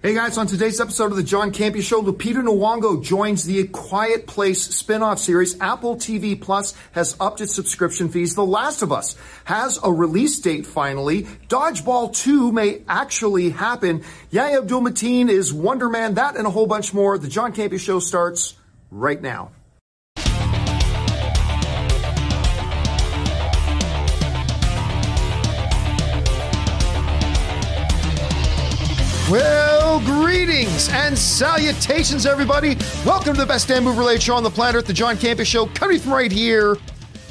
Hey guys, on today's episode of the John Campea Show, Lupita Nyong'o joins the Quiet Place spin-off series. Apple TV Plus has upped its subscription fees. The Last of Us has a release date finally. Dodgeball 2 may actually happen. Yahya Abdul-Mateen is Wonder Man. That and a whole bunch more. The John Campea Show starts right now. Well, greetings and salutations, everybody. Welcome to the best damn movie related show on the planet Earth, the John Campea Show, coming from right here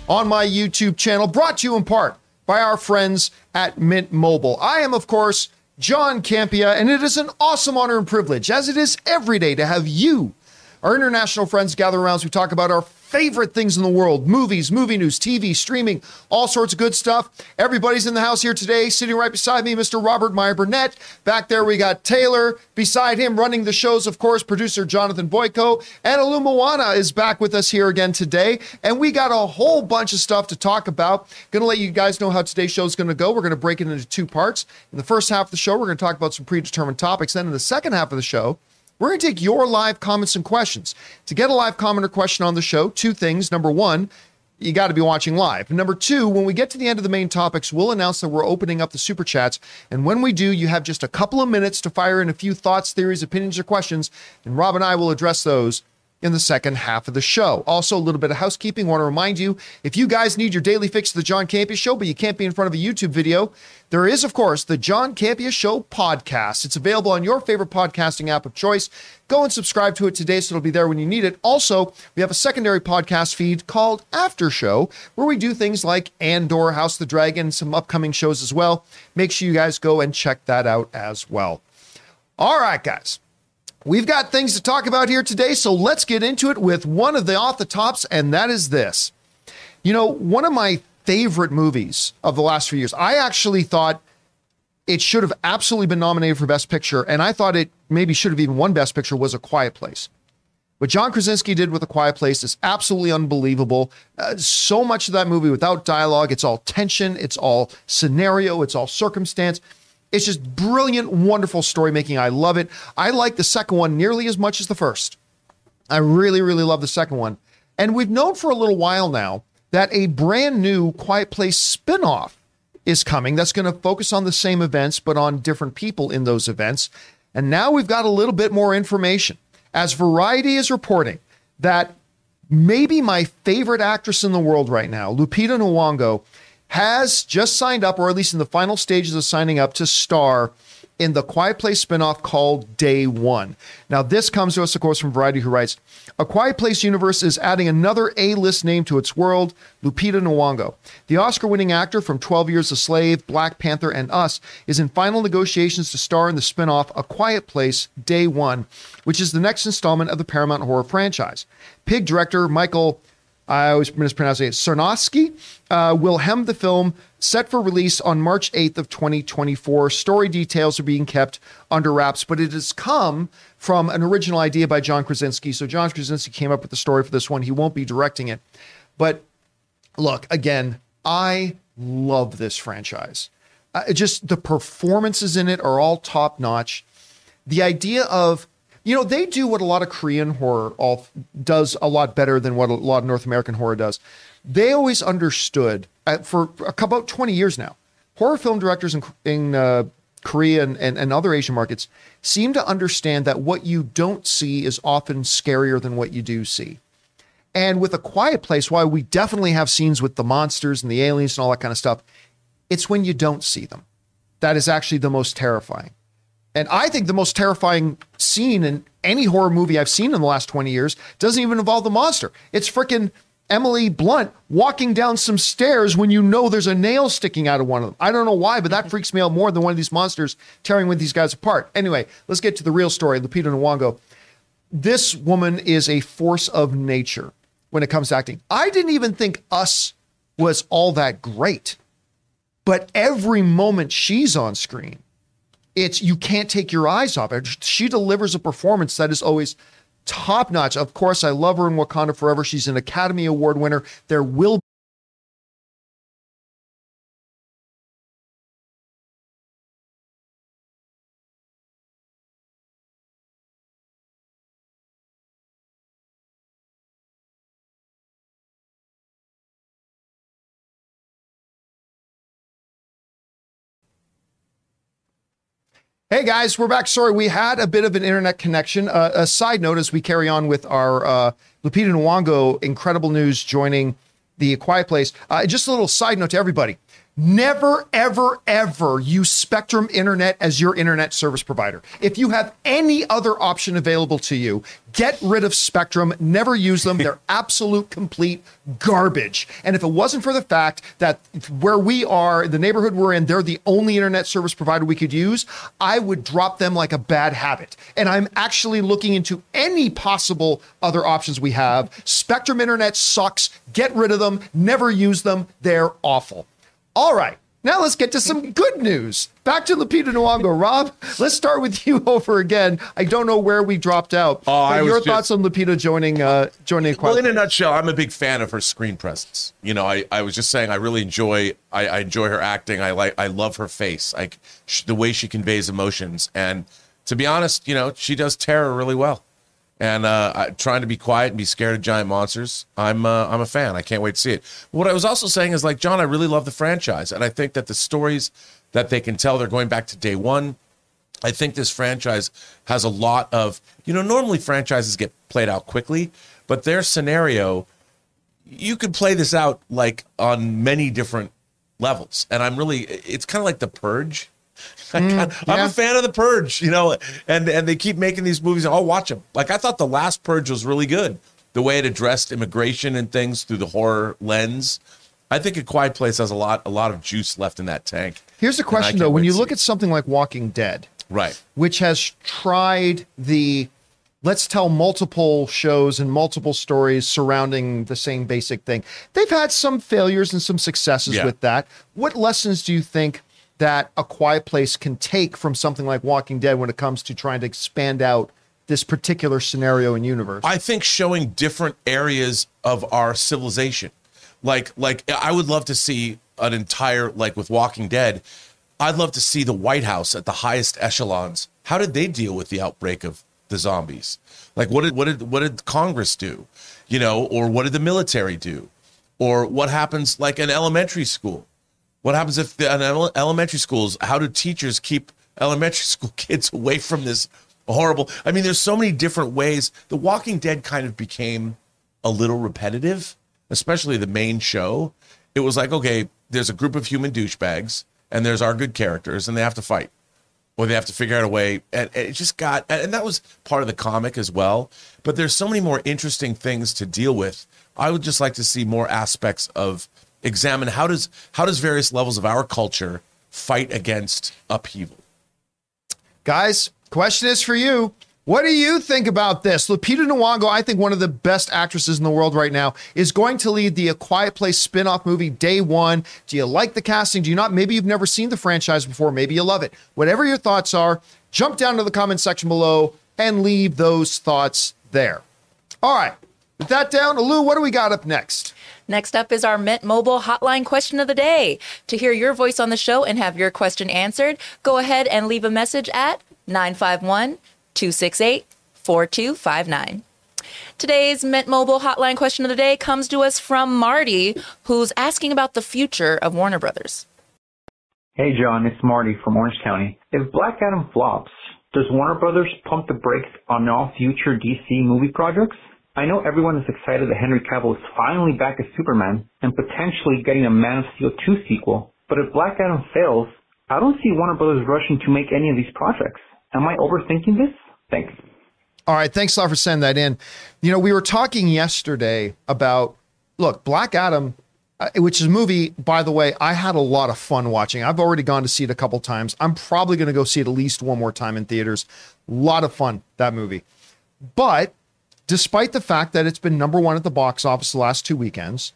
on my YouTube channel, brought to you in part by our friends at Mint Mobile. I am, of course, John Campea, and it is an awesome honor and privilege, as it is every day, to have you, our international friends, gather around as we talk about our favorite things in the world movies, movie news, TV, streaming, all sorts of good stuff. Everybody's in the house here today. Sitting right beside me, Mr. Robert Meyer Burnett. Back there, we got Taylor. Beside him, running the shows, of course, producer Jonathan Boyko. And Alumawana is back with us here again today. And we got a whole bunch of stuff to talk about. Going to let you guys know how today's show is going to go. We're going to break it into two parts. In the first half of the show, we're going to talk about some predetermined topics. Then in the second half of the show, we're going to take your live comments and questions. To get a live comment or question on the show, two things. Number one, you got to be watching live. Number two, when we get to the end of the main topics, we'll announce that we're opening up the super chats. And when we do, you have just a couple of minutes to fire in a few thoughts, theories, opinions, or questions. And Rob and I will address those in the second half of the show. Also, a little bit of housekeeping. Want to remind you if you guys need your daily fix of the John Campea Show, but you can't be in front of a YouTube video, there is, of course, the John Campea Show podcast. It's available on your favorite podcasting app of choice. Go and subscribe to it today so it'll be there when you need it. Also, we have a secondary podcast feed called After Show, where we do things like Andor, House of the Dragon, some upcoming shows as well. Make sure you guys go and check that out as well. All right, guys. We've got things to talk about here today, so let's get into it with one of the off the tops, and that is this. You know, one of my favorite movies of the last few years, I actually thought it should have absolutely been nominated for Best Picture, and I thought it maybe should have even won Best Picture, was A Quiet Place. What John Krasinski did with A Quiet Place is absolutely unbelievable. Uh, so much of that movie without dialogue, it's all tension, it's all scenario, it's all circumstance. It's just brilliant, wonderful story making. I love it. I like the second one nearly as much as the first. I really, really love the second one. And we've known for a little while now that a brand new Quiet Place spinoff is coming that's going to focus on the same events, but on different people in those events. And now we've got a little bit more information. As Variety is reporting that maybe my favorite actress in the world right now, Lupita Nyong'o, has just signed up, or at least in the final stages of signing up, to star in the Quiet Place spinoff called Day One. Now, this comes to us, of course, from Variety, who writes A Quiet Place universe is adding another A list name to its world, Lupita Nyong'o. The Oscar winning actor from 12 Years a Slave, Black Panther, and Us is in final negotiations to star in the spinoff A Quiet Place Day One, which is the next installment of the Paramount horror franchise. Pig director Michael I always mispronounce it, Sarnoski, uh, will hem the film set for release on March 8th of 2024. Story details are being kept under wraps, but it has come from an original idea by John Krasinski. So John Krasinski came up with the story for this one. He won't be directing it. But look, again, I love this franchise. Uh, just the performances in it are all top notch. The idea of you know, they do what a lot of Korean horror all does a lot better than what a lot of North American horror does. They always understood uh, for about 20 years now. Horror film directors in, in uh, Korea and, and, and other Asian markets seem to understand that what you don't see is often scarier than what you do see. And with A Quiet Place, why we definitely have scenes with the monsters and the aliens and all that kind of stuff, it's when you don't see them that is actually the most terrifying. And I think the most terrifying scene in any horror movie I've seen in the last 20 years doesn't even involve the monster. It's freaking Emily Blunt walking down some stairs when you know there's a nail sticking out of one of them. I don't know why, but that freaks me out more than one of these monsters tearing with these guys apart. Anyway, let's get to the real story. Lupita Nyong'o. This woman is a force of nature when it comes to acting. I didn't even think Us was all that great, but every moment she's on screen, it's you can't take your eyes off it. She delivers a performance that is always top notch. Of course, I love her in Wakanda Forever. She's an Academy Award winner. There will Hey guys, we're back. Sorry, we had a bit of an internet connection. Uh, a side note as we carry on with our uh, Lupita Nyong'o incredible news joining the Quiet Place. Uh, just a little side note to everybody. Never, ever, ever use Spectrum Internet as your internet service provider. If you have any other option available to you, get rid of Spectrum. Never use them. They're absolute, complete garbage. And if it wasn't for the fact that where we are, the neighborhood we're in, they're the only internet service provider we could use, I would drop them like a bad habit. And I'm actually looking into any possible other options we have. Spectrum Internet sucks. Get rid of them. Never use them. They're awful. All right. Now let's get to some good news. Back to Lupita Nyong'o. Rob, let's start with you over again. I don't know where we dropped out. Oh, your thoughts on Lupita joining uh, joining Well, in a nutshell, I'm a big fan of her screen presence. You know, I, I was just saying I really enjoy I, I enjoy her acting. I like I love her face, like the way she conveys emotions. And to be honest, you know, she does terror really well. And uh, trying to be quiet and be scared of giant monsters, I'm uh, I'm a fan. I can't wait to see it. What I was also saying is like John, I really love the franchise, and I think that the stories that they can tell, they're going back to day one. I think this franchise has a lot of, you know, normally franchises get played out quickly, but their scenario, you could play this out like on many different levels. And I'm really, it's kind of like The Purge. Kinda- hmm, I'm a fan of The Purge, you know, and, and they keep making these movies and I'll watch them. Like I thought The Last Purge was really good. The way it addressed immigration and things through the horror lens. I think A Quiet Place has a lot, a lot of juice left in that tank. Here's the question though: when you look see at something like Walking Dead, Right. which has tried the let's tell multiple shows and multiple stories surrounding the same basic thing. They've had some failures and some successes Yeah. with that. What lessons do you think that A Quiet Place can take from something like Walking Dead when it comes to trying to expand out this particular scenario and universe? I think showing different areas of our civilization. Like like I would love to see an entire like with Walking Dead, I'd love to see the White House at the highest echelons. How did they deal with the outbreak of the zombies? Like what did what did what did Congress do? You know, or what did the military do? Or what happens like an elementary school? What happens if the, elementary schools? How do teachers keep elementary school kids away from this horrible? I mean, there's so many different ways. The Walking Dead kind of became a little repetitive, especially the main show. It was like, okay, there's a group of human douchebags, and there's our good characters, and they have to fight, or they have to figure out a way. And, and it just got, and that was part of the comic as well. But there's so many more interesting things to deal with. I would just like to see more aspects of examine how does how does various levels of our culture fight against upheaval. Guys, question is for you. What do you think about this? Lupita Nyong'o, I think one of the best actresses in the world right now, is going to lead the A Quiet Place spin-off movie day one. Do you like the casting? Do you not? Maybe you've never seen the franchise before. Maybe you love it. Whatever your thoughts are, jump down to the comment section below and leave those thoughts there. All right. With that down, Lou, what do we got up next? Next up is our Mint Mobile hotline question of the day. To hear your voice on the show and have your question answered, go ahead and leave a message at 951 268 4259. Today's Mint Mobile hotline question of the day comes to us from Marty, who's asking about the future of Warner Brothers. Hey John, it's Marty from Orange County. If Black Adam flops, does Warner Brothers pump the brakes on all future DC movie projects? I know everyone is excited that Henry Cavill is finally back as Superman and potentially getting a Man of Steel 2 sequel, but if Black Adam fails, I don't see Warner Brothers rushing to make any of these projects. Am I overthinking this? Thanks. All right, thanks a lot for sending that in. You know, we were talking yesterday about look, Black Adam, uh, which is a movie. By the way, I had a lot of fun watching. I've already gone to see it a couple times. I'm probably going to go see it at least one more time in theaters. A lot of fun that movie, but despite the fact that it's been number one at the box office the last two weekends,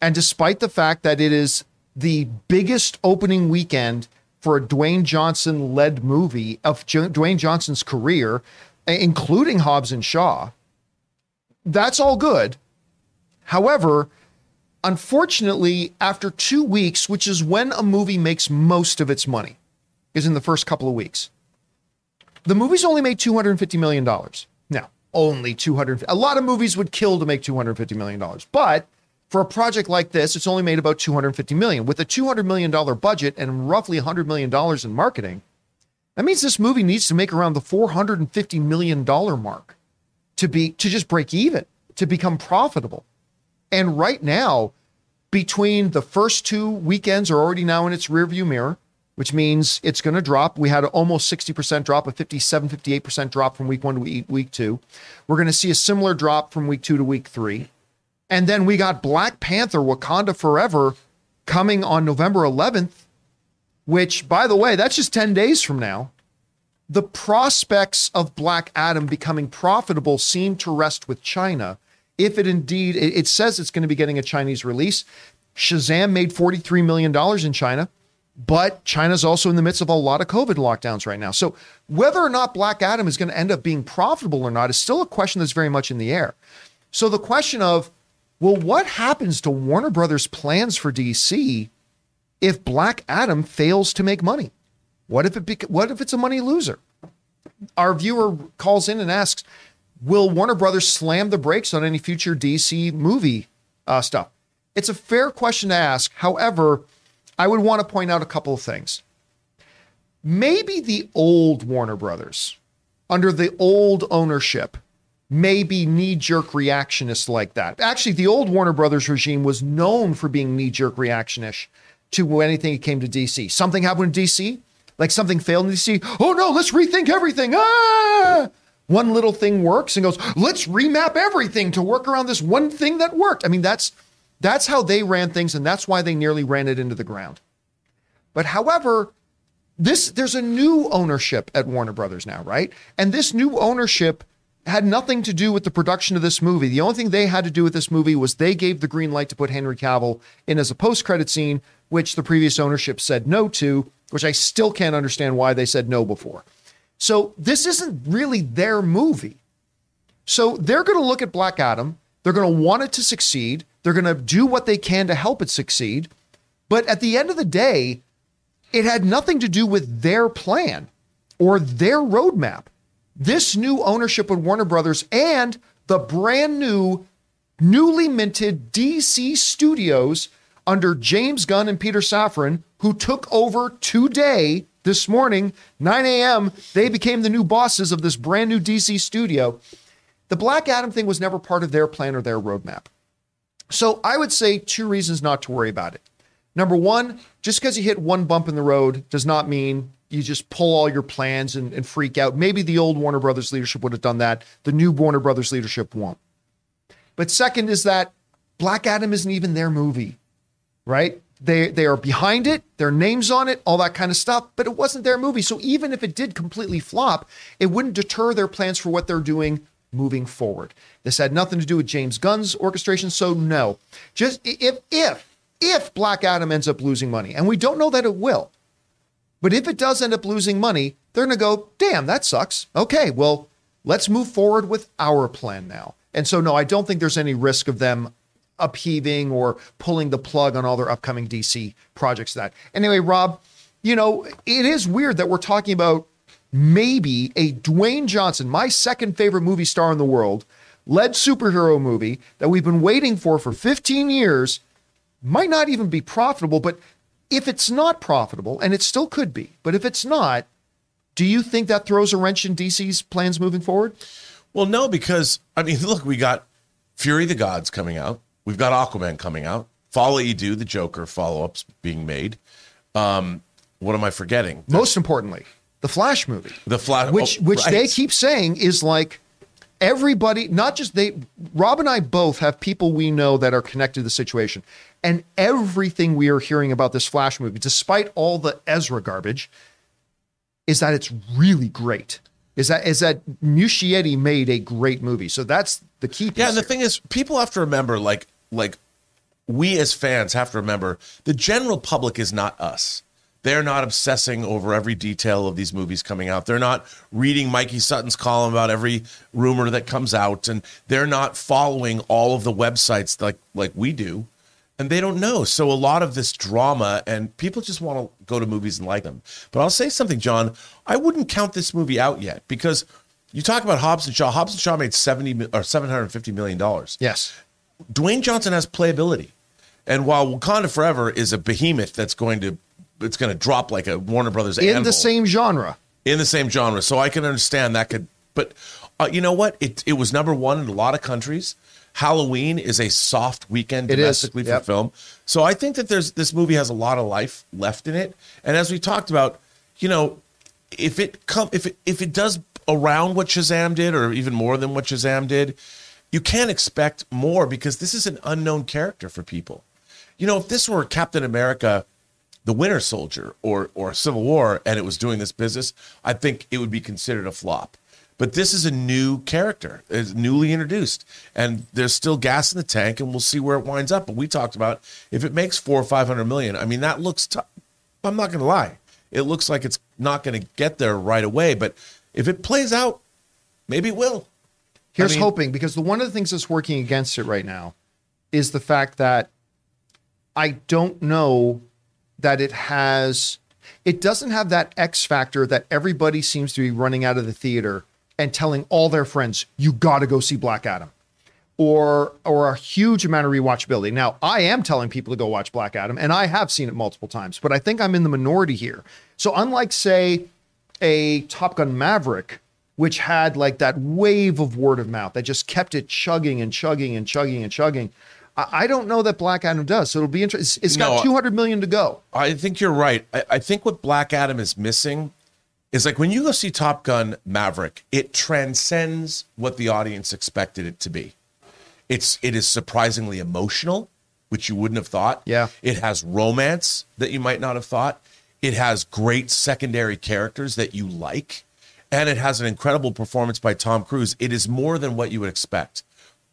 and despite the fact that it is the biggest opening weekend for a Dwayne Johnson led movie of Dwayne Johnson's career, including Hobbs and Shaw, that's all good. However, unfortunately, after two weeks, which is when a movie makes most of its money, is in the first couple of weeks, the movie's only made $250 million. Only 200. A lot of movies would kill to make $250 million. But for a project like this, it's only made about 250 million. With a $200 million budget and roughly $100 million in marketing, That means this movie needs to make around the $450 million mark to be to just break even, to become profitable. And right now, between the first two weekends are already now in its rearview mirror, which means it's going to drop. We had almost 60% drop, a 57, 58% drop from week one to week two. We're going to see a similar drop from week two to week three. And then we got Black Panther Wakanda Forever coming on November 11th, which, by the way, that's just 10 days from now. The prospects of Black Adam becoming profitable seem to rest with China. If it indeed, it, says it's going to be getting a Chinese release. Shazam made $43 million in China, but China's also in the midst of a lot of COVID lockdowns right now. So whether or not Black Adam is going to end up being profitable or not is still a question that's very much in the air. So the question of, well, what happens to Warner Brothers' plans for DC if Black Adam fails to make money? What if it what if it's a money loser? Our viewer calls in and asks, "Will Warner Brothers slam the brakes on any future DC movie uh, stuff?" It's a fair question to ask. However, I would want to point out a couple of things. Maybe the old Warner Brothers, under the old ownership, may be knee jerk reactionists like that. Actually, the old Warner Brothers regime was known for being knee jerk reactionish to anything that came to DC. Something happened in DC, like something failed in DC. Oh no, let's rethink everything. Ah! One little thing works and goes, let's remap everything to work around this one thing that worked. I mean, that's that's how they ran things, and that's why they nearly ran it into the ground. But however, this there's a new ownership at Warner Brothers now, right? And this new ownership had nothing to do with the production of this movie. The only thing they had to do with this movie was they gave the green light to put Henry Cavill in as a post-credit scene, which the previous ownership said no to, which I still can't understand why they said no before. So this isn't really their movie. So they're going to look at Black Adam, they're going to want it to succeed, they're going to do what they can to help it succeed, but at the end of the day, it had nothing to do with their plan or their roadmap this new ownership of Warner Brothers and the brand new, newly minted DC Studios under James Gunn and Peter Safran, who took over today, this morning, 9 a.m. They became the new bosses of this brand new DC studio. The Black Adam thing was never part of their plan or their roadmap. So I would say two reasons not to worry about it. Number one, just because you hit one bump in the road does not mean you just pull all your plans and, and freak out. Maybe the old Warner Brothers leadership would have done that. The new Warner Brothers leadership won't. But second is that Black Adam isn't even their movie, right? They they are behind it, their names on it, all that kind of stuff, but it wasn't their movie. So even if it did completely flop, it wouldn't deter their plans for what they're doing moving forward. This had nothing to do with James Gunn's orchestration, so no. Just if if if Black Adam ends up losing money, and we don't know that it will, but if it does end up losing money, they're going to go, damn, that sucks. Okay, well, let's move forward with our plan now. And so, no, I don't think there's any risk of them upheaving or pulling the plug on all their upcoming DC projects. That anyway, Rob, you know, it is weird that we're talking about maybe a Dwayne Johnson, my second favorite movie star in the world, led superhero movie that we've been waiting for for 15 years, might not even be profitable, but if it's not profitable, and it still could be, but if it's not, do you think that throws a wrench in DC's plans moving forward? Well, no, because I mean, look, we got Fury the Gods coming out. We've got Aquaman coming out. Folie à Deux, the Joker follow ups being made. Um, what am I forgetting? Most importantly, the Flash movie, The Flash, which oh, which right. they keep saying is like everybody, not just they. Rob and I both have people we know that are connected to the situation, and everything we are hearing about this Flash movie, despite all the Ezra garbage, is that it's really great. Is that is that Muschietti made a great movie? So that's the key. Piece Yeah, and the here. thing is, people have to remember, like, like we as fans have to remember, the general public is not us. They're not obsessing over every detail of these movies coming out. They're not reading Mikey Sutton's column about every rumor that comes out, and they're not following all of the websites like like we do, and they don't know. So a lot of this drama, and people just want to go to movies and like them. But I'll say something, John. I wouldn't count this movie out yet because you talk about Hobbs and Shaw. Hobbs and Shaw made seventy or seven hundred fifty million dollars. yes, Dwayne Johnson has playability, and while Wakanda Forever is a behemoth that's going to it's going to drop like a Warner Brothers in anvil, the same genre. in the same genre. So I can understand that could, but uh, you know what? It it was number one in a lot of countries. Halloween is a soft weekend It domestically yep. for film. So I think that there's this movie has a lot of life left in it. And as we talked about, you know, if it come if it if it does around what Shazam did or even more than what Shazam did, you can't expect more because this is an unknown character for people. You know, if this were Captain America the Winter Soldier or or Civil War and it was doing this business, I think it would be considered a flop. But this is a new character, it's newly introduced, and there's still gas in the tank, and we'll see where it winds up. But we talked about if it makes four or five hundred million. I mean, that looks. I'm not going to lie, it looks like it's not going to get there right away. But if it plays out, maybe it will. Here's mean- hoping because the one of the things that's working against it right now is the fact that I don't know that it has it doesn't have that X factor that everybody seems to be running out of the theater and telling all their friends, you gotta go see Black Adam. Or or a huge amount of rewatchability. Now, I am telling people to go watch Black Adam, and I have seen it multiple times, but I think I'm in the minority here. So unlike, say, a Top Gun Maverick, which had like that wave of word of mouth that just kept it chugging and chugging and chugging and chugging. I, don't know that Black Adam does. So it'll be interesting. It's, it's got No. 200 million to go. I think you're right. I, I think what Black Adam is missing is like when you go see Top Gun Maverick, it transcends what the audience expected it to be. It's it is surprisingly emotional, which you wouldn't have thought. Yeah. It has romance that you might not have thought. It has great secondary characters that you like. And it has an incredible performance by Tom Cruise. It is more than what you would expect.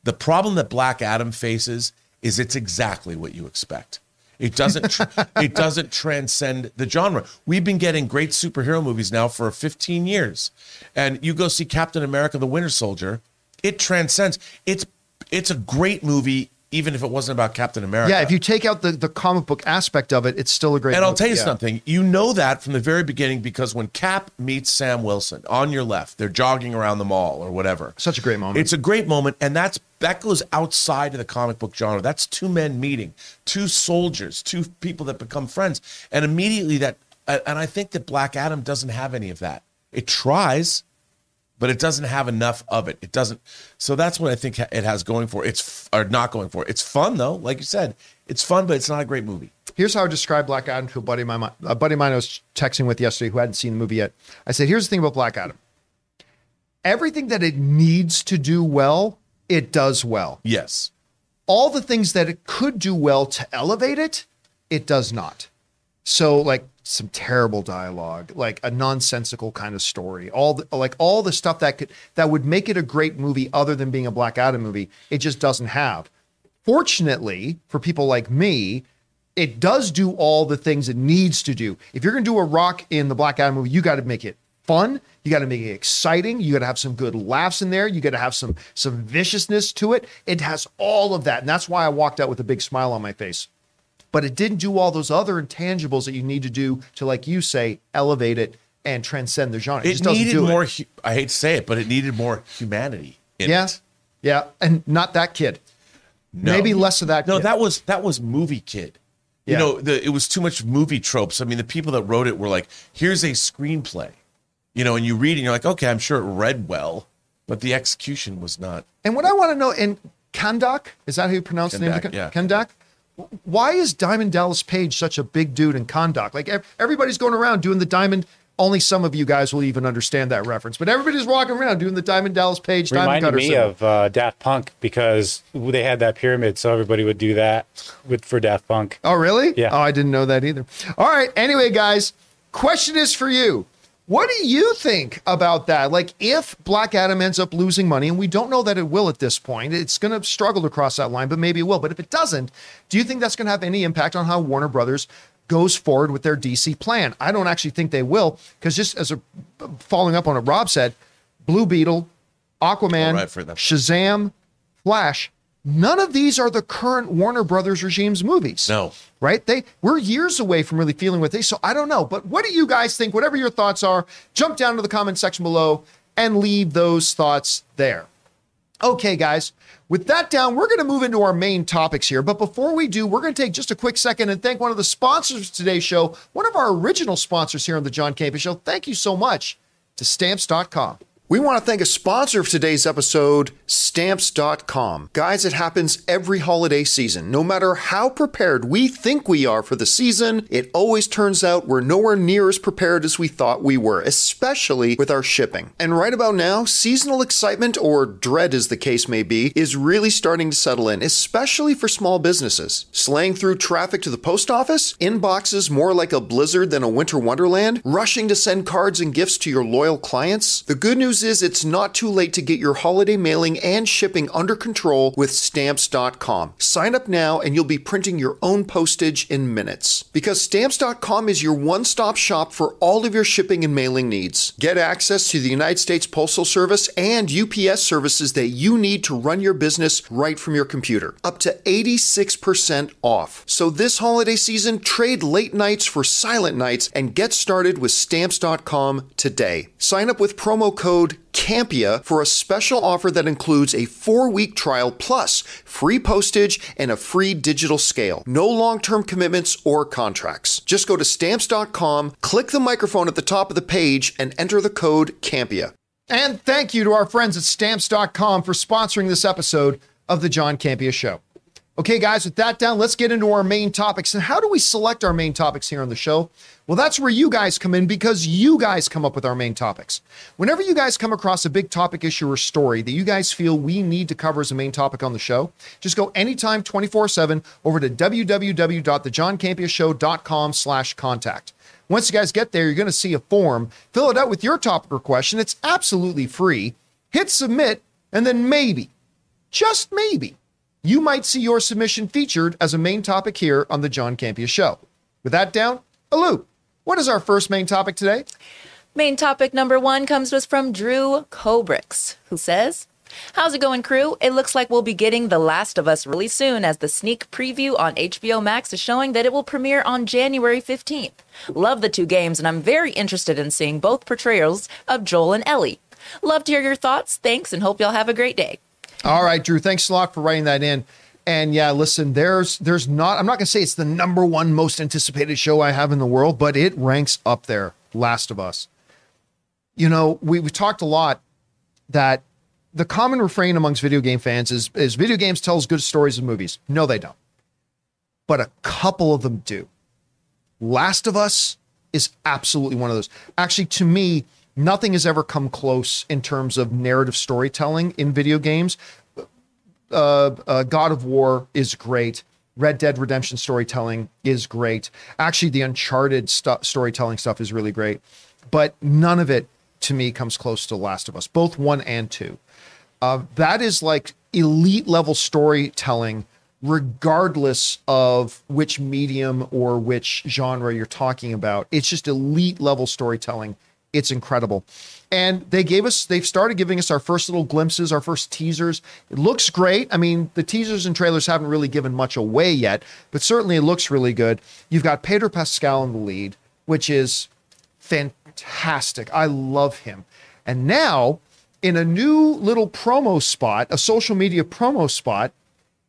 The problem that Black Adam faces is it's exactly what you expect. It doesn't tr- it doesn't transcend the genre. We've been getting great superhero movies now for 15 years. And you go see Captain America the Winter Soldier, it transcends. It's it's a great movie even if it wasn't about Captain America. Yeah, if you take out the, the comic book aspect of it, it's still a great And I'll tell you Yeah. something. You know that from the very beginning because when Cap meets Sam Wilson on your left, they're jogging around the mall or whatever. Such a great moment. It's a great moment, and that's that goes outside of the comic book genre. That's two men meeting, two soldiers, two people that become friends, and immediately that. And I think that Black Adam doesn't have any of that. It tries, but it doesn't have enough of it. It doesn't. So that's what I think it has going for. it. It's or not going for. it. It's fun though, like you said. It's fun, but it's not a great movie. Here's how I describe Black Adam to a buddy of mine. A buddy of mine I was texting with yesterday who hadn't seen the movie yet. I said, "Here's the thing about Black Adam. Everything that it needs to do well, it does well. Yes. All the things that it could do well to elevate it, it does not. So, like some terrible dialogue, like a nonsensical kind of story, all the, like all the stuff that could that would make it a great movie, other than being a Black Adam movie, it just doesn't have. Fortunately, for people like me, it does do all the things it needs to do. If you're going to do a rock in the Black Adam movie, you got to make it fun. You got to make it exciting. You got to have some good laughs in there. You got to have some some viciousness to it. It has all of that, and that's why I walked out with a big smile on my face. But it didn't do all those other intangibles that you need to do to, like you say, elevate it and transcend the genre. It, It just doesn't needed do more. It. I hate to say it, but it needed more humanity. In Yeah, it. yeah, and not that kid. No. Maybe less of that. No, kid. that was that was movie kid. You know, the, it was too much movie tropes. I mean, the people that wrote it were like, "Here's a screenplay," you know, and you read and you're like, "Okay, I'm sure it read well, but the execution was not." And what I want to know, and Kahndaq, is that how you pronounce the name? of the yeah. Kahndaq. Why is Diamond Dallas Page such a big dude in Kahndaq? Like everybody's going around doing the Diamond. Only some of you guys will even understand that reference, but everybody's walking around doing the Diamond Dallas Page Diamond reminded Cutter me symbol. of uh, Daft Punk because they had that pyramid, so everybody would do that with for Daft Punk. Oh, really? Yeah. Oh, I didn't know that either. All right. Anyway, guys, question is for you. What do you think about that? Like, if Black Adam ends up losing money, and we don't know that it will at this point, it's going to struggle to cross that line, but maybe it will. But if it doesn't, do you think that's going to have any impact on how Warner Brothers goes forward with their DC plan? I don't actually think they will, because just as a following up on what Rob said, Blue Beetle, Aquaman, right. Shazam, Flash, none of these are the current Warner Brothers regime's movies No. right? They we're years away from really feeling what they. So I don't know, but what do you guys think? Whatever your thoughts are, jump down to the comment section below and leave those thoughts there. Okay, guys, with that down, we're going to move into our main topics here. But before we do, we're going to take just a quick second and thank one of the sponsors of today's show, one of our original sponsors here on the John Campea Show. Thank you so much to stamps.com. We want to thank a sponsor of today's episode, Stamps.com. Guys, it happens every holiday season. No matter how prepared we think we are for the season, it always turns out we're nowhere near as prepared as we thought we were, especially with our shipping. And right about now, seasonal excitement, or dread as the case may be, is really starting to settle in, especially for small businesses. Slaying through traffic to the post office, inboxes more like a blizzard than a winter wonderland, rushing to send cards and gifts to your loyal clients. The good news is it's not too late to get your holiday mailing and shipping under control with stamps.com. Sign up now and you'll be printing your own postage in minutes. Because stamps.com is your one stop shop for all of your shipping and mailing needs. Get access to the United States Postal Service and UPS services that you need to run your business right from your computer. Up to 86% off. So this holiday season, trade late nights for silent nights and get started with stamps.com today. Sign up with promo code Campea for a special offer that includes a four week trial plus free postage and a free digital scale. No long term commitments or contracts. Just go to stamps.com, click the microphone at the top of the page, and enter the code CAMPEA. And thank you to our friends at stamps.com for sponsoring this episode of the John Campea Show. Okay, guys, with that down, let's get into our main topics. And how do we select our main topics here on the show? Well, that's where you guys come in because you guys come up with our main topics. Whenever you guys come across a big topic, issue, or story that you guys feel we need to cover as a main topic on the show, just go anytime 24-7 over to www.thejohncampeashow.com slash contact. Once you guys get there, you're going to see a form. Fill it out with your topic or question. It's absolutely free. Hit submit, and then maybe, just maybe, you might see your submission featured as a main topic here on the John Campea Show. With that down, Alou, what is our first main topic today? Main topic number one comes to us from Drew Cobrix, who says, How's it going, crew? It looks like we'll be getting The Last of Us really soon, as the sneak preview on HBO Max is showing that it will premiere on January 15th. Love the two games, and I'm very interested in seeing both portrayals of Joel and Ellie. Love to hear your thoughts. Thanks, and hope y'all have a great day. All right, Drew. Thanks a lot for writing that in. And yeah, listen, there's there's not I'm not gonna say it's the number one most anticipated show I have in the world, but it ranks up there. Last of Us. You know, we we talked a lot that the common refrain amongst video game fans is is video games tells good stories of movies. No, they don't. But a couple of them do. Last of Us is absolutely one of those. Actually, to me, nothing has ever come close in terms of narrative storytelling in video games. Uh, uh, God of War is great. Red Dead Redemption storytelling is great. Actually, the Uncharted st- storytelling stuff is really great, but none of it to me comes close to Last of Us, both one and two. Uh, that is like elite level storytelling, regardless of which medium or which genre you're talking about. It's just elite level storytelling. It's incredible. And they gave us, they've started giving us our first little glimpses, our first teasers. It looks great. I mean, the teasers and trailers haven't really given much away yet, but certainly it looks really good. You've got Pedro Pascal in the lead, which is fantastic. I love him. And now, in a new little promo spot, a social media promo spot,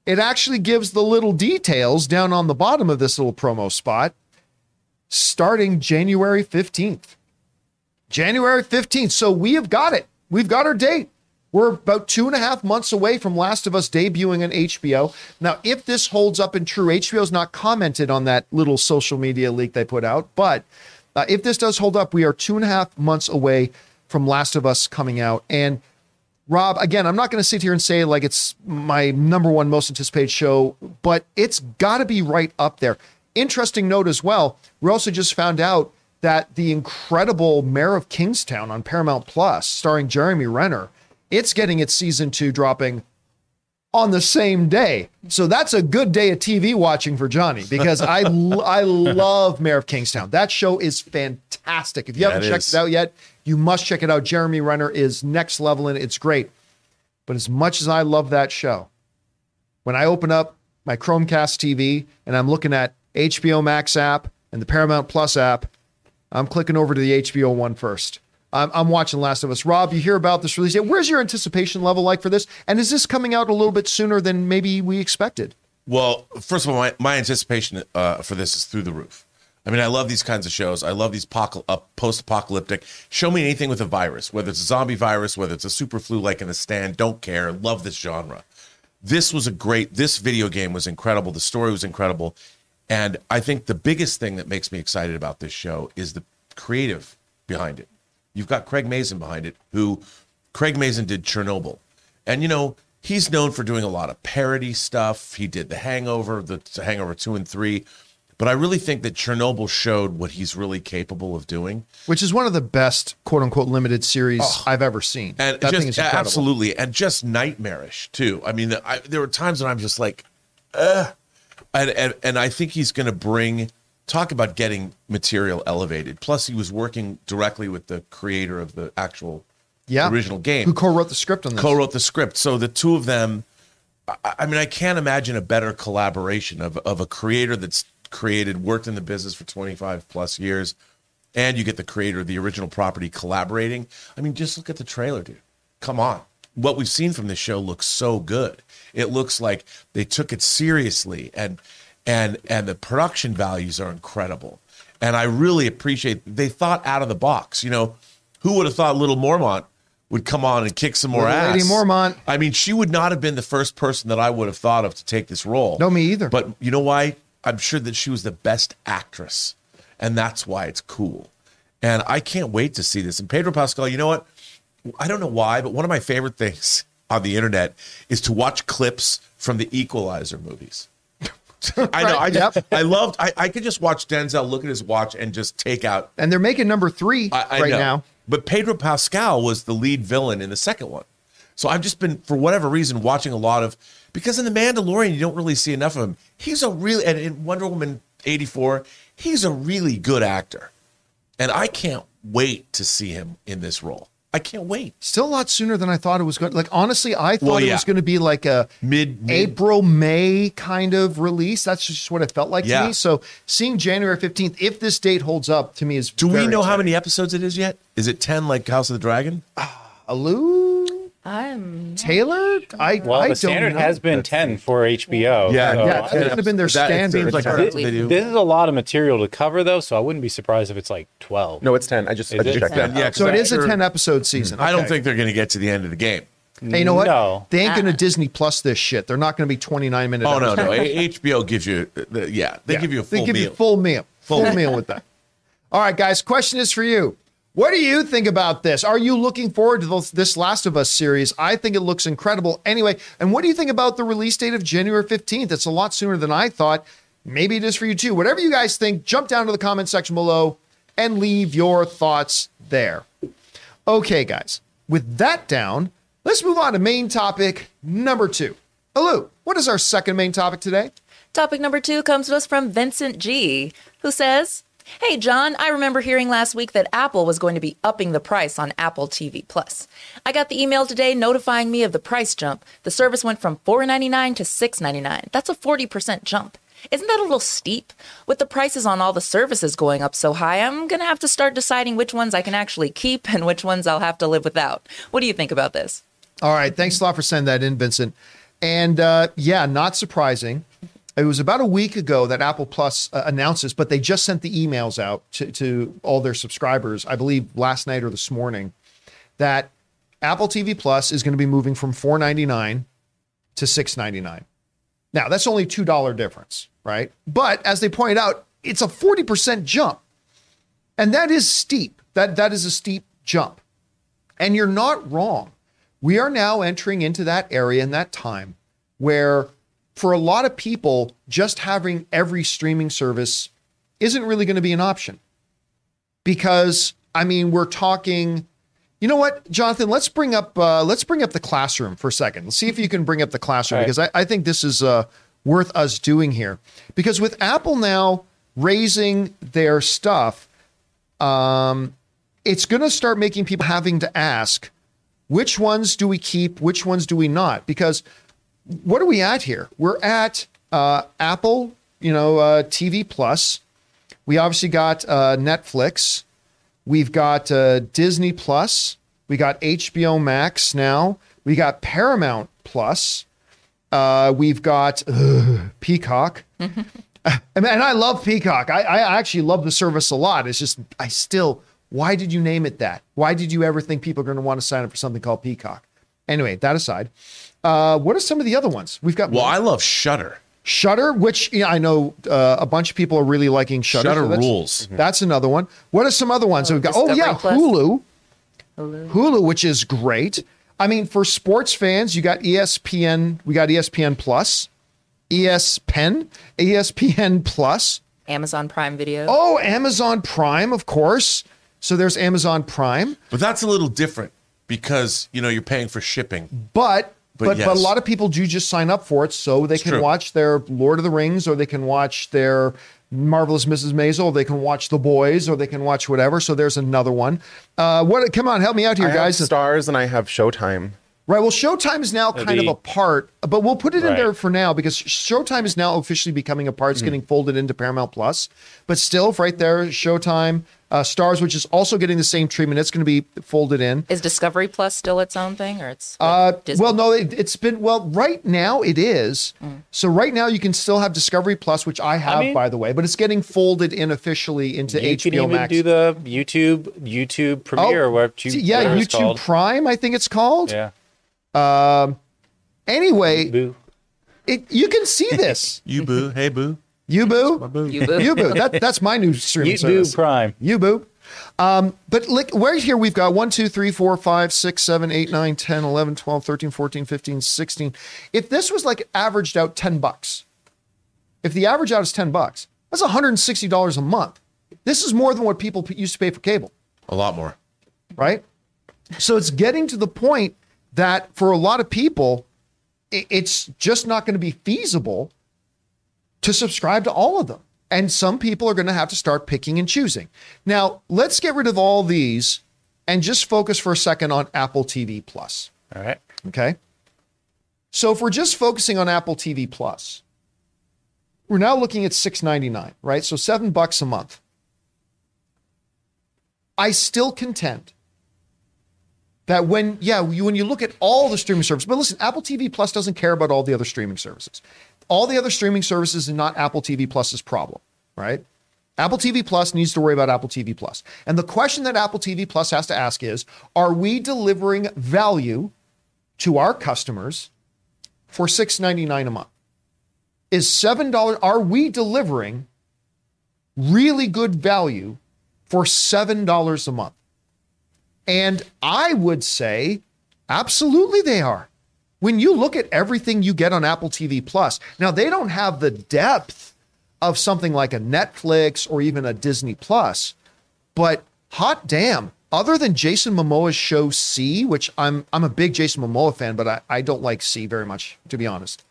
it actually gives the little details down on the bottom of this little promo spot starting January 15th. January 15th. So we have got it. We've got our date. We're about two and a half months away from Last of Us debuting on HBO. Now, if this holds up and true, HBO's not commented on that little social media leak they put out, but uh, if this does hold up, we are two and a half months away from Last of Us coming out. And Rob, again, I'm not going to sit here and say like it's my number one most anticipated show, but it's got to be right up there. Interesting note as well. We also just found out that the incredible Mayor of Kingstown on Paramount Plus, starring Jeremy Renner, it's getting its season two dropping on the same day. So that's a good day of TV watching for Johnny because I I love Mayor of Kingstown. That show is fantastic. If you Yeah, haven't it checked is. it out yet, you must check it out. Jeremy Renner is next level and it's great. But as much as I love that show, when I open up my Chromecast TV and I'm looking at HBO Max app and the Paramount Plus app, I'm clicking over to the HBO one first. I'm, I'm watching Last of Us. Rob, you hear about this release date. Where's your anticipation level like for this? And is this coming out a little bit sooner than maybe we expected? Well, first of all, my, my anticipation uh, for this is through the roof. I mean, I love these kinds of shows. I love these uh, post-apocalyptic. Show me anything with a virus, whether it's a zombie virus, whether it's a super flu like in the stand. Don't care. Love this genre. This was a great. This video game was incredible. The story was incredible, and I think the biggest thing that makes me excited about this show is the creative behind it. You've got Craig Mazin behind it, who Craig Mazin did Chernobyl, and you know he's known for doing a lot of parody stuff. He did The Hangover, the Hangover two and three. But I really think that Chernobyl showed what he's really capable of doing. Which is one of the best quote unquote limited series I've ever seen. And that just thing is incredible. absolutely, and just nightmarish too. I mean, I, there were times when I'm just like, uh, and and, and I think he's going to bring talk about getting material elevated. Plus, he was working directly with the creator of the actual yeah. original game, Who co-wrote the script on this? co-wrote the script. So the two of them, I, I mean, I can't imagine a better collaboration of of a creator that's created, worked in the business for 25 plus years, and you get the creator of the original property collaborating. I mean, just look at the trailer, dude. Come on. What we've seen from this show looks so good. It looks like they took it seriously and and and the production values are incredible. And I really appreciate they thought out of the box. You know, who would have thought Little Mormont would come on and kick some more Little ass? Lady Mormont. I mean, she would not have been the first person that I would have thought of to take this role. No, me either. But you know why? I'm sure that she was the best actress, and that's why it's cool. And I can't wait to see this. And Pedro Pascal, you know what? I don't know why, but one of my favorite things on the internet is to watch clips from the Equalizer movies. I know. I just, Yep. I loved. I, I could just watch Denzel look at his watch and just take out And they're making number three I, I right know. now. But Pedro Pascal was the lead villain in the second one. So I've just been, for whatever reason, watching a lot of because in the Mandalorian you don't really see enough of him. He's a really and in Wonder Woman eighty four, he's a really good actor, and I can't wait to see him in this role. I can't wait. Still a lot sooner than I thought it was going. Like honestly, I thought Well, it was going to be like a Mid, mid April May kind of release. That's just what it felt like to Yeah. me. So seeing January fifteenth, if this date holds up, to me is Do we know how many episodes it is yet? Is it ten like House of the Dragon? Ah, Alou I'm Taylor? I Well, I the don't standard know. has been 10 for HBO. Yeah, so yeah, that would have been their That- standard. seems like term. they do. This is a lot of material to cover, though, so I wouldn't be surprised if it's like 12. No, it's 10. I just, I just checked 10? that. Yeah, so it is a ten episode season. I don't think they're going to get to the end of the game. Hey, you know what? No. They ain't gonna ah. Disney Plus this shit. They're not gonna be twenty nine minutes. Oh no, no. HBO gives you, uh, the, yeah, they give you a full They give meal. you full meal. Full, Full. meal with that. All right, guys. Question is for you. What do you think about this? Are you looking forward to this, Last of Us series? I think it looks incredible. Anyway, and what do you think about the release date of January 15th? It's a lot sooner than I thought. Maybe it is for you too. Whatever you guys think, jump down to the comment section below and leave your thoughts there. Okay, guys. With that down, let's move on to main topic number two. Hello, what is our second main topic today? Topic number two comes to us from Vincent G, who says, Hey John, I remember hearing last week that Apple was going to be upping the price on Apple TV Plus. I got the email today notifying me of the price jump. The service went from $4.99 to $6.99. That's a 40% jump. Isn't that a little steep? With the prices on all the services going up so high, I'm going to have to start deciding which ones I can actually keep and which ones I'll have to live without. What do you think about this? All right. Thanks a lot for sending that in, Vincent. And uh, yeah, not surprising. It was about a week ago that Apple Plus uh, announced this, but they just sent the emails out to, to all their subscribers, I believe last night or this morning, that Apple TV Plus is going to be moving from $4.99 to $6.99. Now, that's only $2 difference, right? But as they pointed out, it's a 40% jump. And that is steep. That that is a steep jump. And you're not wrong. We are now entering into that area and that time where, for a lot of people, just having every streaming service isn't really going to be an option. Because, I mean, we're talking. You know what, Jonathan? Let's bring up uh, let's bring up the classroom for a second. Let's see if you can bring up the classroom right. because I, I think this is uh, worth us doing here. Because with Apple now raising their stuff, um, it's going to start making people having to ask which ones do we keep, which ones do we not? Because what are we at here? We're at uh, Apple, you know, uh, TV Plus. We obviously got uh, Netflix. We've got uh, Disney Plus. We got HBO Max now. We got Paramount Plus. Uh, we've got Peacock. And I love Peacock. I, I actually love the service a lot. It's just, I still, why did you name it that? Why did you ever think people are going to want to sign up for something called Peacock? Anyway, that aside, uh, what are some of the other ones? We've got Well, I love Shudder. Shudder, which yeah, I know uh, a bunch of people are really liking Shutter. Shudder that's- rules. That's another one. What are some other ones? We've got oh yeah, Plus. Hulu. Hulu. Hulu, which is great. I mean, for sports fans, you got ESPN. We got ESPN Plus, ESPN, ESPN Plus. Amazon Prime Video. Oh, Amazon Prime, of course. So there's Amazon Prime, But that's a little different because, you know, you're paying for shipping. but But but but, a lot of people do just sign up for it so they can true. watch their Lord of the Rings or they can watch their Marvelous Mrs. Maisel, or they can watch The Boys, or they can watch whatever. So there's another one. Uh, what? Come on, help me out here, I have guys. stars and I have Showtime. Right. Well, Showtime is now kind of a part, but we'll put it in Right. there for now because Showtime is now officially becoming a part. It's getting folded into Paramount Plus, but still, right there, Showtime, uh, Stars, which is also getting the same treatment. It's going to be folded in. Is Discovery Plus still its own thing, or it's Uh, well, no, it, it's been well. Right now, it is. Mm. So right now, you can still have Discovery Plus, which I have, mean- by the way, but it's getting folded in officially into You can HBO even Max. do the YouTube YouTube Premiere, or whatever, you, yeah, whatever YouTube called. Prime, I think it's called. Yeah, Um. Anyway, boo. it, you can see this. You boo. Hey, boo. You boo. You boo. You boo. That, that's my new streaming YouTube service. Prime. You boo. Um, but like right here, we've got 1, 2, 3, 4, 5, 6, 7, 8, 9, 10, 11, 12, 13, 14, 15, 16. If this was like averaged out 10 bucks, if the average out is 10 bucks, that's $160 a month. This is more than what people used to pay for cable, A lot more. right? So it's getting to the point that for a lot of people, it's just not going to be feasible to subscribe to all of them. And some people are going to have to start picking and choosing. Now, let's get rid of all these and just focus for a second on Apple TV Plus. All right. Okay. So if we're just focusing on Apple TV Plus, we're now looking at $6.99, right? So seven bucks a month. I still contend that when, yeah, you, when you look at all the streaming services, but listen, Apple TV Plus doesn't care about all the other streaming services. All the other streaming services are not Apple TV Plus's problem, right? Apple TV Plus needs to worry about Apple TV Plus. And the question that Apple TV Plus has to ask is Are we delivering value to our customers for $6.99 a month? Is $7, are we delivering really good value for $7 a month? And I would say, absolutely they are. When you look at everything you get on Apple TV Plus, now they don't have the depth of something like a Netflix or even a Disney Plus, but hot damn, other than Jason Momoa's show See, which I'm I'm a big Jason Momoa fan, but I, I don't like See very much, to be honest.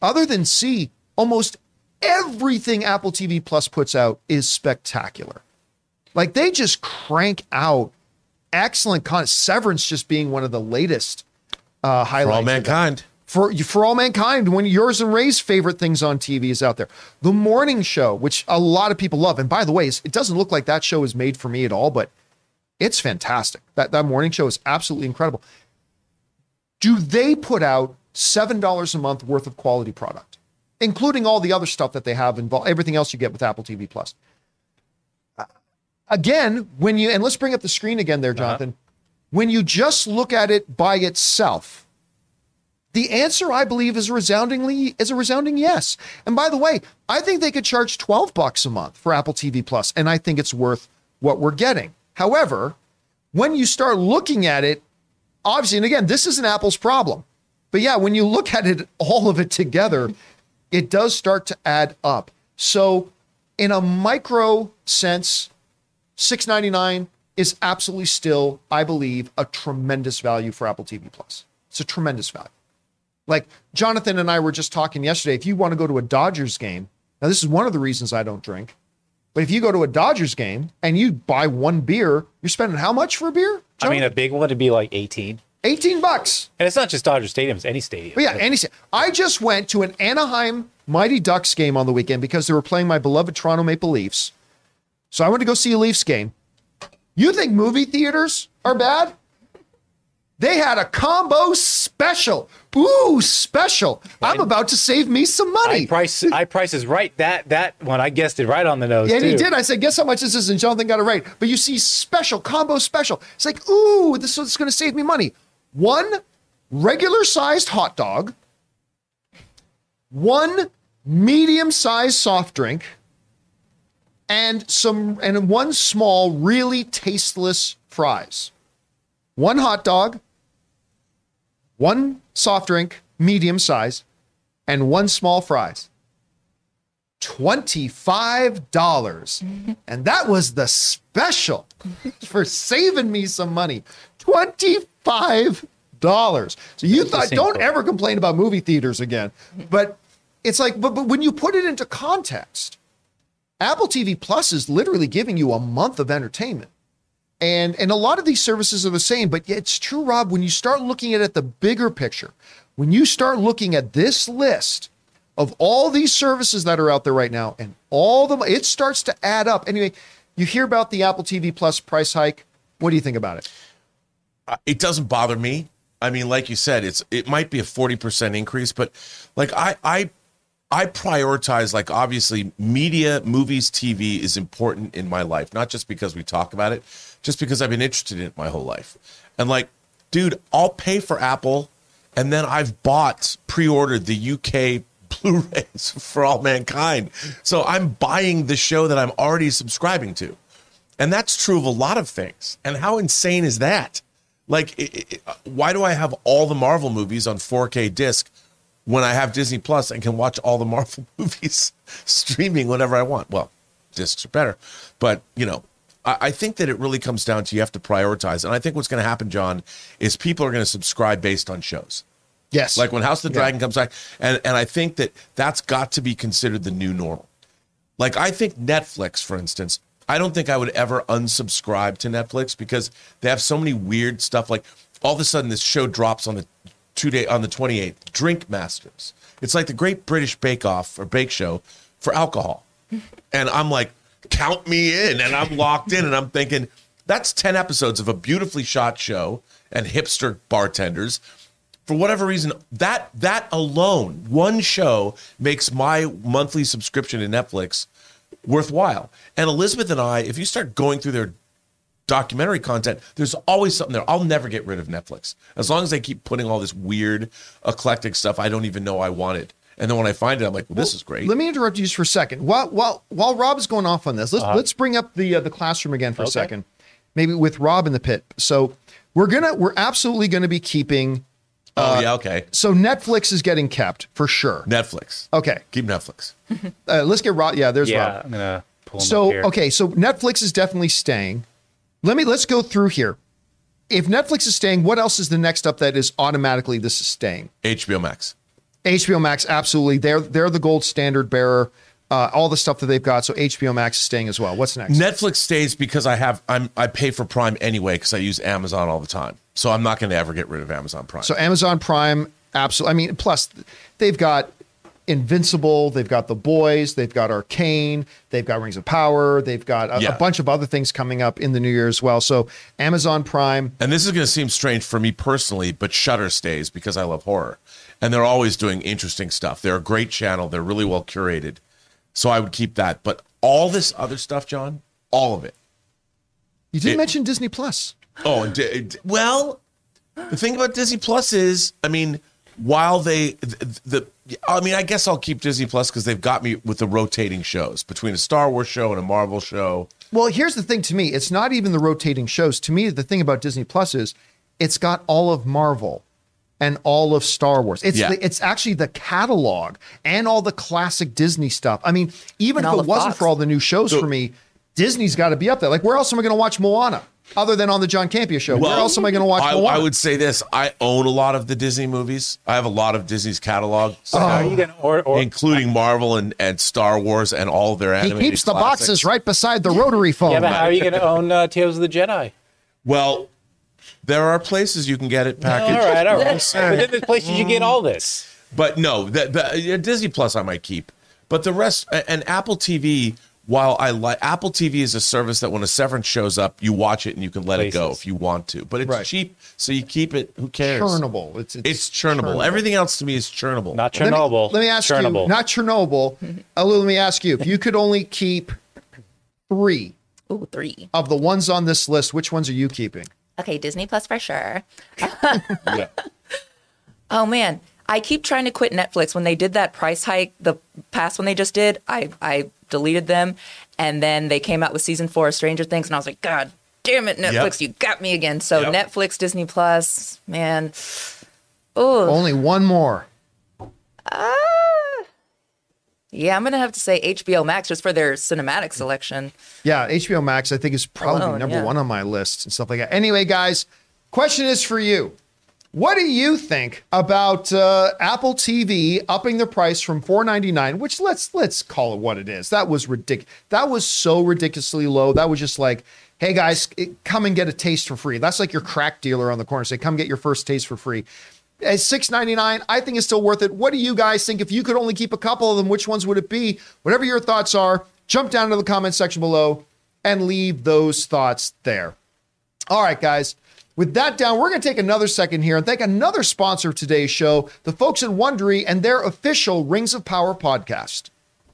Other than See, almost everything Apple TV Plus puts out is spectacular. Like they just crank out excellent content. Severance just being one of the latest uh, For all mankind. for for all mankind when yours and Ray's favorite things on TV is out there. The morning show, which a lot of people love, and by the way, it doesn't look like that show is made for me at all, but it's fantastic. That that morning show is absolutely incredible. Do they put out seven dollars a month worth of quality product, including all the other stuff that they have involved, everything else you get with Apple TV Plus? Uh, Again, when you and let's bring up the screen again, there, Jonathan. When you just look at it by itself, the answer, I believe, is resoundingly is a resounding yes. And by the way, I think they could charge 12 bucks a month for Apple TV Plus, and I think it's worth what we're getting. However, when you start looking at it, obviously, and again, this isn't Apple's problem. But yeah, when you look at it, all of it together, it does start to add up. So, in a micro sense, 699 is absolutely still, I believe, a tremendous value for Apple TV Plus. It's a tremendous value. Like Jonathan and I were just talking yesterday. If you want to go to a Dodgers game, now this is one of the reasons I don't drink. But if you go to a Dodgers game and you buy one beer, you're spending how much for a beer? I mean, a big one would be like 18. 18 bucks. And it's not just Dodger Stadium, it's any stadium. But yeah, any I just went to an Anaheim Mighty Ducks game on the weekend because they were playing my beloved Toronto Maple Leafs. So I went to go see a Leafs game. You think movie theaters are bad? They had a combo special. Ooh, special. I'm about to save me some money. I price I price is right. That that one I guessed it right on the nose. and too. he did. I said, guess how much this is? And Jonathan got it right. But you see special, combo special. It's like, ooh, this is going to save me money. One regular sized hot dog, one medium sized soft drink, and some and one small, really tasteless fries. One hot dog, one soft drink, medium size, and one small fries. $25. And that was the special for saving me some money. $25. So you thought, don't ever complain about movie theaters again. But it's like, but, but when you put it into context, Apple TV Plus is literally giving you a month of entertainment. And and a lot of these services are the same, but it's true, Rob, when you start looking at it the bigger picture, when you start looking at this list of all these services that are out there right now and all the it starts to add up. Anyway, you hear about the Apple TV Plus price hike. What do you think about it? Uh, it doesn't bother me. I mean, like you said, it's it might be a forty percent increase, but like I I I prioritize like obviously media, movies, TV is important in my life, not just because we talk about it, just because I've been interested in it my whole life. And like, dude, I'll pay for Apple, and then I've bought pre-ordered the UK Blu-rays for all mankind. So I'm buying the show that I'm already subscribing to. And that's true of a lot of things. And how insane is that? Like, it, it, why do I have all the Marvel movies on 4K disc when I have Disney Plus and can watch all the Marvel movies streaming whenever I want? Well, discs are better. But, you know, I, I think that it really comes down to you have to prioritize. And I think what's going to happen, John, is people are going to subscribe based on shows. Yes. Like when House of the Dragon comes back, and and I think that that's got to be considered the new normal. Like I think Netflix, for instance, I don't think I would ever unsubscribe to Netflix because they have so many weird stuff. Like all of a sudden, this show drops on the two day on the twenty eighth. Drink Masters. It's like the Great British Bake Off or Bake Show for alcohol, and I'm like, count me in, and I'm locked in, and I'm thinking that's ten episodes of a beautifully shot show and hipster bartenders for whatever reason that that alone one show makes my monthly subscription to netflix worthwhile and elizabeth and i if you start going through their documentary content there's always something there i'll never get rid of netflix as long as they keep putting all this weird eclectic stuff i don't even know i wanted and then when i find it i'm like well, this is great Let me interrupt you just for a second. While while while Rob is going off on this, let's let's bring up the uh, the classroom again for a second. Maybe with Rob in the pit. So we're gonna we're absolutely gonna be keeping. oh yeah okay So Netflix is getting kept for sure. netflix Okay, keep netflix uh, let's get Rob. Yeah, there's Yeah, Rob. I'm gonna pull him up So here. okay, so Netflix is definitely staying. Let me let's go through here. If Netflix is staying, what else is the next up that is automatically this is staying? hbo max HBO Max, absolutely. They're they're the gold standard bearer. Uh, all the stuff that they've got. So HBO Max is staying as well. What's next? Netflix stays because I have I'm I pay for Prime anyway because I use Amazon all the time. So I'm not going to ever get rid of Amazon Prime. So Amazon Prime, absolutely. I mean, plus they've got Invincible, they've got The Boys, they've got Arcane, they've got Rings of Power, they've got a, a bunch of other things coming up in the new year as well. So Amazon Prime, and this is going to seem strange for me personally, but Shudder stays because I love horror, and they're always doing interesting stuff. They're a great channel. They're really well curated, so I would keep that. But all this other stuff, John, all of it. you didn't It- mention Disney Plus. Oh, and di- di- well, the thing about Disney Plus is, I mean, while they the, the I mean, I guess I'll keep Disney Plus because they've got me with the rotating shows between a Star Wars show and a Marvel show. Well, here's the thing to me, it's not even the rotating shows. To me, the thing about Disney Plus is it's got all of Marvel and all of Star Wars. It's Yeah. the, it's actually the catalog and all the classic Disney stuff. I mean, even And if it wasn't Fox. for all the new shows for me, Disney's got to be up there. Like, where else am I going to watch Moana other than on the John Campea show? where else am I going to watch I, Moana? I would say this: I own a lot of the Disney movies. I have a lot of Disney's catalog, So how are you gonna or, or including Marvel and, and Star Wars and all their he animated. keeps the classics. boxes right beside the rotary phone. yeah, but how are you gonna own uh, Tales of the Jedi? Well, there are places you can get it packaged. All right, all right. but then there's places you get all this. But no, the, the, uh, Disney Plus I might keep. But the rest, and Apple TV, while I like Apple TV is a service that when a severance shows up, you watch it and you can let it go if you want to. But it's Right. cheap, so you keep it. Who cares? Churnable. It's It's churnable. Everything else to me is churnable. Not Let me- Let me, ask Chernobyl. you, not Chernobyl. Alu, let me ask you, if you could only keep three Ooh, three. of the ones on this list, which ones are you keeping? Okay, Disney Plus for sure. Yeah. Oh man, I keep trying to quit Netflix. When they did that price hike, the past one they just did, I I deleted them, and then they came out with season four of Stranger Things, and I was like, God damn it, Netflix, you got me again. So Yep. Netflix, Disney Plus, man. Oh, Only one more. Ah. yeah, I'm gonna have to say HBO Max just for their cinematic selection. Yeah, HBO Max, I think, is probably Alone, number yeah. one on my list and stuff like that. Anyway, guys, question is for you. What do you think about uh, Apple TV upping the price from $4.99, which let's let's call it what it is. That was ridiculous. That was so ridiculously low. That was just like, hey guys, come and get a taste for free. That's like your crack dealer on the corner say, come get your first taste for free. At $6.99, I think it's still worth it. What do you guys think? If you could only keep a couple of them, which ones would it be? Whatever your thoughts are, jump down to the comment section below and leave those thoughts there. All right, guys. With that down, we're going to take another second here and thank another sponsor of today's show, the folks at Wondery and their official Rings of Power podcast.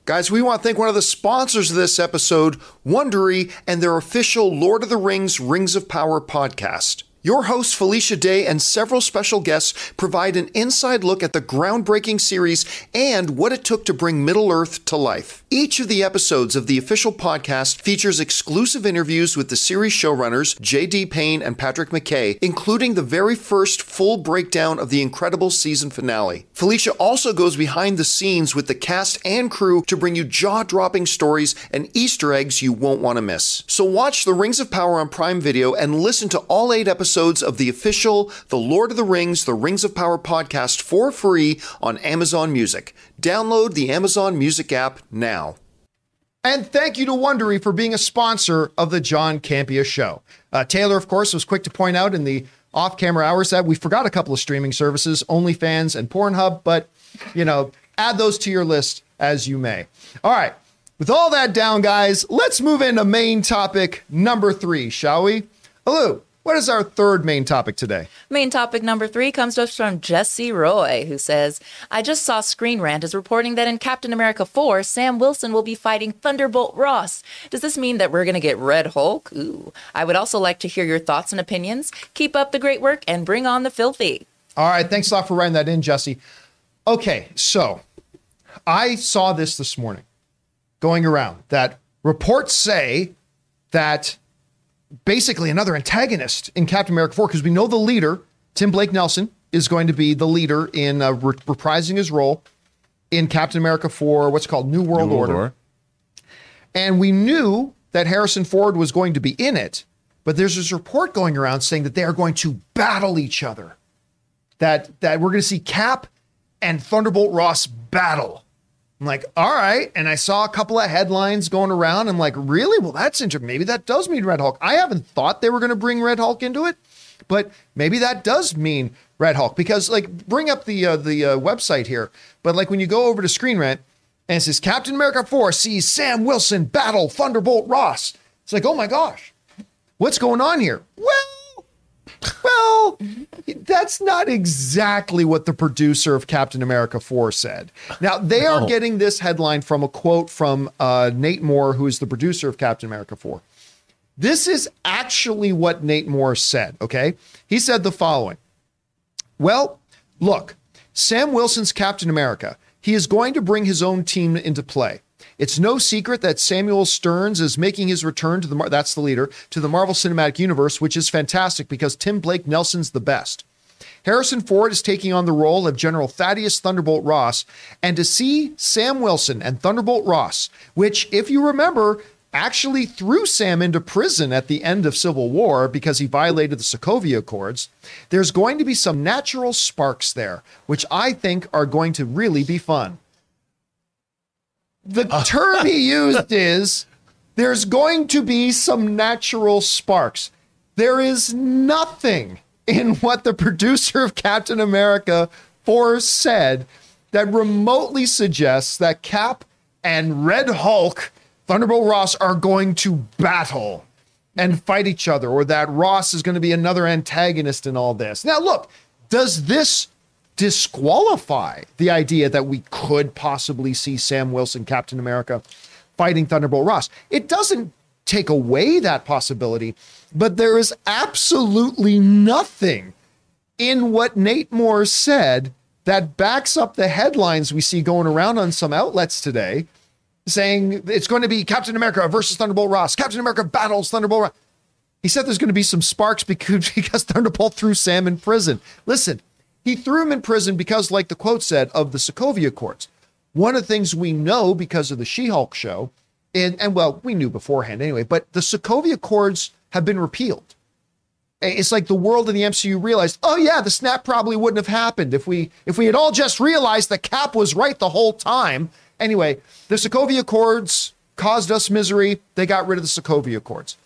Guys, we want to thank one of the sponsors of this episode, Wondery, and their official Lord of the Rings Rings of Power podcast. Your host, Felicia Day, and several special guests provide an inside look at the groundbreaking series and what it took to bring Middle Earth to life. Each of the episodes of the official podcast features exclusive interviews with the series showrunners, J.D. Payne and Patrick McKay, including the very first full breakdown of the incredible season finale. Felicia also goes behind the scenes with the cast and crew to bring you jaw dropping stories and Easter eggs you won't want to miss. So watch The Rings of Power on Prime Video and listen to all eight episodes of the official The Lord of the Rings, The Rings of Power podcast for free on Amazon Music. Download the Amazon Music app now. And thank you to Wondery for being a sponsor of the John Campea Show. Uh, Taylor, of course, was quick to point out in the off camera hours that we forgot a couple of streaming services, OnlyFans and Pornhub, but, you know, add those to your list as you may. All right. With all that down, guys, let's move into main topic number three, shall we? Hello. What is our third main topic today? Main topic number three comes to us from Jesse Roy, who says, I just saw Screen Rant is reporting that in Captain America 4, Sam Wilson will be fighting Thunderbolt Ross. Does this mean that we're going to get Red Hulk? Ooh. I would also like to hear your thoughts and opinions. Keep up the great work and bring on the filthy. All right. Thanks a lot for writing that in, Jesse. Okay. So I saw this this morning going around that reports say that basically another antagonist in Captain America 4, because we know the leader, Tim Blake Nelson, is going to be the leader in uh, re- reprising his role in Captain America 4, what's called New World, Order. And we knew that Harrison Ford was going to be in it, but there's this report going around saying that they are going to battle each other. That that we're going to see Cap and Thunderbolt Ross battle. I'm like, all right. And I saw a couple of headlines going around. I'm like, really? Well, that's interesting. Maybe that does mean Red Hulk. I haven't thought they were going to bring Red Hulk into it, but maybe that does mean Red Hulk because, like, bring up the uh, the uh, website here. But like when you go over to Screen Rant and it says Captain America 4 sees Sam Wilson battle Thunderbolt Ross. It's like, oh my gosh, what's going on here? Well, well, that's not exactly what the producer of Captain America 4 said. Now, they are getting this headline from a quote from uh, Nate Moore, who is the producer of Captain America 4. This is actually what Nate Moore said, okay? He said the following Well, look, Sam Wilson's Captain America, he is going to bring his own team into play. It's no secret that Samuel Stearns is making his return to the Mar- that's the leader to the Marvel Cinematic Universe, which is fantastic because Tim Blake Nelson's the best. Harrison Ford is taking on the role of General Thaddeus Thunderbolt Ross, and to see Sam Wilson and Thunderbolt Ross, which, if you remember, actually threw Sam into prison at the end of Civil War because he violated the Sokovia Accords, there's going to be some natural sparks there, which I think are going to really be fun. The term he used is there's going to be some natural sparks. There is nothing in what the producer of Captain America 4 said that remotely suggests that Cap and Red Hulk Thunderbolt Ross are going to battle and fight each other, or that Ross is going to be another antagonist in all this. Now, look, does this disqualify the idea that we could possibly see Sam Wilson, Captain America, fighting Thunderbolt Ross? It doesn't take away that possibility, but there is absolutely nothing in what Nate Moore said that backs up the headlines we see going around on some outlets today saying it's going to be Captain America versus Thunderbolt Ross. Captain America battles Thunderbolt Ross. He said there's going to be some sparks because, because Thunderbolt threw Sam in prison. Listen, he threw him in prison because, like the quote said, of the Sokovia Accords. One of the things we know because of the She Hulk show, and, and well, we knew beforehand anyway, but the Sokovia Accords have been repealed. It's like the world in the MCU realized, oh yeah, the snap probably wouldn't have happened if we if we had all just realized the cap was right the whole time. Anyway, the Sokovia Accords caused us misery. They got rid of the Sokovia Accords.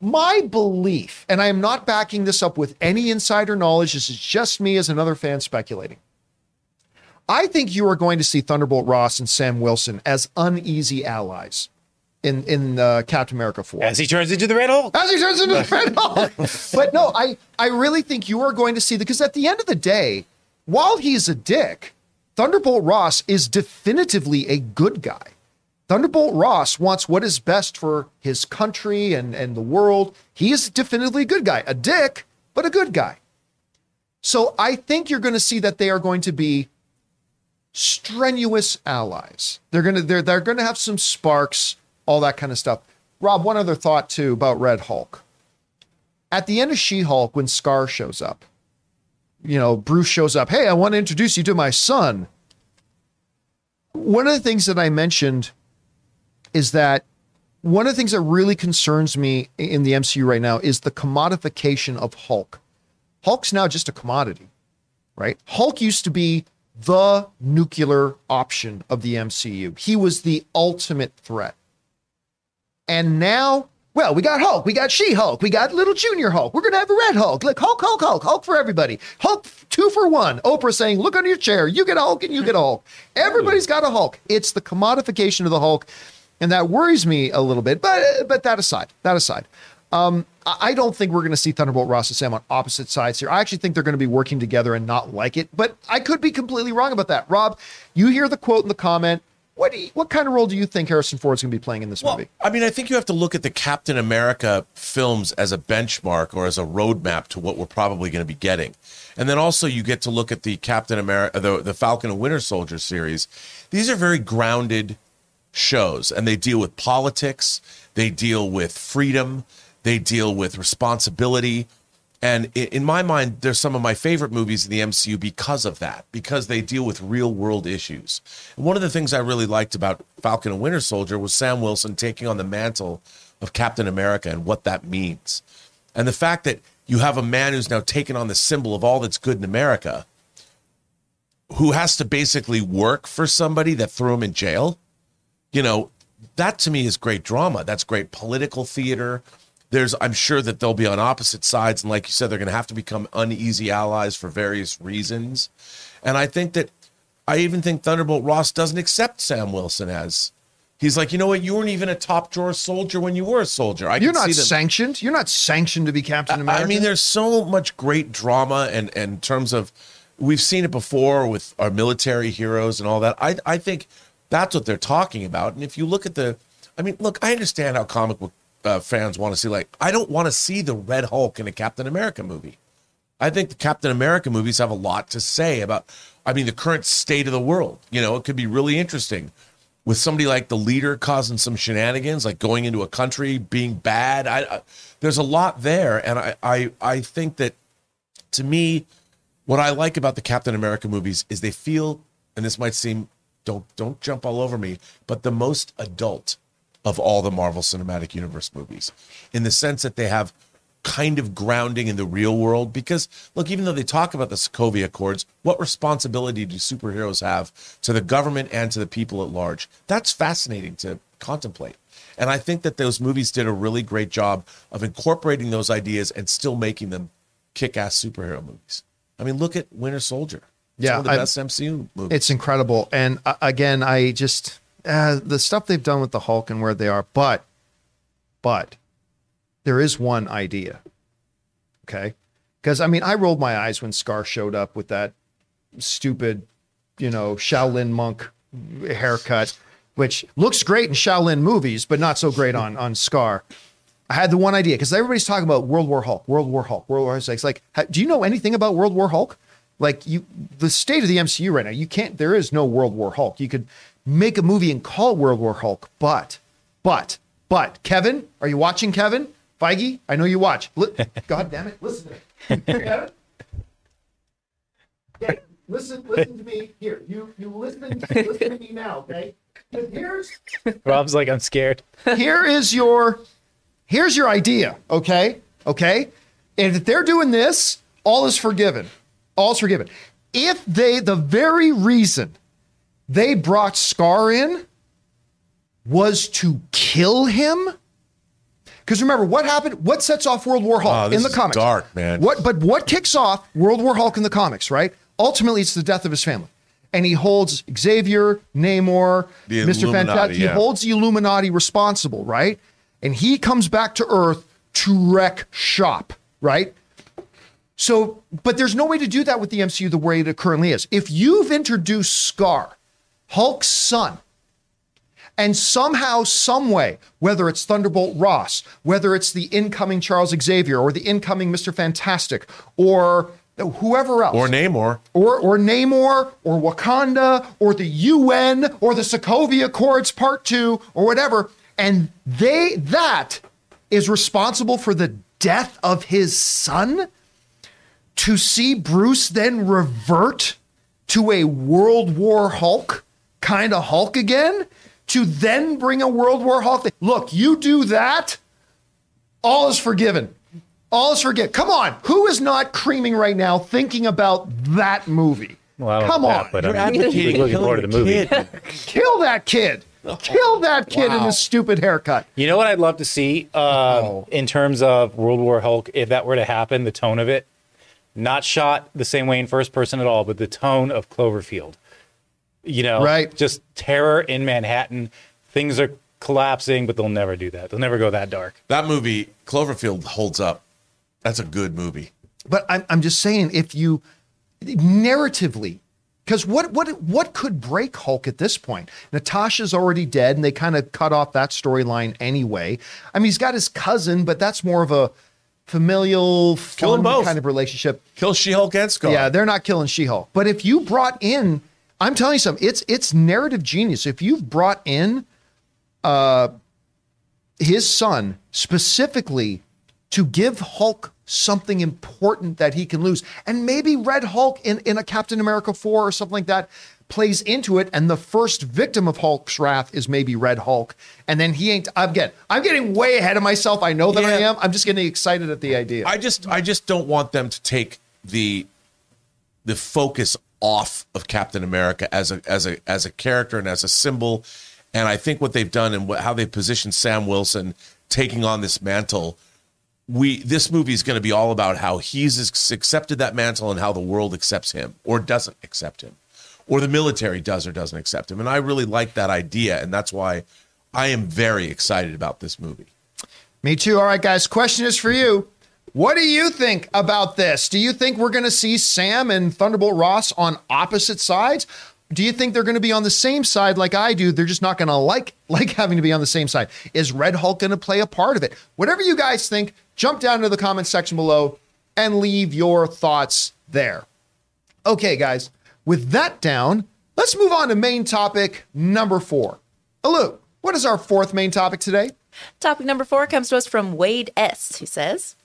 My belief, and I am not backing this up with any insider knowledge, this is just me as another fan speculating. I think you are going to see Thunderbolt Ross and Sam Wilson as uneasy allies in in uh, Captain America 4. As he turns into the Red Hulk. As he turns into the Red Hulk. but no, I, I really think you are going to see because at the end of the day, while he's a dick, Thunderbolt Ross is definitively a good guy. Thunderbolt Ross wants what is best for his country and, and the world. He is definitively a good guy, a dick, but a good guy. So I think you're going to see that they are going to be strenuous allies. They're going to they're they're going to have some sparks, all that kind of stuff. Rob, one other thought too about Red Hulk. At the end of She-Hulk, when Scar shows up, you know, Bruce shows up. Hey, I want to introduce you to my son. One of the things that I mentioned is that one of the things that really concerns me in the MCU right now is the commodification of Hulk. Hulk's now just a commodity, right? Hulk used to be the nuclear option of the MCU. He was the ultimate threat. And now, well, we got Hulk, we got She Hulk, we got Little Junior Hulk. We're going to have a Red Hulk. Like Hulk, Hulk, Hulk, Hulk for everybody. Hulk two for one. Oprah saying, look under your chair. You get a Hulk and you get a Hulk. Everybody's got a Hulk. It's the commodification of the Hulk and that worries me a little bit. But but that aside, that aside, um, I don't think we're going to see Thunderbolt Ross and Sam on opposite sides here. I actually think they're going to be working together and not like it. But I could be completely wrong about that. Rob, you hear the quote in the comment. What you, what kind of role do you think Harrison Ford's going to be playing in this Well, movie? I mean, I think you have to look at the Captain America films as a benchmark or as a roadmap to what we're probably going to be getting. And then also you get to look at the Captain America, the, the Falcon and Winter Soldier series. These are very grounded shows and they deal with politics, they deal with freedom, they deal with responsibility. And in my mind, they're some of my favorite movies in the MCU because of that, because they deal with real world issues. One of the things I really liked about Falcon and Winter Soldier was Sam Wilson taking on the mantle of Captain America and what that means. And the fact that you have a man who's now taken on the symbol of all that's good in America, who has to basically work for somebody that threw him in jail you know, that to me is great drama. That's great political theater. There's, I'm sure that they'll be on opposite sides. And like you said, they're going to have to become uneasy allies for various reasons. And I think that, I even think Thunderbolt Ross doesn't accept Sam Wilson as. He's like, you know what? You weren't even a top drawer soldier when you were a soldier. I You're not sanctioned. You're not sanctioned to be Captain America. I mean, there's so much great drama and and in terms of we've seen it before with our military heroes and all that. I I think that's what they're talking about. And if you look at the, I mean, look, I understand how comic book uh, fans want to see. Like, I don't want to see the Red Hulk in a Captain America movie. I think the Captain America movies have a lot to say about, I mean, the current state of the world. You know, it could be really interesting with somebody like the leader causing some shenanigans, like going into a country being bad. I, I there's a lot there, and I, I I think that to me, what I like about the Captain America movies is they feel, and this might seem don't don't jump all over me, but the most adult of all the Marvel Cinematic Universe movies, in the sense that they have kind of grounding in the real world. Because look, even though they talk about the Sokovia Accords, what responsibility do superheroes have to the government and to the people at large? That's fascinating to contemplate. And I think that those movies did a really great job of incorporating those ideas and still making them kick-ass superhero movies. I mean, look at Winter Soldier. Yeah, one of the I- best MCU movies. It's incredible. And uh, again, I just uh, the stuff they've done with the Hulk and where they are, but, but there is one idea. Okay. Because I mean, I rolled my eyes when Scar showed up with that stupid, you know, Shaolin monk haircut, which looks great in Shaolin movies, but not so great on on Scar. I had the one idea because everybody's talking about World War Hulk, World War Hulk, World War Hulk. It's like, do you know anything about World War Hulk? Like you, the state of the MCU right now, you can't. There is no World War Hulk. You could make a movie and call it World War Hulk, but, but, but, Kevin, are you watching? Kevin Feige, I know you watch. Li- God damn it, listen to me. Kevin? Yeah, listen, listen to me here. You, you listen, listen to me now, okay? Here's Rob's like, I'm scared. here is your here's your idea okay okay and if they're doing this all is forgiven all is forgiven. If they the very reason they brought scar in was to kill him because remember what happened what sets off world war hulk ah, Wow, in the comics? dark, man. what but what kicks off world war hulk in the comics right? Ultimately it's the death of his family. And he holds xavier namor The mr fantastic he yeah. holds the illuminati responsible right? And he comes back to earth to wreck shop right so but there's no way to do that with the mcu the way it currently is if you've introduced scar hulk's son and somehow, some way, whether it's Thunderbolt Ross, whether it's the incoming Charles Xavier, or the incoming Mister Fantastic, or whoever else, Or Namor. or or Namor, or Wakanda, or the UN, or the Sokovia Accords Part Two, or whatever, and they that is responsible for the death of his son. To see Bruce then revert to a World War Hulk kind of Hulk again, to then bring a World War Hulk. Look, you do that, all is forgiven. All is forgiven. Come on, who is not creaming right now thinking about that movie? Well, Come on, that, but You're I'm advocating looking forward to the movie. kill that kid. Kill that kid in his stupid haircut. You know what I'd love to see um, in terms of World War Hulk, if that were to happen, the tone of it, not shot the same way in first person at all, but the tone of Cloverfield. You know, Right. Just terror in Manhattan. Things are collapsing, but they'll never do that. They'll never go that dark. That movie, Cloverfield, holds up. That's a good movie. But I'm, I'm just saying, if you narratively, because what what what could break Hulk at this point? Natasha's already dead, and they kind of cut off that storyline anyway. I mean, he's got his cousin, but that's more of a familial, fun both. kind of relationship. Kill She-Hulk and Scar. Yeah, they're not killing She-Hulk. But if you brought in, I'm telling you something, it's it's narrative genius. If you've brought in uh his son specifically to give Hulk something important that he can lose. And maybe Red Hulk in, in a Captain America 4 or something like that plays into it. And the first victim of Hulk's wrath is maybe Red Hulk. And then he ain't I'm getting I'm getting way ahead of myself. I know that I am. I'm just getting excited at the idea. I just I just don't want them to take the the focus off of Captain America as a as a as a character and as a symbol. And I think what they've done and what, how they positioned Sam Wilson taking on this mantle, we this movie is going to be all about how he's accepted that mantle and how the world accepts him or doesn't accept him, or the military does or doesn't accept him. And I really like that idea, and that's why I am very excited about this movie. Me too. All right, guys. Question is for you. What do you think about this? Do you think we're going to see Sam and Thunderbolt Ross on opposite sides? Do you think they're going to be on the same side like I do? They're just not going to like like having to be on the same side. Is Red Hulk going to play a part of it? Whatever you guys think, jump down into the comment section below and leave your thoughts there. Okay, guys. With that down, let's move on to main topic number 4. Alu, what is our fourth main topic today? Topic number four comes to us from Wade S., who says,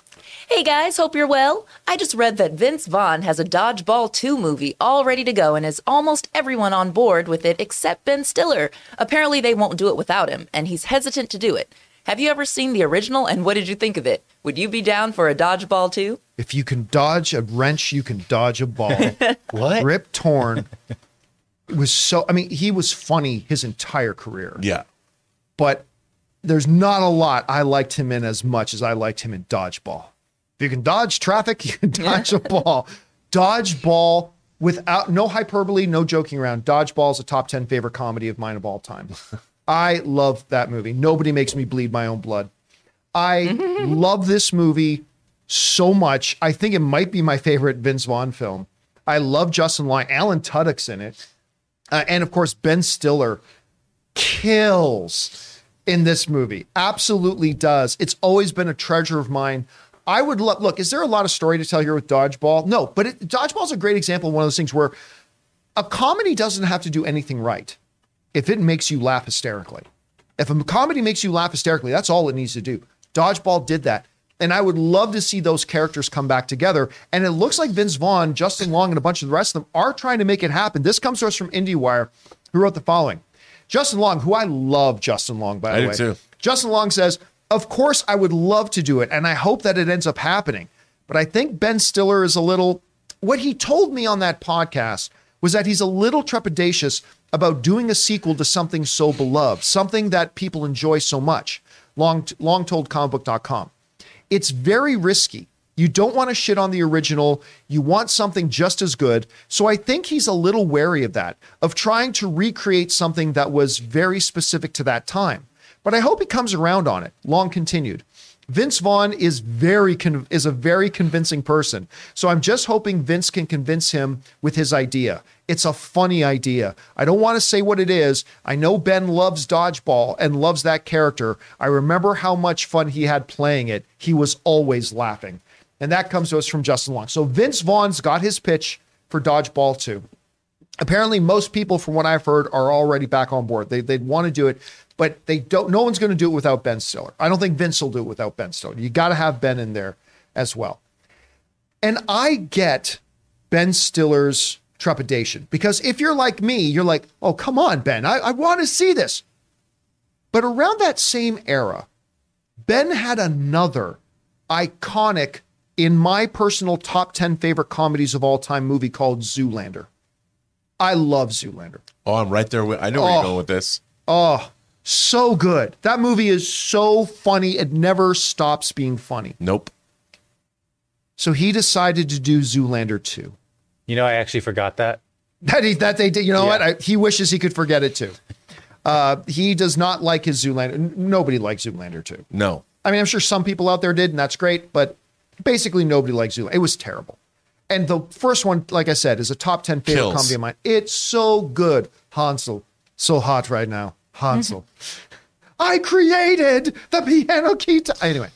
Hey guys, hope you're well. I just read that Vince Vaughn has a Dodgeball 2 movie all ready to go and has almost everyone on board with it except Ben Stiller. Apparently, they won't do it without him, and he's hesitant to do it. Have you ever seen the original, and what did you think of it? Would you be down for a Dodgeball 2? If you can dodge a wrench, you can dodge a ball. What? Rip Torn was so, I mean, he was funny his entire career, Yeah. but there's not a lot I liked him in as much as I liked him in Dodgeball. If you can dodge traffic, you can dodge a ball. Dodgeball without no hyperbole, no joking around. Dodgeball is a top 10 favorite comedy of mine of all time. I love that movie. Nobody makes me bleed my own blood. I love this movie so much. I think it might be my favorite Vince Vaughn film. I love Justin Long. Alan Tudyk's in it. Uh, and of course, Ben Stiller kills in this movie. Absolutely does. It's always been a treasure of mine. I would lo- look, is there a lot of story to tell here with Dodgeball? No, but it, Dodgeball is a great example of one of those things where a comedy doesn't have to do anything right if it makes you laugh hysterically. If a comedy makes you laugh hysterically, that's all it needs to do. Dodgeball did that. And I would love to see those characters come back together. And it looks like Vince Vaughn, Justin Long, and a bunch of the rest of them are trying to make it happen. This comes to us from IndieWire, who wrote the following Justin Long, who I love Justin Long, by I the way. too. Justin Long says, Of course, I would love to do it. And I hope that it ends up happening. But I think Ben Stiller is a little, what he told me on that podcast was that he's a little trepidatious about doing a sequel to something so beloved, something that people enjoy so much. Long, long told comicbook.com. It's very risky. You don't want to shit on the original. You want something just as good. So I think he's a little wary of that, of trying to recreate something that was very specific to that time. But I hope he comes around on it. Long continued. Vince Vaughn is very con- is a very convincing person. So I'm just hoping Vince can convince him with his idea. It's a funny idea. I don't want to say what it is. I know Ben loves dodgeball and loves that character. I remember how much fun he had playing it. He was always laughing. And that comes to us from Justin Long. So Vince Vaughn's got his pitch for Dodgeball 2 apparently most people from what i've heard are already back on board they, they'd want to do it but they don't no one's going to do it without ben stiller i don't think vince will do it without ben stiller you got to have ben in there as well and i get ben stiller's trepidation because if you're like me you're like oh come on ben i, I want to see this but around that same era ben had another iconic in my personal top 10 favorite comedies of all time movie called zoolander I love Zoolander. Oh, I'm right there. With, I know where Oh. you're going with this. Oh, so good. That movie is so funny. It never stops being funny. Nope. So he decided to do Zoolander 2. You know, I actually forgot that. That he, that they did. You know Yeah. what? I, he wishes he could forget it too. Uh, he does not like his Zoolander. Nobody likes Zoolander 2. No. I mean, I'm sure some people out there did, and that's great, but basically nobody likes Zoolander. It was terrible. And the first one, like I said, is a top 10 favorite Kills. comedy of mine. It's so good. Hansel, so hot right now. Hansel. I created the piano key. T-. Anyway.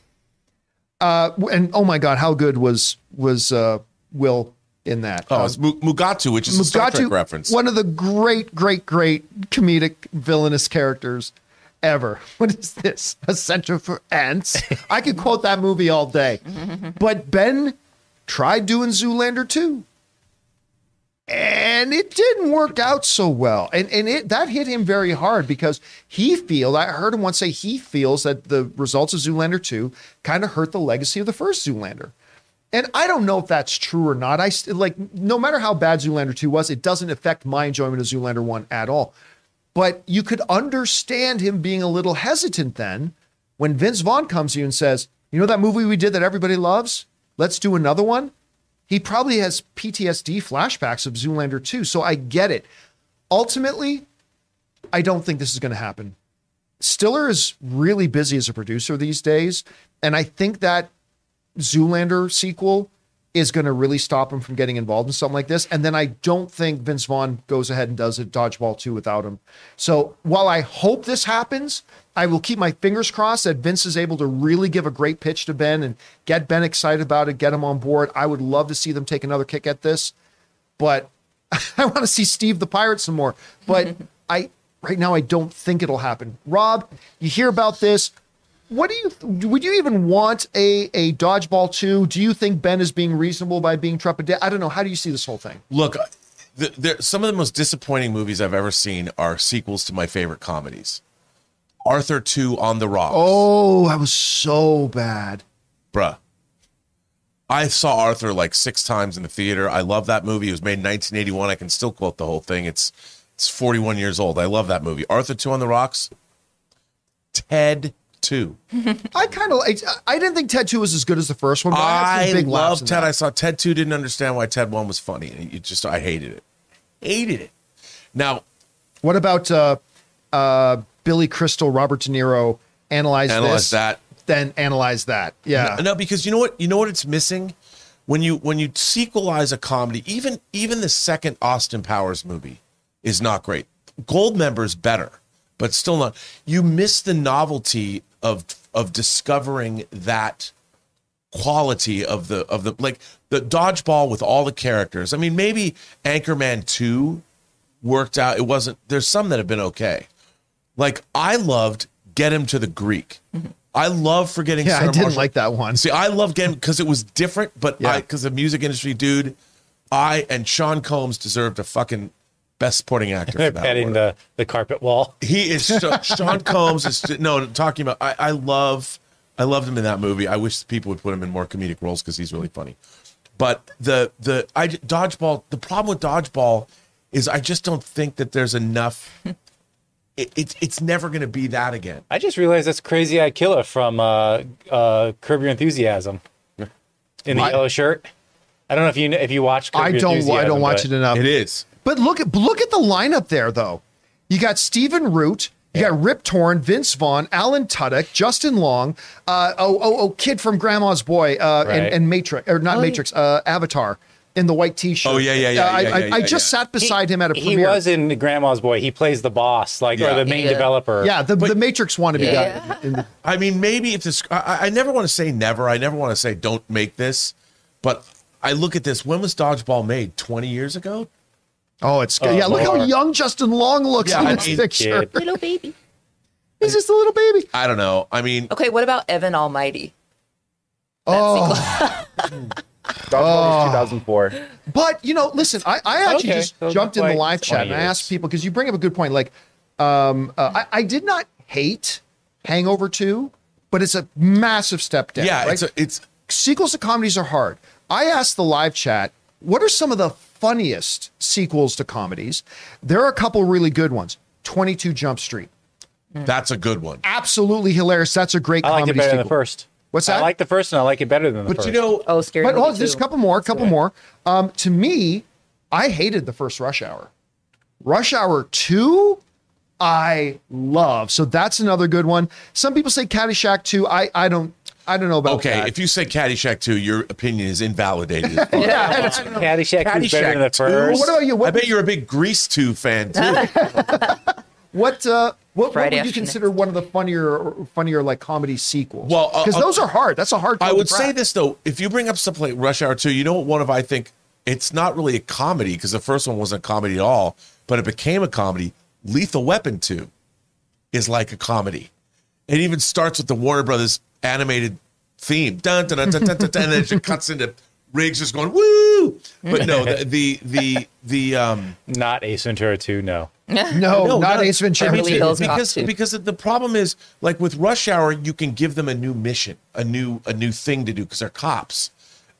Uh, and oh my God, how good was was uh, Will in that? Oh, Uh, it's Mugatu, which is a Star Trek reference. one of the great, great, great comedic villainous characters ever. What is this? A Center for Ants? I could quote that movie all day. But Ben tried doing Zoolander too. And it didn't work out so well. And and it that hit him very hard because he feel I heard him once say he feels that the results of Zoolander 2 kind of hurt the legacy of the first Zoolander. And I don't know if that's true or not. I like no matter how bad Zoolander 2 was, it doesn't affect my enjoyment of Zoolander 1 at all. But you could understand him being a little hesitant then when Vince Vaughn comes to you and says, "You know that movie we did that everybody loves? Let's do another one." He probably has PTSD flashbacks of Zoolander 2, so I get it. Ultimately, I don't think this is going to happen. Stiller is really busy as a producer these days, and I think that Zoolander sequel is going to really stop him from getting involved in something like this. And then I don't think Vince Vaughn goes ahead and does a Dodgeball 2 without him. So while I hope this happens, I will keep my fingers crossed that Vince is able to really give a great pitch to Ben and get Ben excited about it, get him on board. I would love to see them take another kick at this, but I want to see Steve the Pirate some more. But I right now I don't think it'll happen. Rob, you hear about this? What do you would you even want a a dodgeball two? Do you think Ben is being reasonable by being trepidate? I don't know. How do you see this whole thing? Look, uh, the, there, some of the most disappointing movies I've ever seen are sequels to my favorite comedies. Arthur 2 on the Rocks. Oh, that was so bad. Bruh. I saw Arthur like six times in the theater. I love that movie. It was made in 1981. I can still quote the whole thing. It's it's 41 years old. I love that movie. Arthur 2 on the Rocks. Ted Two. I kind of I didn't think Ted Two was as good as the first one. But I, I some big laughs love Ted. that. I saw Ted Two. Didn't understand why Ted One was funny. It just I hated it. Hated it. Now What about uh, uh, Billy Crystal, Robert De Niro? Analyze, Analyze this, that. then analyze that. Yeah, No, because you know what? You know what it's missing when you when you sequelize a comedy. Even even the second Austin Powers movie is not great. Goldmember's better, but still not. You miss the novelty of of discovering that quality of the of the like the dodgeball with all the characters. I mean, maybe Anchorman two worked out. It wasn't. There's some that have been okay. Like I loved Get Him to the Greek. I love forgetting. yeah. I didn't Marshall. like that one. See, I love Get Him because it was different, but Yeah. I because the music industry dude, I and Sean Combs deserved a fucking best supporting actor for that. petting award. the, the carpet wall. He is so, Sean Combs is no talking about. I, I love I loved him in that movie. I wish people would put him in more comedic roles because he's really funny. But the the I dodgeball. The problem with dodgeball is I just don't think that there's enough. It, it's it's never going to be that again. I just realized that's Crazy Eye Killer from uh, uh, Curb Your Enthusiasm in the I- yellow shirt. I don't know if you if you watch. Curb I Your don't. I don't watch it enough. It is. But look at look at the lineup there, though. You got Stephen Root, you got Rip Torn, Vince Vaughn, Alan Tudyk, Justin Long, uh, oh oh oh, kid from Grandma's Boy, uh, and, Right. and Matrix or not Oh. Matrix, uh, Avatar in the white T-shirt. Oh, yeah, yeah, yeah, Uh, I, yeah, I, yeah, I yeah, just yeah. sat beside him at a premiere. He was in Grandma's Boy. He plays the boss, like Yeah. or the main Yeah. developer. yeah, the, the Matrix wannabe Yeah. guy. In the, I mean, maybe if this, I, I never want to say never. I never want to say don't make this, but I look at this. When was Dodgeball made? Twenty years ago. oh, it's good. Oh, yeah, look how young Justin Long looks Yeah, in I this mean, picture. kid. Little baby. He's just a little baby. I don't know. I mean, Okay, what about Evan Almighty? Oh, Dodgeball was 2004. But you know, listen, I, I actually Okay, just so jumped in the live chat 20 and I asked people because you bring up a good point. Like, um, uh, I, I did not hate Hangover Two, but it's a massive step down. yeah, right? it's a, it's sequels to comedies are hard. I asked the live chat, what are some of the funniest sequels to comedies? There are a couple really good ones. Twenty Two Jump Street, that's a good one. absolutely hilarious. That's a great I liked it comedy better sequel. than the first. What's that? I like the first, one. I like it better than the But first. you know, Oh, scary. But movie oh, there's a couple more, a couple more. Um, to me, I hated the first Rush Hour. Rush Hour 2, I love. So that's another good one. Some people say Caddyshack 2. I I don't I don't know about that. okay, that. if you say Caddyshack two, your opinion is invalidated. yeah, it's- Caddyshack is better than the Caddyshack two? first. what about you? I bet you're a big Grease two fan too. what uh what, what would you afternoon. consider one of the funnier funnier like comedy sequels? Well, uh, because uh, those are hard. That's a hard. I pill to would say this though: if you bring up something like Rush Hour Two, you know what? One of I think it's not really a comedy because the first one wasn't a comedy at all, but it became a comedy. Lethal Weapon Two is like a comedy. It even starts with the Warner Brothers animated theme, dun dun dun dun dun, dun, dun and then it just cuts into Riggs is going woo. But no, the the the, the um Not Ace Ventura 2, no. no, not Ace Ventura. Beverly Hills Cop because too. because the problem is like with Rush Hour, you can give them a new mission, a new a new thing to do because they're cops.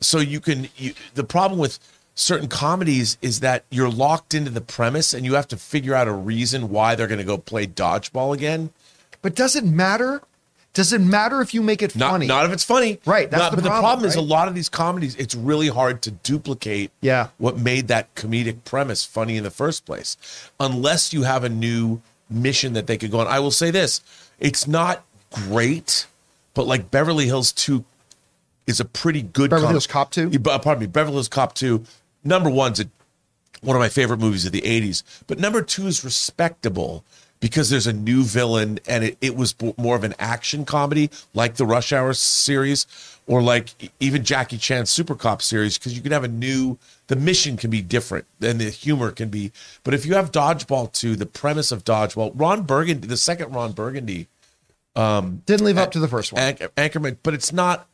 So you can. You, the problem with certain comedies is that you're locked into the premise and you have to figure out a reason why they're going to go play dodgeball again. But does it matter? Does it matter if you make it Not funny? not if it's funny, Right, that's Not- the but the problem, problem is a lot of these comedies. It's really hard to duplicate. Yeah. what made that comedic premise funny in the first place, unless you have a new mission that they could go on. I will say this: it's not great, but like Beverly Hills Two is a pretty good. Beverly com- Hills Cop 2? Yeah, but- Pardon me, Beverly Hills Cop Two. Number one's a one of my favorite movies of the 80s. But number two is respectable because there's a new villain and it, it was b- more of an action comedy like the Rush Hour series or like even Jackie Chan's Super Cop series because you can have a new, the mission can be different and the humor can be. But if you have Dodgeball 2, the premise of Dodgeball, Ron Burgundy, the second Ron Burgundy, um, Didn't live up to the first one. Anch- Anchorman, but it's not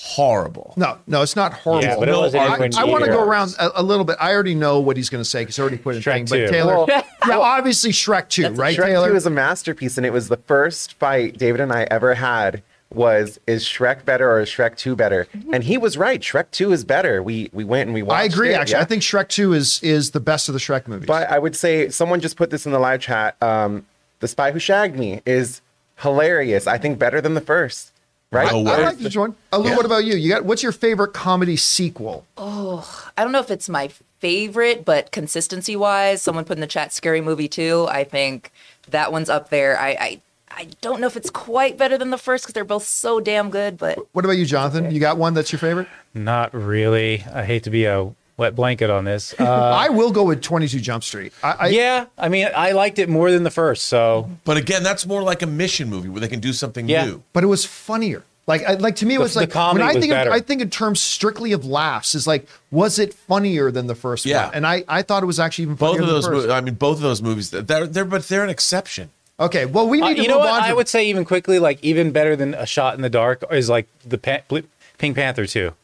horrible. No, no, it's not horrible. Yeah, but it No, wasn't I- I want to go around a, a little bit. I already know what he's going to say because I already put it in Shrek thing. But Taylor, Well- yeah, obviously Shrek 2, right, Shrek Taylor? 2 is a masterpiece, and it was the first fight David and I ever had. Was is Shrek better or is Shrek 2 better? And he was right. Shrek 2 is better. We we went and we watched. I agree. it, Actually, yeah. I think Shrek 2 is is the best of the Shrek movies. But I would say someone just put this in the live chat. Um, the Spy Who Shagged Me is hilarious. I think better than the first. Right? No I way. like this one. Alu, Yeah. what about you? You got what's your favorite comedy sequel? Oh, I don't know if it's my favorite, but consistency wise, someone put in the chat scary movie too. I think that one's up there. I I, I don't know if it's quite better than the first because they're both so damn good, but What about you, Jonathan? You got one that's your favorite? Not really. I hate to be a wet blanket on this. Uh, I will go with 22 Jump Street. I, I, yeah, I mean, I liked it more than the first. So But again, that's more like a mission movie where they can do something Yeah. new. but it was funnier. Like, I, like to me, it The- was the like comedy when I think, of. I think in terms strictly of laughs. Is like, was it funnier than the first Yeah. one? And I, I thought it was actually even Both funnier of than those, the first. mo- I mean, both of those movies, they're, they're, but they're an exception. Okay, well, we Uh, need to you move know what? on. I would say even quickly, like even better than a shot in the dark is like the pa- Pink Panther two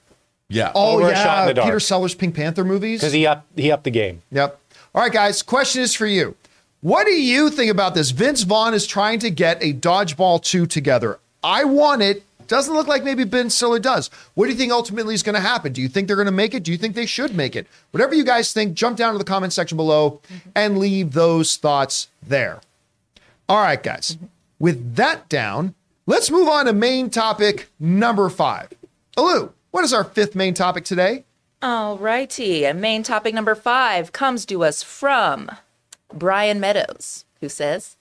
Yeah. oh over yeah, shot in the dark. Peter Sellers Pink Panther movies. because he upped he upped the game. Yep. All right, guys. Question is for you. What do you think about this? Vince Vaughn is trying to get a Dodgeball 2 together. I want it. Doesn't look like maybe Ben Stiller does. What do you think ultimately is going to happen? Do you think they're going to make it? Do you think they should make it? Whatever you guys think, jump down to the comment section below mm-hmm. and leave those thoughts there. All right, guys. Mm-hmm. With that down, let's move on to main topic number five. Alu, what is our fifth main topic today? All righty. And main topic number five comes to us from Brian Meadows, who says,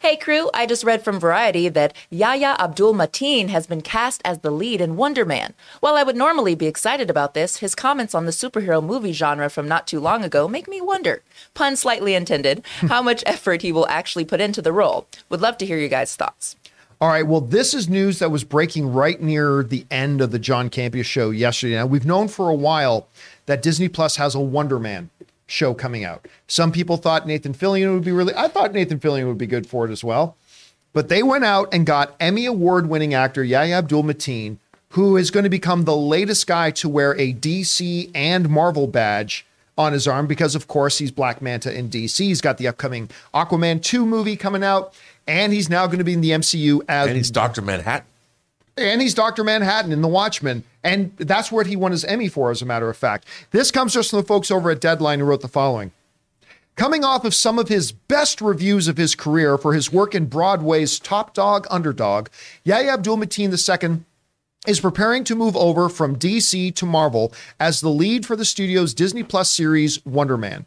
Hey crew, I just read from Variety that Yahya Abdul Mateen has been cast as the lead in Wonder Man. While I would normally be excited about this, his comments on the superhero movie genre from not too long ago make me wonder, pun slightly intended, how much effort he will actually put into the role. Would love to hear you guys' thoughts. All right. Well, this is news that was breaking right near the end of the John Campea show yesterday. Now, we've known for a while that Disney Plus has a Wonder Man show coming out. Some people thought Nathan Fillion would be really, I thought Nathan Fillion would be good for it as well. But they went out and got Emmy Award winning actor Yahya Abdul Mateen, who is going to become the latest guy to wear a DC and Marvel badge on his arm because, of course, he's Black Manta in DC. He's got the upcoming Aquaman 2 movie coming out, and he's now going to be in the MCU as And he's Dr. Manhattan. and he's Dr. Manhattan in The Watchmen. And that's what he won his Emmy for, as a matter of fact. This comes just from the folks over at Deadline who wrote the following. Coming off of some of his best reviews of his career for his work in Broadway's Top Dog Underdog, Yahya Abdul Mateen II is preparing to move over from DC to Marvel as the lead for the studio's Disney Plus series Wonder Man.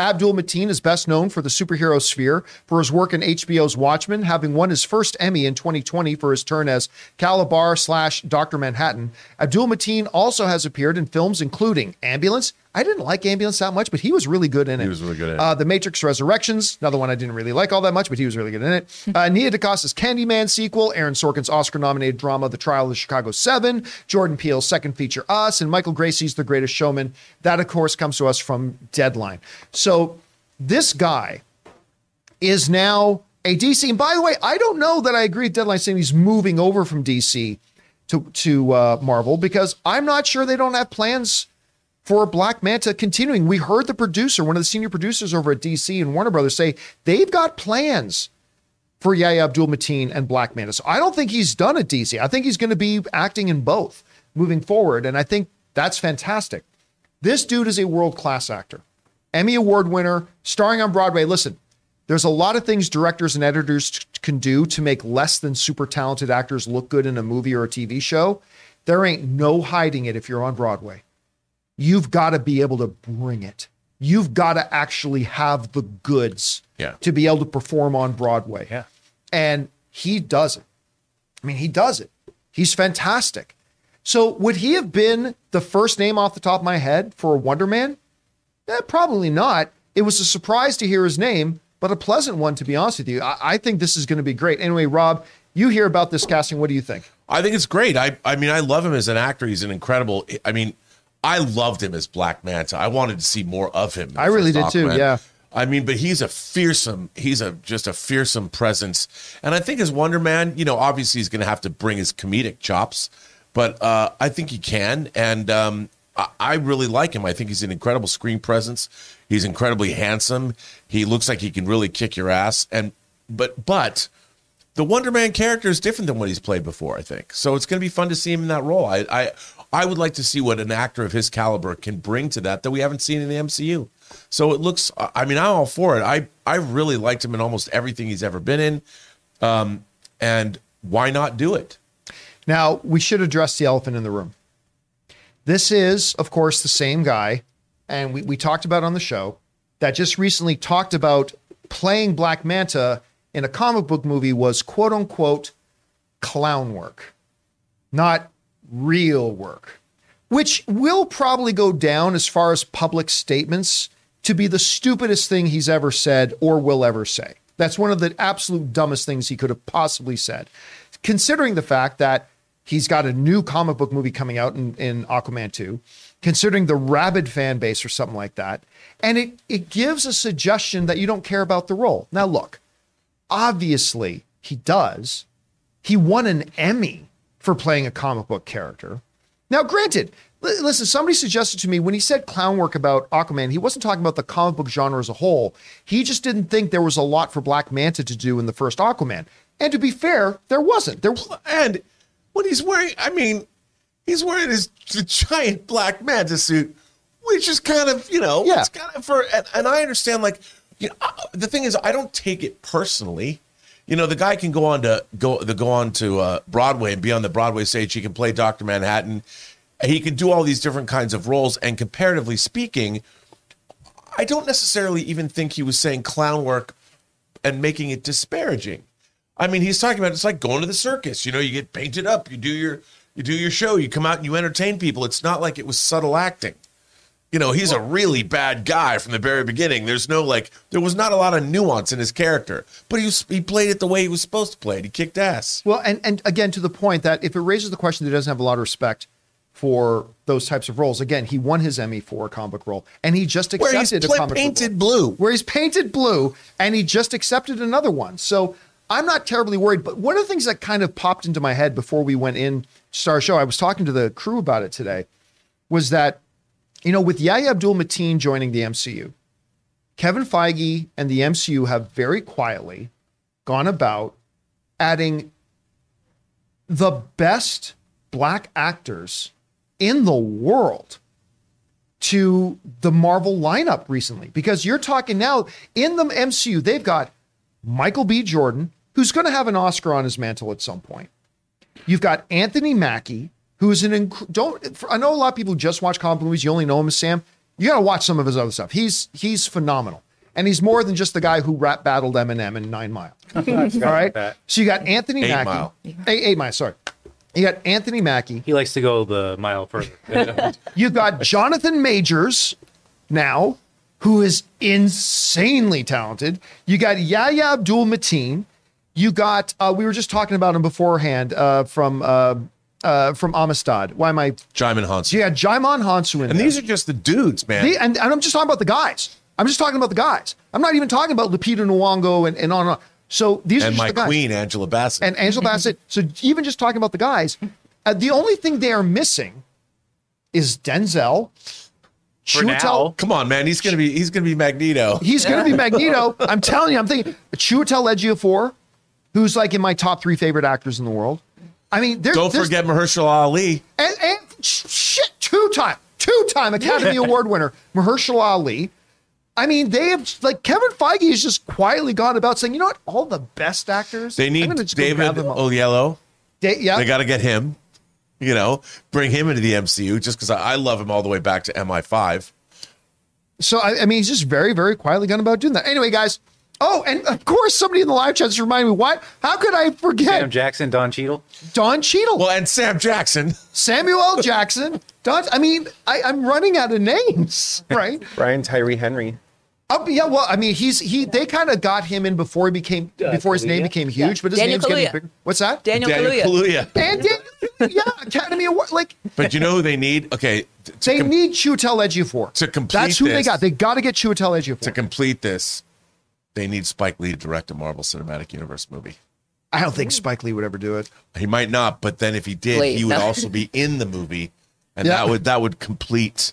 Abdul Mateen is best known for the superhero sphere for his work in HBO's Watchmen, having won his first Emmy in 2020 for his turn as Cal Abar slash Dr. Manhattan. Abdul Mateen also has appeared in films including Ambulance. I didn't like Ambulance that much, but he was really good in it. He was really good in it. Uh, the Matrix Resurrections, another one I didn't really like all that much, but he was really good in it. Uh, Nia DaCosta's Candyman sequel, Aaron Sorkin's Oscar-nominated drama The Trial of the Chicago Seven, Jordan Peele's second feature Us, and Michael Gracey's The Greatest Showman. That, of course, comes to us from Deadline. So this guy is now a DC. And by the way, I don't know that I agree with Deadline saying he's moving over from DC to to uh, Marvel because I'm not sure they don't have plans for Black Manta continuing. We heard the producer, one of the senior producers over at DC and Warner Brothers, say they've got plans for Yahya Abdul Mateen and Black Manta. So I don't think he's done at DC. I think he's going to be acting in both moving forward, and I think that's fantastic. This dude is a world class actor, Emmy Award winner, starring on Broadway. Listen, there's a lot of things directors and editors t- can do to make less than super talented actors look good in a movie or a TV show. There ain't no hiding it if you're on Broadway. You've got to be able to bring it. You've got to actually have the goods Yeah. to be able to perform on Broadway. Yeah. And he does it. I mean, he does it. He's fantastic. So, would he have been the first name off the top of my head for a Wonder Man? Eh, probably not. It was a surprise to hear his name, but a pleasant one, to be honest with you. I, I think this is going to be great. Anyway, Rob, you hear about this casting. What do you think? I think it's great. I I mean, I love him as an actor. He's an incredible. I mean, I loved him as Black Manta. I wanted to see more of him. I really did too, yeah. I mean, but he's a fearsome. He's a just a fearsome presence, and I think as Wonder Man, you know, obviously he's going to have to bring his comedic chops, but uh, I think he can, and um, I, I really like him. I think he's an incredible screen presence. He's incredibly handsome. He looks like he can really kick your ass, and but but the Wonder Man character is different than what he's played before, I think. So it's going to be fun to see him in that role. I, I I would like to see what an actor of his caliber can bring to that that we haven't seen in the MCU. So it looks I mean, I'm all for it. I I really liked him in almost everything he's ever been in. Um and why not do it? Now, we should address the elephant in the room. This is, of course, the same guy, and we, we talked about on the show that just recently talked about playing Black Manta in a comic book movie was quote unquote clown work, not real work, which will probably go down as far as public statements to be the stupidest thing he's ever said or will ever say. That's one of the absolute dumbest things he could have possibly said, considering the fact that he's got a new comic book movie coming out in, in Aquaman 2, considering the rabid fan base or something like that. And it, it gives a suggestion that you don't care about the role. Now, look, obviously he does. He won an Emmy for playing a comic book character. Now, granted, li- listen, somebody suggested to me when he said clown work about Aquaman, he wasn't talking about the comic book genre as a whole. He just didn't think there was a lot for Black Manta to do in the first Aquaman. And to be fair, there wasn't. There And when he's wearing, I mean, he's wearing his the giant black manta suit, which is kind of, you know, Yeah. it's kind of for, and, and I understand, like, you know, the thing is, I don't take it personally. You know, the guy can go on to go the go on to uh, Broadway and be on the Broadway stage. He can play Doctor Manhattan. He can do all these different kinds of roles. And comparatively speaking, I don't necessarily even think he was saying clown work and making it disparaging. I mean, he's talking about it's like going to the circus. You know, you get painted up, you do your you do your show, you come out and you entertain people. It's not like it was subtle acting. You know, he's a really bad guy from the very beginning. There's no like there was not a lot of nuance in his character, but he was he played it the way he was supposed to play it. He kicked ass. Well, and and again to the point that if it raises the question that he doesn't have a lot of respect for those types of roles, again, he won his Emmy for a comic book role, and he just accepted Where he's a comic painted role. blue. where he's painted blue, and he just accepted another one. So I'm not terribly worried. But one of the things that kind of popped into my head before we went in to start our show, I was talking to the crew about it today, was that you know with Yahya Abdul Mateen joining the MCU, Kevin Feige and the MCU have very quietly gone about adding the best black actors in the world to the Marvel lineup recently because you're talking now in the MCU, they've got Michael B. Jordan, who's going to have an Oscar on his mantle at some point. You've got Anthony Mackie, who's an inc- don't I know a lot of people who just watch comic movies, you only know him as Sam. You got to watch some of his other stuff. He's he's phenomenal. And he's more than just the guy who rap battled Eminem in Nine Mile. All right. that. So you got Anthony Eight Mackie. Mile. Eight, eight Mile, sorry. You got Anthony Mackie. He likes to go the mile further. You've got Jonathan Majors now, who is insanely talented. You got Yahya Abdul Mateen. You got uh, we were just talking about him beforehand uh, from uh, uh, from Amistad. Why am I? Djimon Hansen. Yeah, Djimon Hounsou in And there. these are just the dudes, man. The- and, and I'm just talking about the guys. I'm just talking about the guys. I'm not even talking about Lupita Nyong'o and, and on and on. So these are and just my the guys. queen, Angela Bassett. and Angela Bassett. So even just talking about the guys, uh, the only thing they are missing is Denzel. For now. Come on, man. He's gonna be he's gonna be Magneto. He's going to be Magneto. I'm telling you, I'm thinking Chiwetel Ejiofor, who's like in my top three favorite actors in the world. I mean, there's, Don't there's- forget Mahershala Ali. and, and shit, two time, two time Academy Award winner Mahershala Ali. I mean, they have like Kevin Feige has just quietly gone about saying, you know what, all the best actors. They need David them all." Oyelowo. Da- yeah, They got to get him. You know, bring him into the MCU just because I, I love him all the way back to MI5. So I, I mean, he's just very, very quietly gone about doing that. Anyway, guys. Oh, and of course, somebody in the live chat just reminded me. What? How could I forget Sam Jackson, Don Cheadle. Don Cheadle, Well, and Sam Jackson. Samuel Jackson? Don. I mean, I, I'm running out of names, right? Brian Tyree Henry. Oh, yeah. Well, I mean, he's he. They kind of got him in before he became Uh, before his name became huge, but his Daniel name's getting bigger. What's that? Daniel, Daniel Kaluuya. Kaluuya. and Daniel, yeah, Academy Award. Like But you know who they need? Okay, t- to, they com- need Chiwetel Ejiofor to complete That's who they got. They got to get Chiwetel Ejiofor. to complete this, they need Spike Lee to direct a Marvel Cinematic Universe movie. I don't think Spike Lee would ever do it. He might not, but then if he did, Wait, he would no. also be in the movie, and Yeah. that would that would complete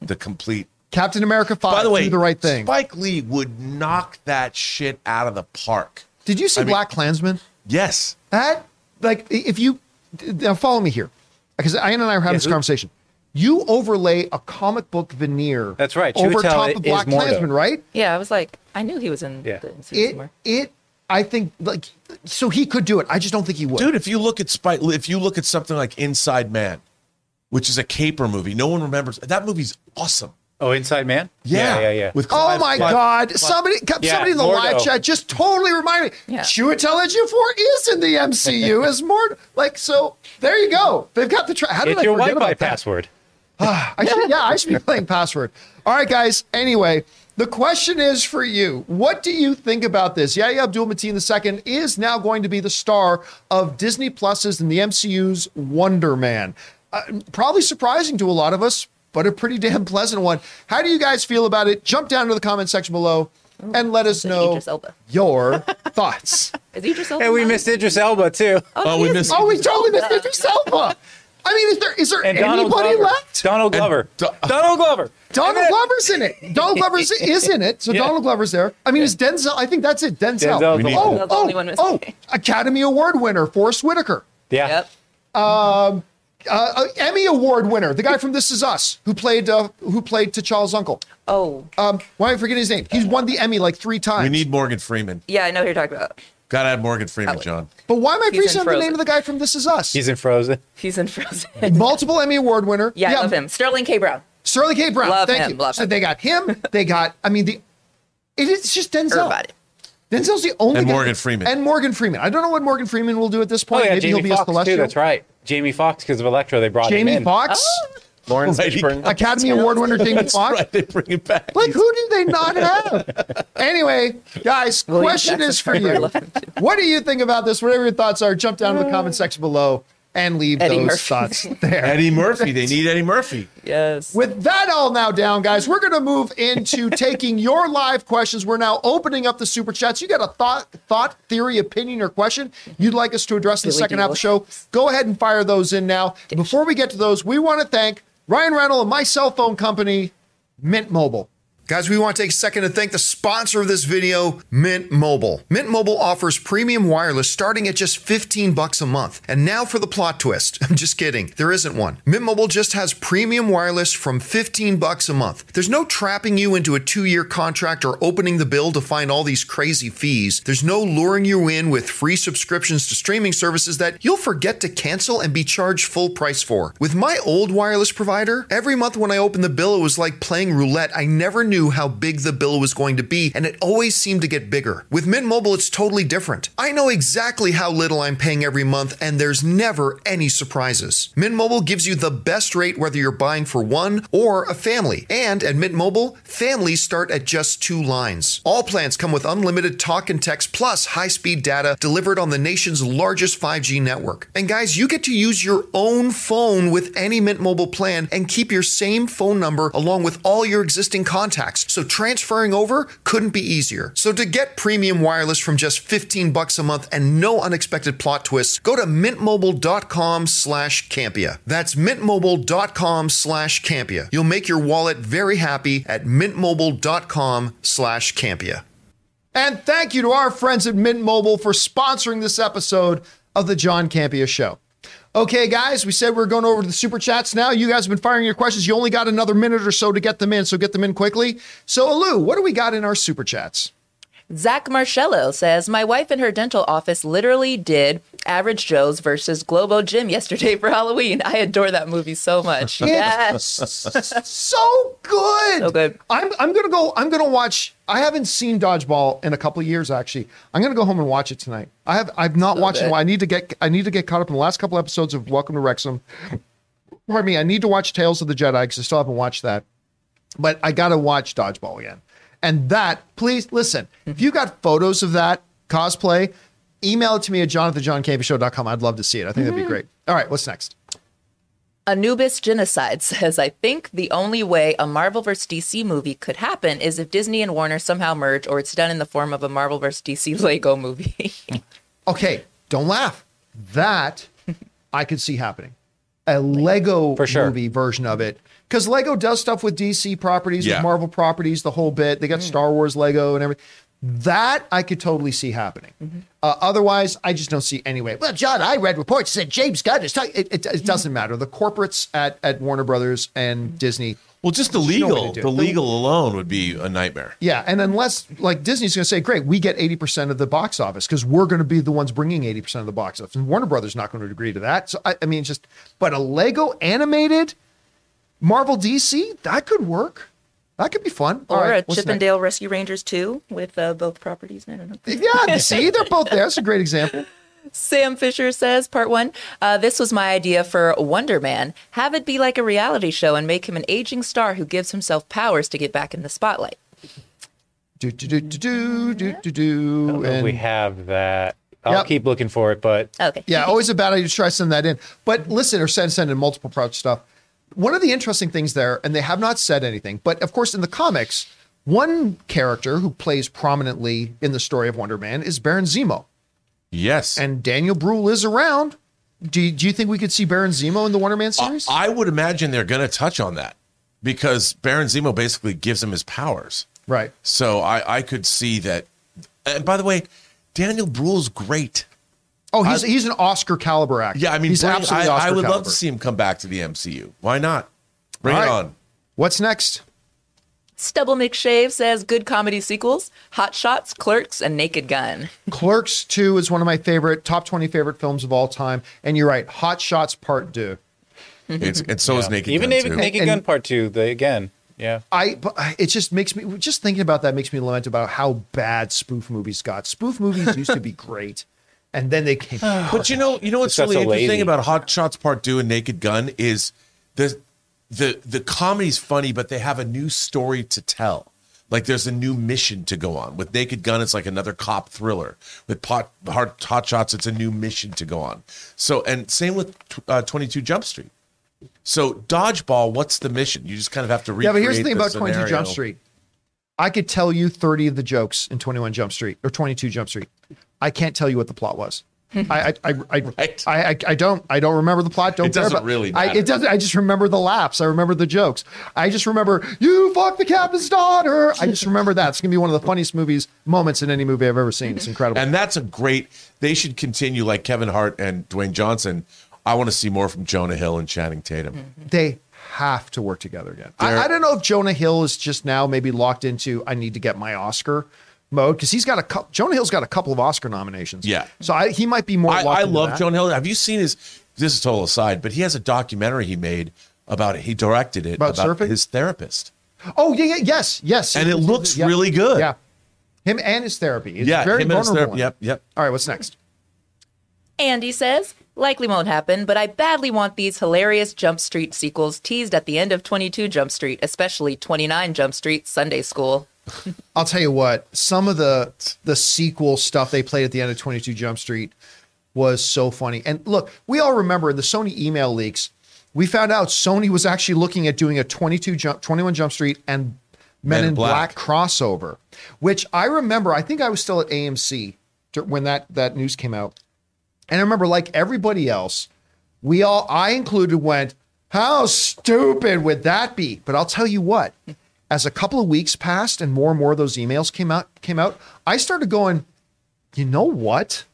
the complete. Captain America Five. By the way, do the right thing. Spike Lee would knock that shit out of the park. Did you see I mean- Black Klansman? Yes, That like if you now follow me here because Ian and I are having Yeah, this who- conversation. You overlay a comic book veneer. That's right. Over Chiwetel top of Black Mordo. Klansman, right? Yeah, I was like, I knew he was in Yeah. the MCU It somewhere. it I think like so he could do it. I just don't think he would. Dude, if you look at Spike, if you look at something like Inside Man, which is a caper movie, no one remembers that movie's awesome. Oh, Inside Man. yeah, yeah. yeah. With Oh my Clive- God! Somebody, Yeah, somebody in the live chat just totally reminded me. Yeah. Chiwetel Ejiofor is in the MCU as more like so. There you go. They've got the. Tra- How did it's I your forget Wi-Fi about that? Password. I should, yeah, I should be playing password. All right, guys. Anyway, the question is for you. What do you think about this? Yahya Abdul Mateen II is now going to be the star of Disney Plus's and the MCU's Wonder Man. Uh, probably surprising to a lot of us, but a pretty damn pleasant one. How do you guys feel about it? Jump down to the comment section below and let us know Elba. your thoughts. Is Idris Elba? And we missed Idris Elba too. Oh, we he missed- Oh, we totally missed Idris Elba. I mean, is there is there And anybody Glover. left? Donald Glover. Do- Donald Glover. Donald then- Glover's in it. Donald Glover's is in it. So Yeah. Donald Glover's there. I mean, is Denzel. I think that's it. Denzel. Denzel's the oh, one. That's the oh, only one missing. oh, Academy Award winner Forrest Whitaker. Yeah. Yep. Uh, uh, Emmy Award winner, the guy from This Is Us, who played uh, who played T'Challa's uncle. Oh, Um, why am I forgetting his name? He's won the Emmy like three times. We need Morgan Freeman. yeah, I know who you're talking about. Gotta have Morgan Freeman, oh, John. but why am I He's in freezing on the name of the guy from This Is Us? He's in Frozen. He's in Frozen. multiple Emmy Award winner. yeah, I love him. Sterling K. Brown. Sterling K. Brown. Love Thank him, you. love so him. they got him. They got. I mean, the it is just Denzel. Everybody. Denzel's the only And guy- Morgan Freeman. And Morgan Freeman. I don't know what Morgan Freeman will do at this Oh point. yeah, Maybe Jamie he'll be a Foxx celestial. too. That's right. Jamie Foxx because of Electro. They brought him in. Jamie in. Foxx, oh. Lawrence Right, Fishburne. Academy Award winner Jamie That's Foxx. right. They bring it back. Like, who do they not have? anyway, guys, William question Jackson is for you. love him too. What do you think about this? Whatever your thoughts are, jump down to the comment section below and leave Eddie those Murphy. thoughts there. Eddie Murphy. They need Eddie Murphy. Yes. With that all now down, guys, we're going to move into taking your live questions. We're now opening up the super chats. You got a thought, thought, theory, opinion, or question you'd like us to address in the Really second do. half of the show? Go ahead and fire those in now. Before we get to those, we want to thank Ryan Reynolds and my cell phone company, Mint Mobile. Guys, we want to take a second to thank the sponsor of this video, Mint Mobile. Mint Mobile offers premium wireless starting at just 15 bucks a month. And now for the plot twist. I'm just kidding. There isn't one. Mint Mobile just has premium wireless from 15 bucks a month. There's no trapping you into a 2-year contract or opening the bill to find all these crazy fees. There's no luring you in with free subscriptions to streaming services that you'll forget to cancel and be charged full price for. With my old wireless provider, every month when I opened the bill, it was like playing roulette. I never knew how big the bill was going to be, and it always seemed to get bigger. With Mint Mobile, it's totally different. I know exactly how little I'm paying every month, and there's never any surprises. Mint Mobile gives you the best rate whether you're buying for one or a family. And at Mint Mobile, families start at just two lines. All plans come with unlimited talk and text plus high speed data delivered on the nation's largest 5G network. And guys, you get to use your own phone with any Mint Mobile plan and keep your same phone number along with all your existing contacts. So transferring over couldn't be easier. So to get premium wireless from just 15 bucks a month and no unexpected plot twists, go to mintmobile.com slash Campea. That's mintmobile.com slash Campea. You'll make your wallet very happy at mintmobile.com slash Campea. And thank you to our friends at Mint Mobile for sponsoring this episode of the John Campea Show. Okay, guys, we said we are going over to the super chats now. You guys have been firing your questions. You only got another minute or so to get them in, so get them in quickly. So, Alu, what do we got in our super chats? Zach Marcello says, My wife in her dental office literally did Average Joe's versus Globo Gym yesterday for Halloween. I adore that movie so much. Yes. so good. So good. I'm I'm gonna go. I'm gonna watch. I haven't seen Dodgeball in a couple of years. Actually, I'm gonna go home and watch it tonight. I have. I've not watched it. in a good. while. I need to get. I need to get caught up in the last couple episodes of Welcome to Wrexham. Pardon me. I need to watch Tales of the Jedi because I still haven't watched that. But I gotta watch Dodgeball again. And that, please listen. If you got photos of that cosplay, email it to me at jonathanjohncampeashow.com. I'd love to see it. I think that'd be mm-hmm. great. All right, what's next? Anubis Genocide says, I think the only way a Marvel vs. DC movie could happen is if Disney and Warner somehow merge or it's done in the form of a Marvel vs. DC Lego movie. Okay, don't laugh. That I could see happening. A Lego For sure. movie version of it. Because Lego does stuff with DC properties, Yeah. with Marvel properties, the whole bit. They got Star Wars Lego and everything. That I could totally see happening. Mm-hmm. Uh, otherwise, I just don't see any way. Well, John, I read reports that James Gunn is talking. It, it, it doesn't matter. The corporates at, at Warner Brothers and Disney. Well, just the There's no legal, the legal alone would be a nightmare. Yeah, and unless like Disney's going to say, "Great, we get eighty percent of the box office because we're going to be the ones bringing eighty percent of the box office," and Warner Brothers not going to agree to that. So I, I mean, just but a Lego animated Marvel DC that could work. That could be fun. All Or right, a what's next? Chip 'n Dale Rescue Rangers 2 with uh, both properties. I don't know. Yeah, see, they're both there. That's a great example. Sam Fisher says, part one, uh, this was my idea for Wonder Man. Have it be like a reality show and make him an aging star who gives himself powers to get back in the spotlight. Do do do do do do do I don't do. know if we have that. I'll Yep. keep looking for it, but Okay. yeah, always a bad idea to try to send that in. But listen, or send send in multiple project stuff. One of the interesting things there, and they have not said anything, but of course in the comics, one character who plays prominently in the story of Wonder Man is Baron Zemo, Yes. and Daniel Bruhl is around. Do you, do you think we could see Baron Zemo in the Wonder Man series? I would imagine they're going to touch on that because Baron Zemo basically gives him his powers. right. So I, I could see that. And by the way, Daniel Bruhl's great. Oh, he's he's an Oscar caliber actor. Yeah, I mean, he's bring- absolutely I, Oscar I would love to see him come back to the MCU. Why not? Bring All it on. What's next? Stubble McShave says, good comedy sequels, Hot Shots, Clerks, and Naked Gun. Clerks 2 is one of my favorite, top 20 favorite films of all time. And you're right, Hot Shots Part 2. It's, and so is. Naked even Gun Naked. Naked And- Gun Part Two. They again, yeah. I, but I- it just makes me, just thinking about that makes me lament about how bad spoof movies got. Spoof movies used to be great. And then they came. But you know, you know what's really so interesting lazy. about Hot Shots Part Two and Naked Gun is the the the comedy's funny, but they have a new story to tell. Like there's a new mission to go on. With Naked Gun, it's like another cop thriller. With Pot, Hot, Hot Shots, it's a new mission to go on. So, and same with uh, 22 Jump Street. So, Dodgeball, what's the mission? You just kind of have to yeah, recreate but here's the thing about 22. Jump Street. I could tell you 30 of the jokes in 21 Jump Street or 22 Jump Street. I can't tell you what the plot was. Hmm. I I I I, Right. I, I I don't I don't remember the plot. Don't It care doesn't about- really I, it doesn't. I just remember the laughs. I remember the jokes. I just remember you fuck the captain's daughter. I just remember that. It's gonna be one of the funniest movies moments in any movie I've ever seen. It's mhm. incredible. And that's a great. They should continue like Kevin Hart and Dwayne Johnson. I want to see more from Jonah Hill and Channing Tatum. Mm-hmm. they have to work together again. I, I don't know if Jonah Hill is just now maybe locked into I need to get my Oscar mode because he's got a couple. Jonah Hill's got a couple of Oscar nominations. Yeah. so I, he might be more. I, I love that. Jonah Hill. Have you seen his? This is a total aside, but he has a documentary he made about it. He directed it About surfing? his therapist, Oh yeah, yeah, yes, yes, and it looks Yeah. really good. Yeah, him and his therapy. It's yeah. very him and his vulnerable. therapy. Yep, yep. All right, what's next? Andy says, likely won't happen, but I badly want these hilarious Jump Street sequels teased at the end of 22 Jump Street, especially 29 Jump Street Sunday School. I'll tell you what. Some of the the sequel stuff they played at the end of Twenty Two Jump Street was so funny. And look, we all remember in the Sony email leaks. We found out Sony was actually looking at doing a 22 jump, 21 Jump Street and Men, in Black. crossover, which I remember. I think I was still at AMC when that that news came out, and I remember, like everybody else, we all, I included, went, "How stupid would that be?" But I'll tell you what. As a couple of weeks passed and more and more of those emails came out, came out, I started going, you know what?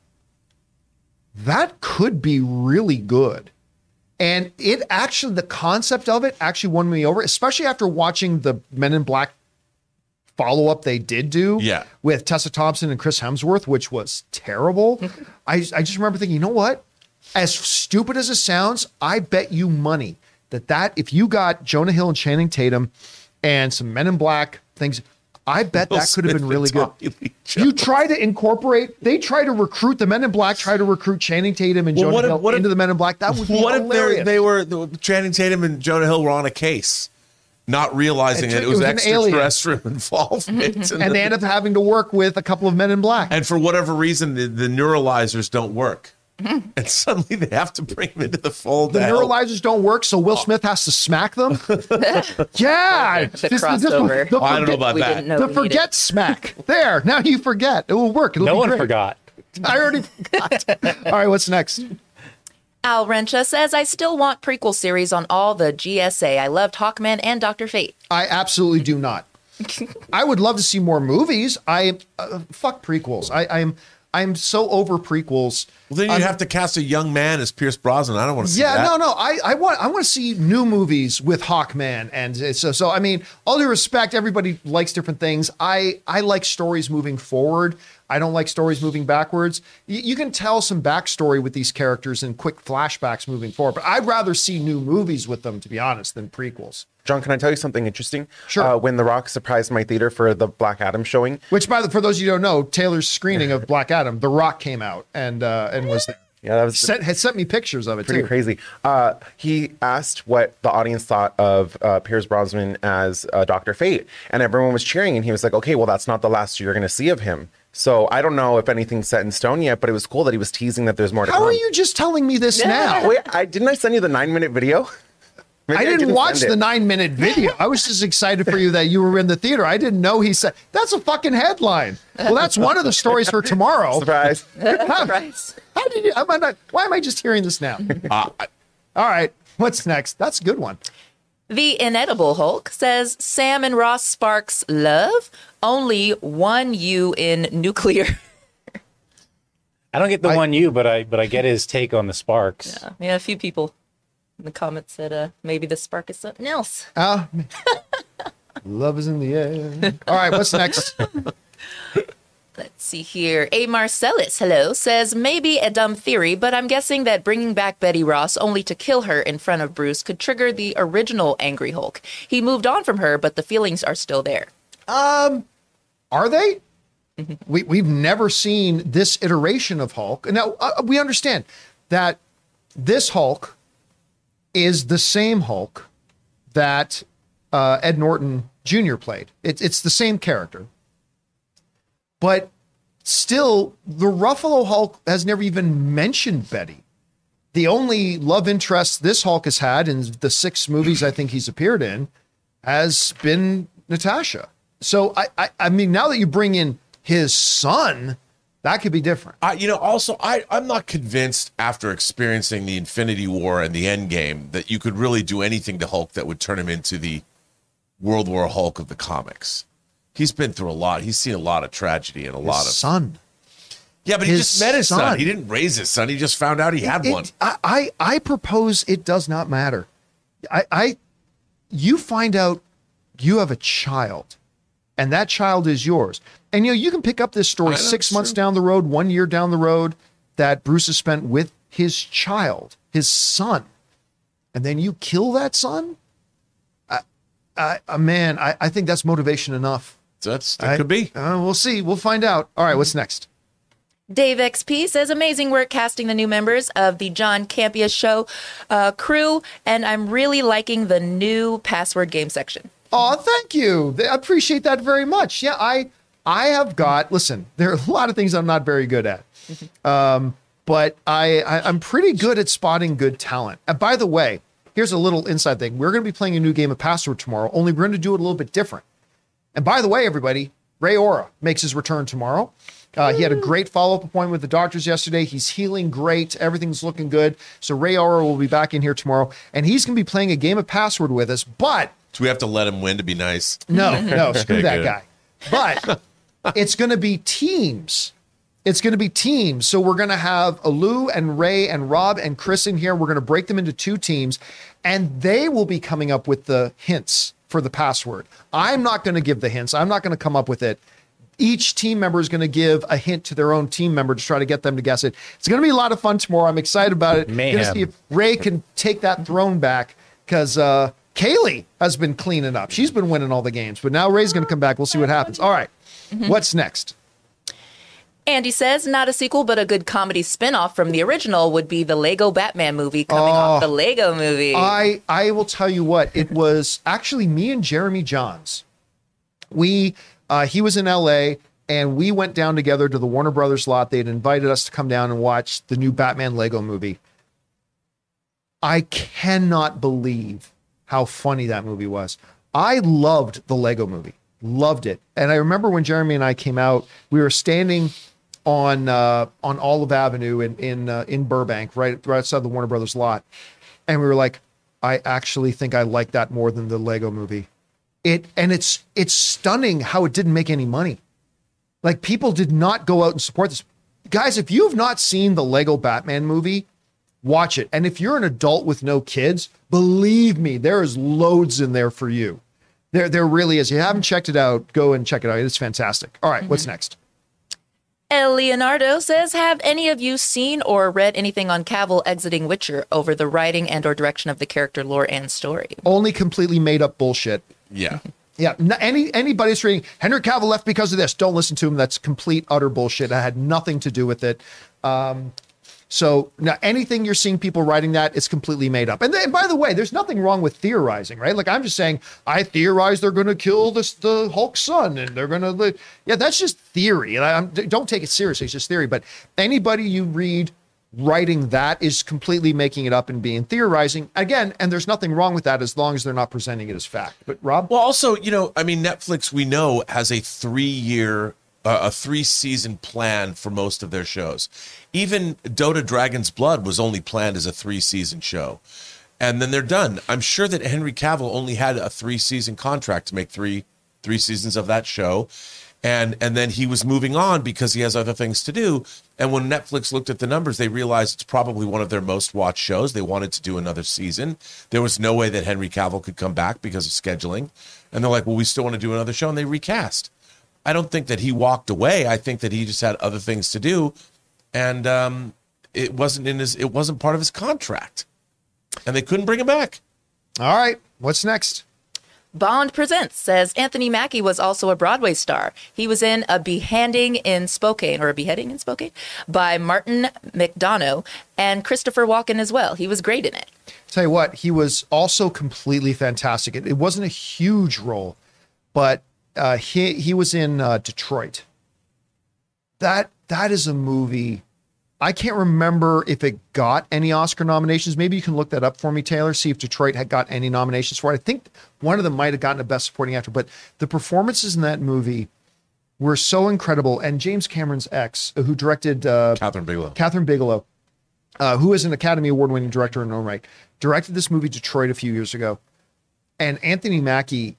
That could be really good. And it actually, the concept of it actually won me over, especially after watching the Men in Black follow up they did do Yeah. with Tessa Thompson and Chris Hemsworth, which was terrible. I, I just remember thinking, you know what? As stupid as it sounds, I bet you money that that if you got Jonah Hill and Channing Tatum and some Men in Black things, I bet that could have been really good. You try to incorporate. They try to recruit the Men in Black. Try to recruit Channing Tatum and Well, Jonah what if- Hill what if- into the Men in Black. That would be What if hilarious. they they were Channing Tatum and Jonah Hill were on a case, not realizing It that it was, was extraterrestrial involvement, and they end up having to work with a couple of Men in Black. and for whatever reason the, the neuralizers don't work, and suddenly they have to bring him into the fold. the to help. neuralizers don't work, so Will Smith has to smack them. yeah, The This- this- crossover. the I don't know about that. didn't know the we needed. forget smack. There, now you forget. It will work. It'll no be one great. forgot. I already forgot. All right, what's next? Al Rencha says, I still want prequel series on all the JSA. I loved Hawkman and Dr. Fate. I absolutely do not. I would love to see more movies. I uh, fuck prequels. I, I'm I'm so over prequels. Well, then you have to cast a young man as Pierce Brosnan. I don't want to see that. yeah, that. no, no. I, I want I want to see new movies with Hawkman, and uh, so so. I mean, all due respect, everybody likes different things. I I like stories moving forward. I don't like stories moving backwards. Y- you can tell some backstory with these characters and quick flashbacks moving forward, but I'd rather see new movies with them, to be honest, than prequels. John, can I tell you something interesting? Sure. Uh, when The Rock surprised my theater for the Black Adam showing, Which, by the for those of you who don't know, Taylor's screening of Black Adam, The Rock came out and uh, and was there. yeah, that was Sent, had sent me pictures of it pretty too. crazy. Uh, he asked what the audience thought of uh, Pierce Brosnan as uh, Doctor Fate, and everyone was cheering. And he was like, "Okay, well, that's not the last you're going to see of him." So I don't know if anything's set in stone yet, but it was cool that he was teasing that there's more to How come. are you just telling me this now? Wait, I didn't I send you the nine minute video? Maybe I didn't, watch the nine minute video. I was just excited for you that you were in the theater. I didn't know he said that's a fucking headline. Well, that's one of the stories for tomorrow. Surprise. Surprise. How did you? Am I not, why am I just hearing this now? Uh, All right, what's next? That's a good one. The Inedible Hulk says Sam and Ross Sparks love only one U in nuclear. I don't get the one you, but I but I get his take on the sparks. yeah, a few people in the comments said uh, maybe the spark is something else. Uh, love is in the air. All right, what's next? Let's see here. A Marcellus, hello, says maybe a dumb theory, but I'm guessing that bringing back Betty Ross only to kill her in front of Bruce could trigger the original Angry Hulk. He moved on from her, but the feelings are still there. Um, Are they? We we've never seen this iteration of Hulk. Now uh, we understand that this Hulk is the same Hulk that uh, Ed Norton Jr. played. It's it's the same character, but still, the Ruffalo Hulk has never even mentioned Betty. The only love interest this Hulk has had in the six movies I think he's appeared in has been Natasha. So I, I, I mean, now that you bring in his son, that could be different. I, you know, also, I, I'm not convinced after experiencing the Infinity War and the End Game that you could really do anything to Hulk that would turn him into the World War Hulk of the comics. He's been through a lot. He's seen a lot of tragedy and a lot of. son. Yeah, but he just met his son. son. He didn't raise his son. He just found out he had It- one. I, I, I propose it does not matter. I, I, you find out you have a child, and that child is yours. And you know you can pick up this story six months true. down the road, one year down the road, that Bruce has spent with his child, his son, and then you kill that son. I, I, uh, man, I, I think that's motivation enough. That's that I- could be. Uh, we'll see. We'll find out. All right, what's next? Dave XP says amazing work casting the new members of the John Campea show uh, crew, and I'm really liking the new password game section. Oh, thank you. I appreciate that very much. Yeah, I I have got. Listen, there are a lot of things I'm not very good at, um, but I, I I'm pretty good at spotting good talent. And by the way, here's a little inside thing. We're going to be playing a new game of Password tomorrow. Only we're going to do it a little bit different. And by the way, everybody, Ray Ora makes his return tomorrow. Uh, he had a great follow up appointment with the doctors yesterday. He's healing great. Everything's looking good. So Ray Ora will be back in here tomorrow, and he's going to be playing a game of Password with us. But Do we have to let him win to be nice? no, no, screw Okay, that good. guy. But it's going to be teams. It's going to be teams. So we're going to have Alu and Ray and Rob and Chris in here. We're going to break them into two teams, and they will be coming up with the hints for the password. I'm not going to give the hints. I'm not going to come up with it. Each team member is going to give a hint to their own team member to try to get them to guess it. It's going to be a lot of fun tomorrow. I'm excited about it. Mayhem. Gonna see if Ray can take that throne back because uh, Kaylee has been cleaning up. She's been winning all the games, but now Ray's going to come back. We'll see what happens. All right. What's next? Andy says not a sequel, but a good comedy spin-off from the original would be the Lego Batman movie coming off the Lego movie. I I will tell you what it was actually me and Jeremy Jahns. We uh, he was in L.A. and we went down together to the Warner Brothers lot. They'd invited us to come down and watch the new Batman Lego movie. I cannot believe how funny that movie was. I loved the Lego movie, loved it. And I remember when Jeremy and I came out, we were standing on uh, on Olive Avenue in in uh, in Burbank, right right outside the Warner Brothers lot, and we were like, I actually think I like that more than the Lego movie. it and it's it's stunning how it didn't make any money. Like people did not go out and support this. Guys, if you have not seen the Lego Batman movie, watch it. And if you're an adult with no kids, believe me, there is loads in there for you. There, there really is. If you haven't checked it out, go and check it out. It's fantastic. All right, what's next? El Leonardo says, "Have any of you seen or read anything on Cavill exiting Witcher over the writing and/or direction of the character lore and story?" Only completely made up bullshit. Yeah. Yeah, n- any anybody's reading Henry Cavill left because of this. Don't listen to him. That's complete utter bullshit. That had nothing to do with it. Um, so now anything you're seeing people writing that is completely made up. And then, by the way, there's nothing wrong with theorizing, right? Like I'm just saying, I theorize they're going to kill this the Hulk's son, and they're going to. Yeah, that's just theory, and I I'm, don't take it seriously. It's just theory. But anybody you read writing that is completely making it up and being theorizing again. And there's nothing wrong with that as long as they're not presenting it as fact. But Rob, Well, also, you know, I mean, Netflix we know has a three-year, uh, a three-season plan for most of their shows. Even Dota Dragon's Blood was only planned as a three-season show, and then they're done. I'm sure that Henry Cavill only had a three-season contract to make three three seasons of that show. And and then he was moving on because he has other things to do. And when Netflix looked at the numbers, they realized it's probably one of their most watched shows. They wanted to do another season. There was no way that Henry Cavill could come back because of scheduling. And they're like, well, we still want to do another show. And they recast. I don't think that he walked away. I think that he just had other things to do. And um, it wasn't in his it wasn't part of his contract. And they couldn't bring him back. all right, what's next? Bond Presents says Anthony Mackie was also a Broadway star. He was in A Behanding in Spokane, or A Beheading in Spokane, by Martin McDonagh and Christopher Walken as well. He was great in it. Tell you what, he was also completely fantastic. It, it wasn't a huge role, but uh, he he was in uh, Detroit. That that is a movie. I can't remember if it got any Oscar nominations. Maybe you can look that up for me, Taylor. See if Detroit had got any nominations for it. I think one of them might have gotten a Best Supporting Actor, but the performances in that movie were so incredible. And James Cameron's ex, who directed uh, Kathryn Bigelow. Kathryn Bigelow, uh, who is an Academy Award winning director in her own right, directed this movie Detroit a few years ago. And Anthony Mackie,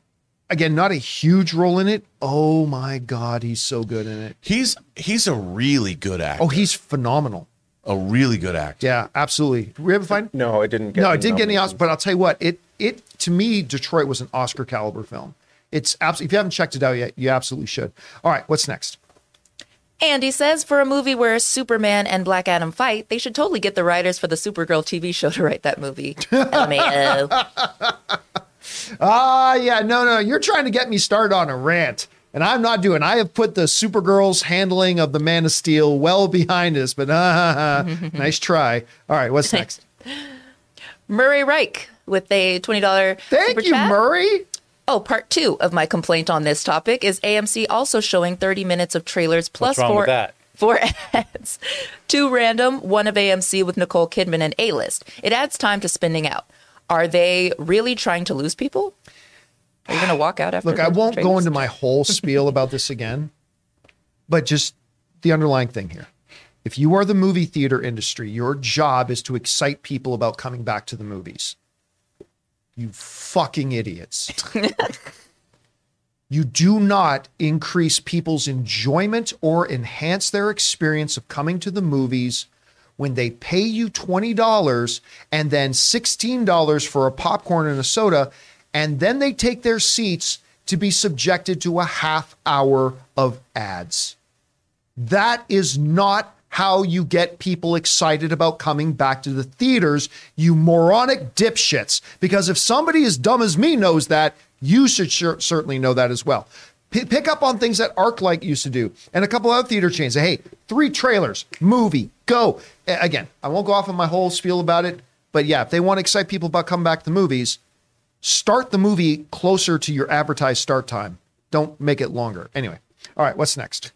again, not a huge role in it. Oh my God, he's so good in it. He's he's a really good actor. Oh, he's phenomenal. a really good actor. Yeah, absolutely. Did we ever find? No, it didn't get No, any it didn't get any nominations. Oscar, but I'll tell you what, it it to me, Detroit was an Oscar caliber film. It's absolutely. If you haven't checked it out yet, you absolutely should. All right, what's next? Andy says for a movie where Superman and Black Adam fight, they should totally get the writers for the Supergirl TV show to write that movie. LMAO. Ah, yeah, no, no, you're trying to get me started on a rant, and I'm not doing. I have put the Supergirl's handling of the Man of Steel well behind us, but uh, nice try. All right, what's next? Murray Reich with a $20 Thank super you, chat. Murray. Oh, part two of my complaint on this topic is AMC also showing 30 minutes of trailers plus wrong four, with that? four ads. Two random, one of AMC with Nicole Kidman and A list. It adds time to spinning out. Are they really trying to lose people? Are you going to walk out after Look, I won't go into my whole spiel about this again, but just the underlying thing here. If you are the movie theater industry, your job is to excite people about coming back to the movies. You fucking idiots. you do not increase people's enjoyment or enhance their experience of coming to the movies when they pay you $20 and then $16 for a popcorn and a soda, and then they take their seats to be subjected to a half hour of ads. That is not how you get people excited about coming back to the theaters, you moronic dipshits. Because if somebody as dumb as me knows that, you should sure, certainly know that as well. P- pick up on things that ArcLight used to do and a couple other theater chains. Hey, three trailers, movie, go. A- Again, I won't go off on my whole spiel about it, but yeah, if they want to excite people about coming back to the movies, start the movie closer to your advertised start time. Don't make it longer. Anyway, all right, what's next?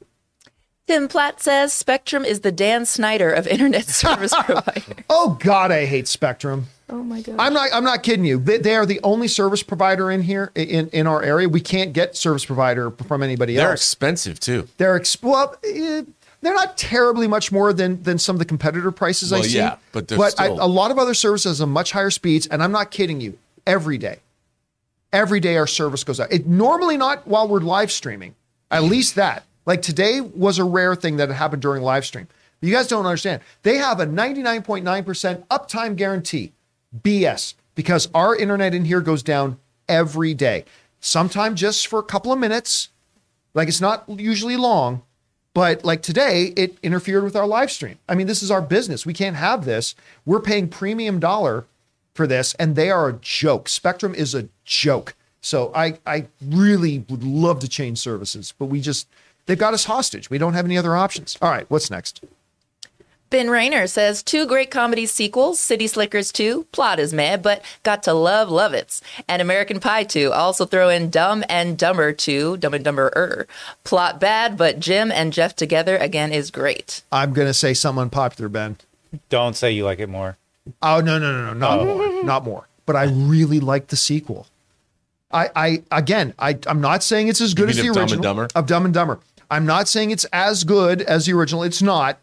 Tim Platt says Spectrum is the Dan Snyder of internet service provider. Oh God, I hate Spectrum. Oh my god. I'm not. I'm not kidding you. They, they are the only service provider in here in in our area. We can't get service provider from anybody else. They're expensive too. They're ex- well, they're not terribly much more than than some of the competitor prices I see. yeah, but they're still- a lot of other services have much higher speeds, and I'm not kidding you. Every day, every day our service goes out. It normally not while we're live streaming. At least that. Like today was a rare thing that happened during live stream. But You guys don't understand. They have a 99.9% uptime guarantee. BS because our internet in here goes down every day. Sometimes just for a couple of minutes. Like it's not usually long, but like today it interfered with our live stream. I mean, this is our business. We can't have this. We're paying premium dollar for this and they are a joke. Spectrum is a joke. So I I really would love to change services, but we just they've got us hostage. We don't have any other options. All right, what's next? Ben Rayner says two great comedy sequels, City Slickers 2, plot is meh, but got to love love it. And American Pie 2. Also throw in Dumb and Dumber 2, Dumb and Dumber Plot bad, but Jim and Jeff together again is great. I'm gonna say something unpopular, Ben. Don't say you like it more. Oh no no no no not oh. more not more. But I really like the sequel. I I again I I'm not saying it's as good as the of Dumb and original Dumber? of Dumb and Dumber. I'm not saying it's as good as the original. It's not,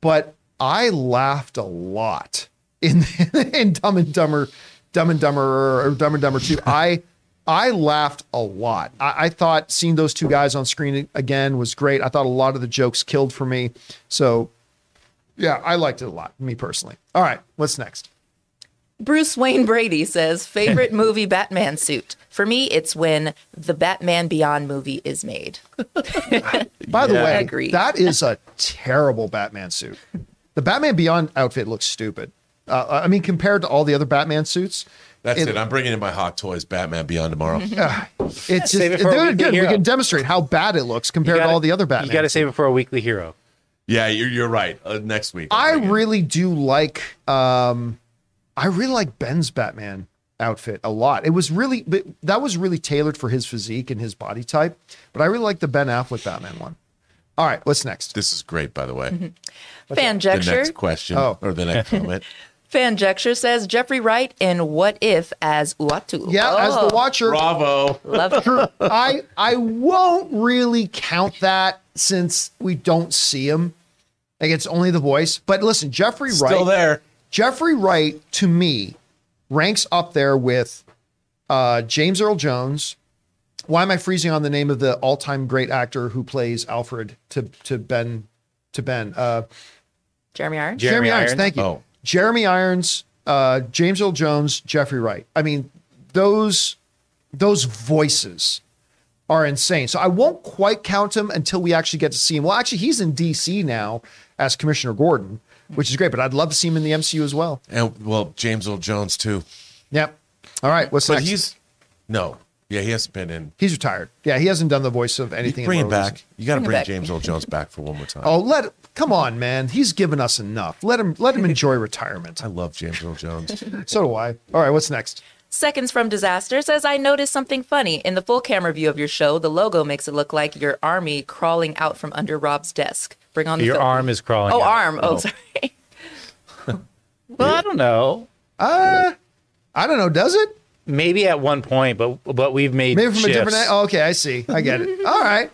but I laughed a lot in in Dumb and Dumber, Dumb and Dumber or Dumb and Dumber Two. I I laughed a lot. I, I thought seeing those two guys on screen again was great. I thought a lot of the jokes killed for me. So yeah, I liked it a lot, me personally. All right, what's next? Bruce Wayne Brady says favorite movie Batman suit. For me, it's when the Batman Beyond movie is made. By the way, Agreed. that is a terrible Batman suit. The Batman Beyond outfit looks stupid. Uh, I mean, compared to all the other Batman suits, That's It- it. I'm bringing in my hot toys, Batman Beyond tomorrow. it's just Save it for a they're weekly good. We can demonstrate how bad it looks compared to all the other Batman. You got to save it for a weekly hero. yeah, you're, you're right. Uh, next week. I'll I bring it. really do like. Um, I really like Ben's Batman outfit a lot. It was really, but that was really tailored for his physique and his body type. But I really like the Ben Affleck Batman one. All right, what's next? This is great, by the way. The Fanjecture. next question Oh. or the next comment. Fanjecture says Jeffrey Wright in What If as Uatu. Yeah, as Oh, the watcher, Bravo. Love it. I I won't really count that since we don't see him. Like it's only the voice. But listen, Jeffrey Wright. Still there. Jeffrey Wright to me ranks up there with uh, James Earl Jones. Why am I freezing on the name of the all-time great actor who plays Alfred to to Ben to Ben? Uh, Jeremy Irons. Jeremy, Jeremy Irons. Irons? Thank you. Oh. Jeremy Irons, uh, James Earl Jones, Jeffrey Wright. I mean, those those voices are insane. So I won't quite count him until we actually get to see him. Well, actually, he's in DC now as Commissioner Gordon, which is great. But I'd love to see him in the MCU as well. And well, James Earl Jones too. Yep. All right. What's But next? he's no. Yeah, he hasn't been in. He's retired. Yeah, he hasn't done the voice of anything. in Bring him Marvel back. You got to Bring bring. James Earl Jones back for one more time. Oh, let come on, man. He's given us enough. Let him let him enjoy retirement. I love James Earl Jones. So do I. All right, what's next? Seconds from Disaster says, I noticed something funny. In the full camera view of your show, the logo makes it look like your army crawling out from under Rob's desk. Bring on the Your film. arm is crawling. Oh, out. arm. Oh, sorry. Well, I don't know. Uh, I don't know. Does it? Maybe at one point, but but we've made Maybe from a different. shifts. Oh, okay, I see. I get it. All right.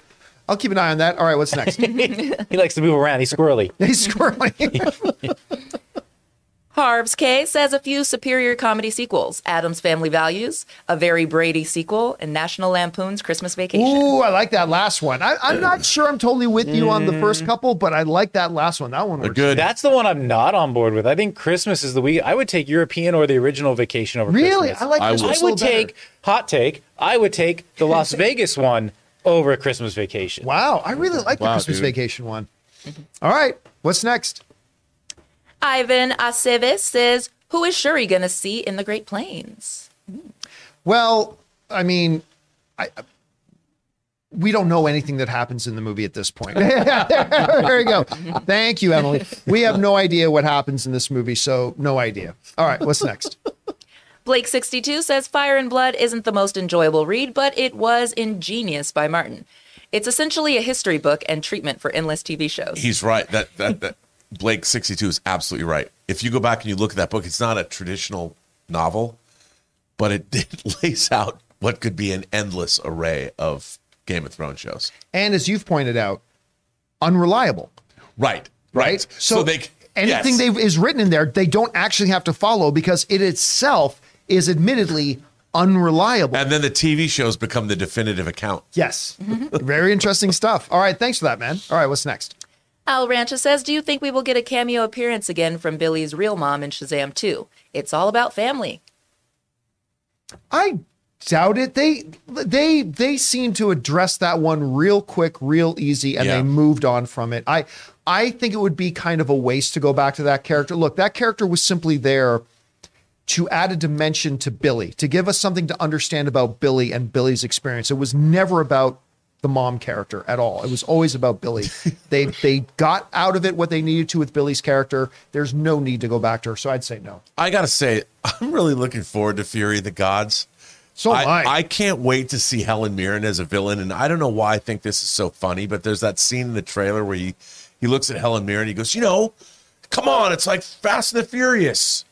I'll keep an eye on that. All right, what's next? He likes to move around. He's squirrely. He's squirrely. Harv's K says a few superior comedy sequels Addams Family Values, a very Brady sequel, and National Lampoon's Christmas Vacation. Ooh, I like that last one. I, I'm not sure I'm totally with you on the Mm. first couple, but I like that last one. That one was good. That's the one I'm not on board with. I think Christmas is the week. I would take European or the original Vacation over Really, Christmas. I like I would- one I a would little better. take hot take. I would take the Las Vegas one over Christmas Vacation. Wow, I really like the Christmas dude. Vacation one. All right, what's next? Ivan Aceves says, Who is Shuri going to see in the Great Plains? Well, I mean, I, we don't know anything that happens in the movie at this point. there you go. Thank you, Emily. We have no idea what happens in this movie, so no idea. All right, what's next? Blake62 says Fire and Blood isn't the most enjoyable read, but it was ingenious by Martin. It's essentially a history book and treatment for endless TV shows. He's right. That that that Blake sixty two is absolutely right. If you go back and you look at that book, it's not a traditional novel, but it, it lays out what could be an endless array of Game of Thrones shows. And as you've pointed out, unreliable. Right. right? So, they anything yes. they is written in there, they don't actually have to follow because it itself is admittedly unreliable. And then the TV shows become the definitive account. yes. Very interesting stuff. All right. Thanks for that, man. All right. What's next? Al Rancha says, Do you think we will get a cameo appearance again from Billy's real mom in Shazam 2? It's all about family. I doubt it. They they they seem to address that one real quick, real easy, and Yeah. they moved on from it. I I think it would be kind of a waste to go back to that character. Look, that character was simply there to add a dimension to Billy, to give us something to understand about Billy and Billy's experience. It was never about the mom character at all. It was always about Billy. they they got out of it what they needed to with Billy's character. There's no need to go back to her. So I'd say no. I gotta say, I'm really looking forward to Fury of the Gods. So am I. I, I can't wait to see Helen Mirren as a villain, and I don't know why I think this is so funny, but there's that scene in the trailer where he he looks at Helen Mirren, he goes, you know, come on, it's like Fast and the Furious.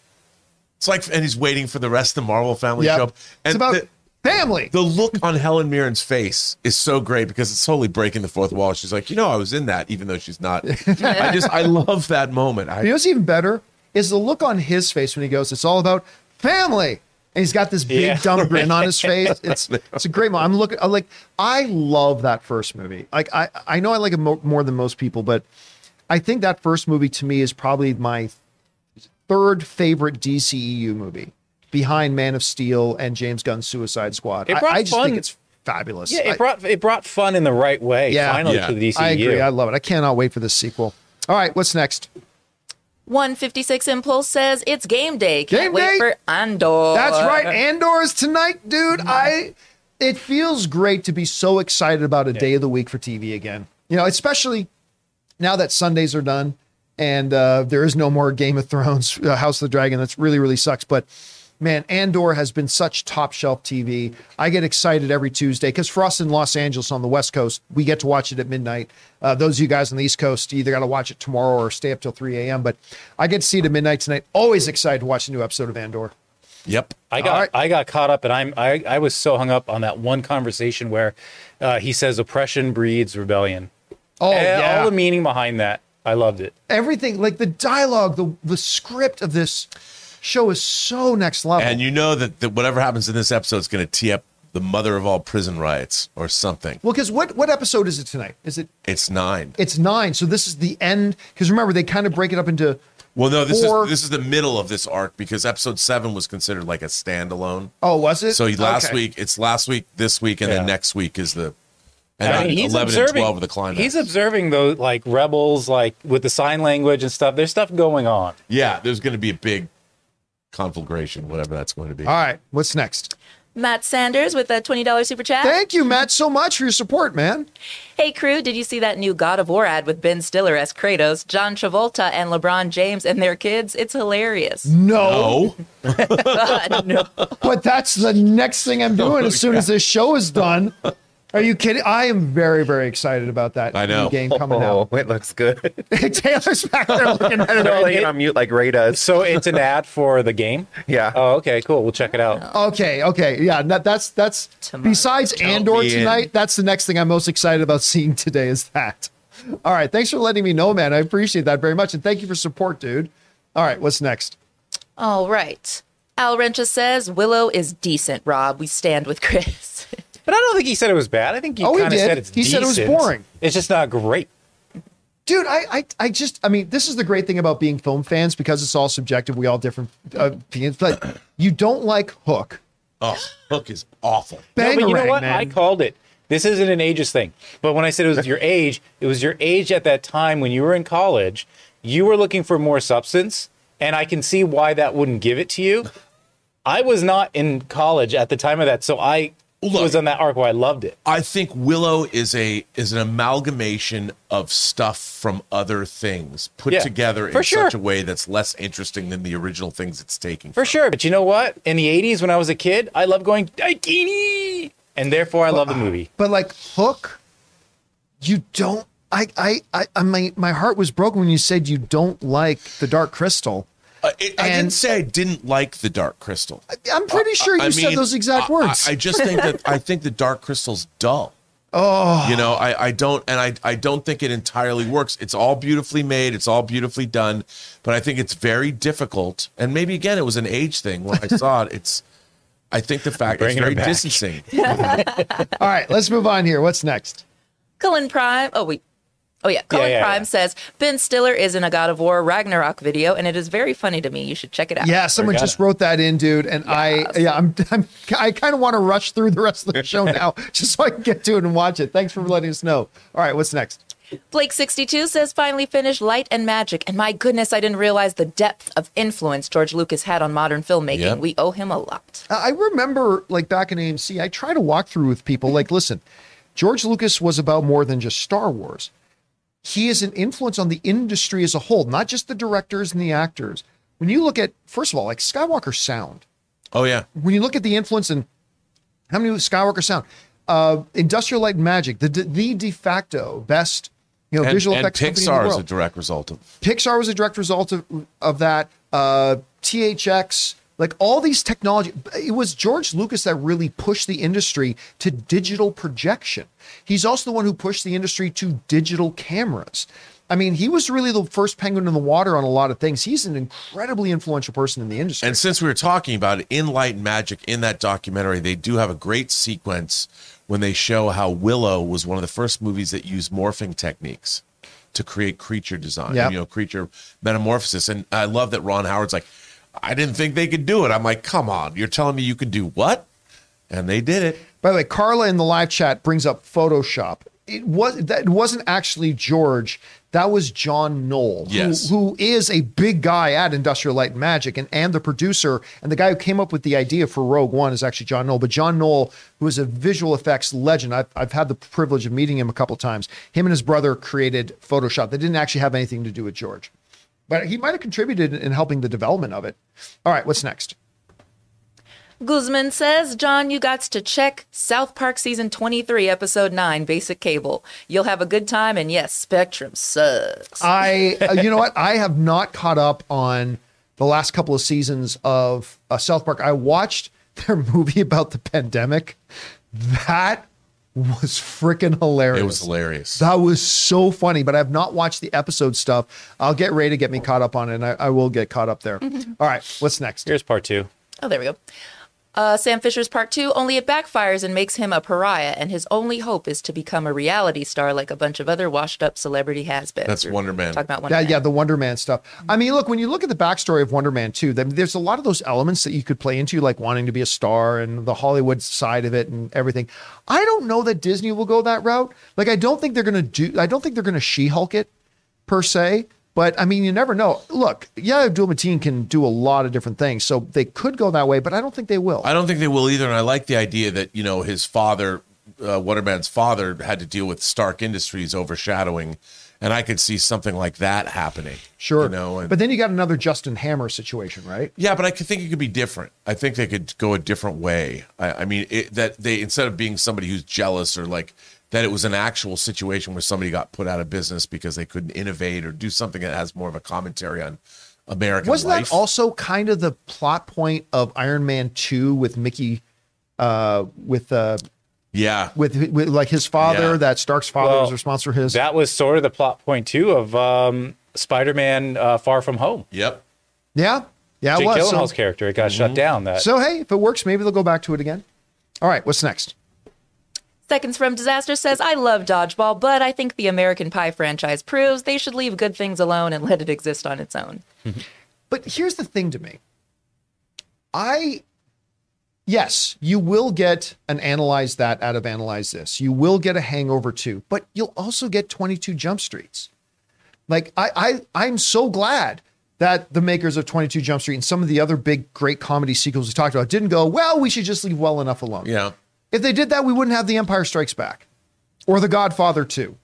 It's like, and he's waiting for the rest of the Marvel family Yep. to show up. And it's about the, family. the look on Helen Mirren's face is so great because it's totally breaking the fourth wall. She's like, you know, I was in that, even though she's not. I just, I love that moment. I, You know what's even better is the look on his face when he goes, "It's all about family," and he's got this big Yeah. dumb grin on his face. It's it's a great moment. I'm looking I'm like I love that first movie. Like I I know I like it mo- more than most people, but I think that first movie to me is probably my third favorite DCEU movie, behind Man of Steel and James Gunn's Suicide Squad. It I, brought I just fun. think it's fabulous. Yeah, I- it brought it brought fun in the right way. Yeah. finally Yeah. to the DCU. I agree. I love it. I cannot wait for this sequel. All right, what's next? 156 Impulse says, It's game day. Can't Game wait day? for Andor. That's right. Andor is tonight, dude. I it feels great to be so excited about a day of the week for TV again. You know, especially now that Sundays are done and uh, there is no more Game of Thrones, uh, House of the Dragon. That's really really sucks. But man, Andor has been such top shelf TV. I get excited every Tuesday because for us in Los Angeles on the West Coast, we get to watch it at midnight. Uh, those of you guys on the East Coast, you either got to watch it tomorrow or stay up till 3 a.m. But I get to see it at midnight tonight. Always excited to watch a new episode of Andor. yep. I got All right. I got caught up, and I'm I, I was so hung up on that one conversation where uh, he says oppression breeds rebellion. Oh And yeah, all the meaning behind that. I loved it. everything like the dialogue, the the script of this show is so next level. And you know that, that whatever happens in this episode is going to tee up the mother of all prison riots or something. well, because what what episode is it tonight? Is it? It's nine. It's nine. So this is the end. Because remember, they kind of break it up into. Well, no, this Four- is this is the middle of this arc because episode seven was considered like a standalone. Oh, was it? So last Okay. week, it's last week, this week, and Yeah. then next week is the and I mean, he's eleven observing, and twelve of the climax. He's observing those like rebels, like with the sign language and stuff. There's stuff going on. yeah, there's going to be a big conflagration, whatever that's going to be. All right. What's next? Matt Sanders with a $20 super chat. Thank you, Matt, so much for your support, man. Hey, crew, did you see that new God of War ad with Ben Stiller as Kratos, John Travolta, and LeBron James and their kids? It's hilarious. No, Oh, no. but that's the next thing I'm doing as oh, soon as this show is done. Are you kidding? I am very, very excited about that I know. new game coming Oh, out. it looks good. Taylor's back there looking at it. Playing it on mute like Ray does. So it's an ad for the game. Yeah. Oh, okay, cool. We'll check it out. Okay, okay, yeah. That, that's that's Tomorrow. besides Andor me in. tonight. That's the next thing I'm most excited about seeing today. Is that? All right. Thanks for letting me know, man. I appreciate that very much, and thank you for support, dude. All right. What's next? All right. Al Rencha says Willow is decent, Rob. We stand with Chris. But I don't think he said it was bad. I think he Oh, he kind of did. said it's He said it was decent. boring. It's just not great. Dude, I, I, I just, I mean, this is the great thing about being film fans because it's all subjective. We all different uh, opinions. But you don't like Hook. oh, Hook is awful. Bangarang, no, but you know what? man. I called it. This isn't an ageist thing. But when I said it was your age, it was your age at that time when you were in college. You were looking for more substance, and I can see why that wouldn't give it to you. I was not in college at the time of that, so I Look. was on that arc where I loved it. I think Willow is a is an amalgamation of stuff from other things put Yeah, together in sure. such a way that's less interesting than the original things it's taking. For sure. But you know what? In the 80s, when I was a kid, I loved going Daikini, and therefore I love the uh, movie. But like Hook, you don't. I, I, I, I my, my heart was broken when you said you don't like the Dark Crystal. Uh, it, I didn't say I didn't like the Dark Crystal. I'm pretty sure you I said mean, those exact words. I, I just think that I think the Dark Crystal's dull. Oh, you know, I, I don't, and I, I don't think it entirely works. It's all beautifully made, it's all beautifully done, but I think it's very difficult. And maybe again, it was an age thing when I saw it. It's, I think the fact it's very back. distancing. All right, let's move on here. What's next? Cullen Prime. Oh, wait. Oh, yeah. Cullen yeah, Prime yeah. says Ben Stiller is in a God of War Ragnarok video, and it is very funny to me. You should check it out. Yeah, someone just wrote that in, dude, and I Yes. yeah, I'm, I'm I kind of want to rush through the rest of the show now just so I can get to it and watch it. Thanks for letting us know. All right, what's next? Blake62 says finally finished Light and Magic, and my goodness, I didn't realize the depth of influence George Lucas had on modern filmmaking. Yep. We owe him a lot. I remember like back in AMC, I try to walk through with people like, listen, George Lucas was about more than just Star Wars. He is an influence on the industry as a whole, not just the directors and the actors. When you look at, first of all, like Skywalker sound, Oh yeah. when you look at the influence and how many Skywalker sound, uh, Industrial Light and Magic, the the de facto best, you know, And, visual and effects company in the Pixar is a direct result of Pixar was a direct result of, of that. Uh, THX, like all these technology, it was George Lucas that really pushed the industry to digital projection. He's also the one who pushed the industry to digital cameras. I mean, he was really the first penguin in the water on a lot of things. He's an incredibly influential person in the industry. And since we were talking about it, in Light and Magic, in that documentary, they do have a great sequence when they show how Willow was one of the first movies that used morphing techniques to create creature design, Yep. you know, creature metamorphosis. And I love that Ron Howard's like, I didn't think they could do it. I'm like, come on, you're telling me you could do what? And they did it. By the way, Carla in the live chat brings up Photoshop. It was that wasn't actually George. That was John Knoll, who- who is a big guy at Industrial Light and Magic, and and the producer and the guy who came up with the idea for Rogue One is actually John Knoll. But John Knoll, who is a visual effects legend, I've I've had the privilege of meeting him a couple times. Him and his brother created Photoshop. They didn't actually have anything to do with George, but he might have contributed in helping the development of it. All right, what's next? Guzman says, John, you got to check South Park season 23, episode 9, Basic Cable. You'll have a good time, and yes, Spectrum sucks. I, uh, you know what? I have not caught up on the last couple of seasons of uh, South Park. I watched their movie about the pandemic. That was freaking hilarious. It was hilarious. That was so funny, but I've not watched the episode stuff. I'll get ready to get me caught up on it, and I, I will get caught up there. Mm-hmm. All right, what's next? Here's part two. Oh, there we go. Uh, Sam Fisher's part two, only it backfires and makes him a pariah, and his only hope is to become a reality star like a bunch of other washed up celebrity has-beens. That's We're Wonder Man. Talking about Wonder Yeah, Man. yeah, the Wonder Man stuff. I mean, look, when you look at the backstory of Wonder Man 2, then there's a lot of those elements that you could play into, like wanting to be a star and the Hollywood side of it and everything. I don't know that Disney will go that route. Like, I don't think they're going to do, I don't think they're going to She Hulk it per se. But I mean, you never know. Look, yeah, Abdul Mateen can do a lot of different things. So they could go that way, but I don't think they will. I don't think they will either. And I like the idea that, you know, his father, uh, Wonderman's father, had to deal with Stark Industries overshadowing. And I could see something like that happening. sure. You know, and, but then you got another Justin Hammer situation, right? yeah, but I could think it could be different. I think they could go a different way. I, I mean, it, that they, instead of being somebody who's jealous or like, that it was an actual situation where somebody got put out of business because they couldn't innovate or do something that has more of a commentary on American Wasn't life. that also kind of the plot point of Iron Man 2 with Mickey, uh, with, uh, yeah. with, with like his father, Yeah. that Stark's father Well, was responsible for his. That was sort of the plot point too of um, Spider-Man: uh, Far From Home. Yep. yeah, yeah, it Jake was. Gyllenhaal's So, character it got shut down. That so hey, if it works, maybe they'll go back to it again. All right, what's next? Seconds from Disaster says, I love Dodgeball, but I think the American Pie franchise proves they should leave good things alone and let it exist on its own. But here's the thing to me. I yes, you will get an analyze that out of analyze this. You will get a hangover too, but you'll also get 22 jump streets. Like I I I'm so glad that the makers of 22 Jump Street and some of the other big great comedy sequels we talked about didn't go, well, we should just leave well enough alone. Yeah. If they did that, we wouldn't have The Empire Strikes Back or The Godfather 2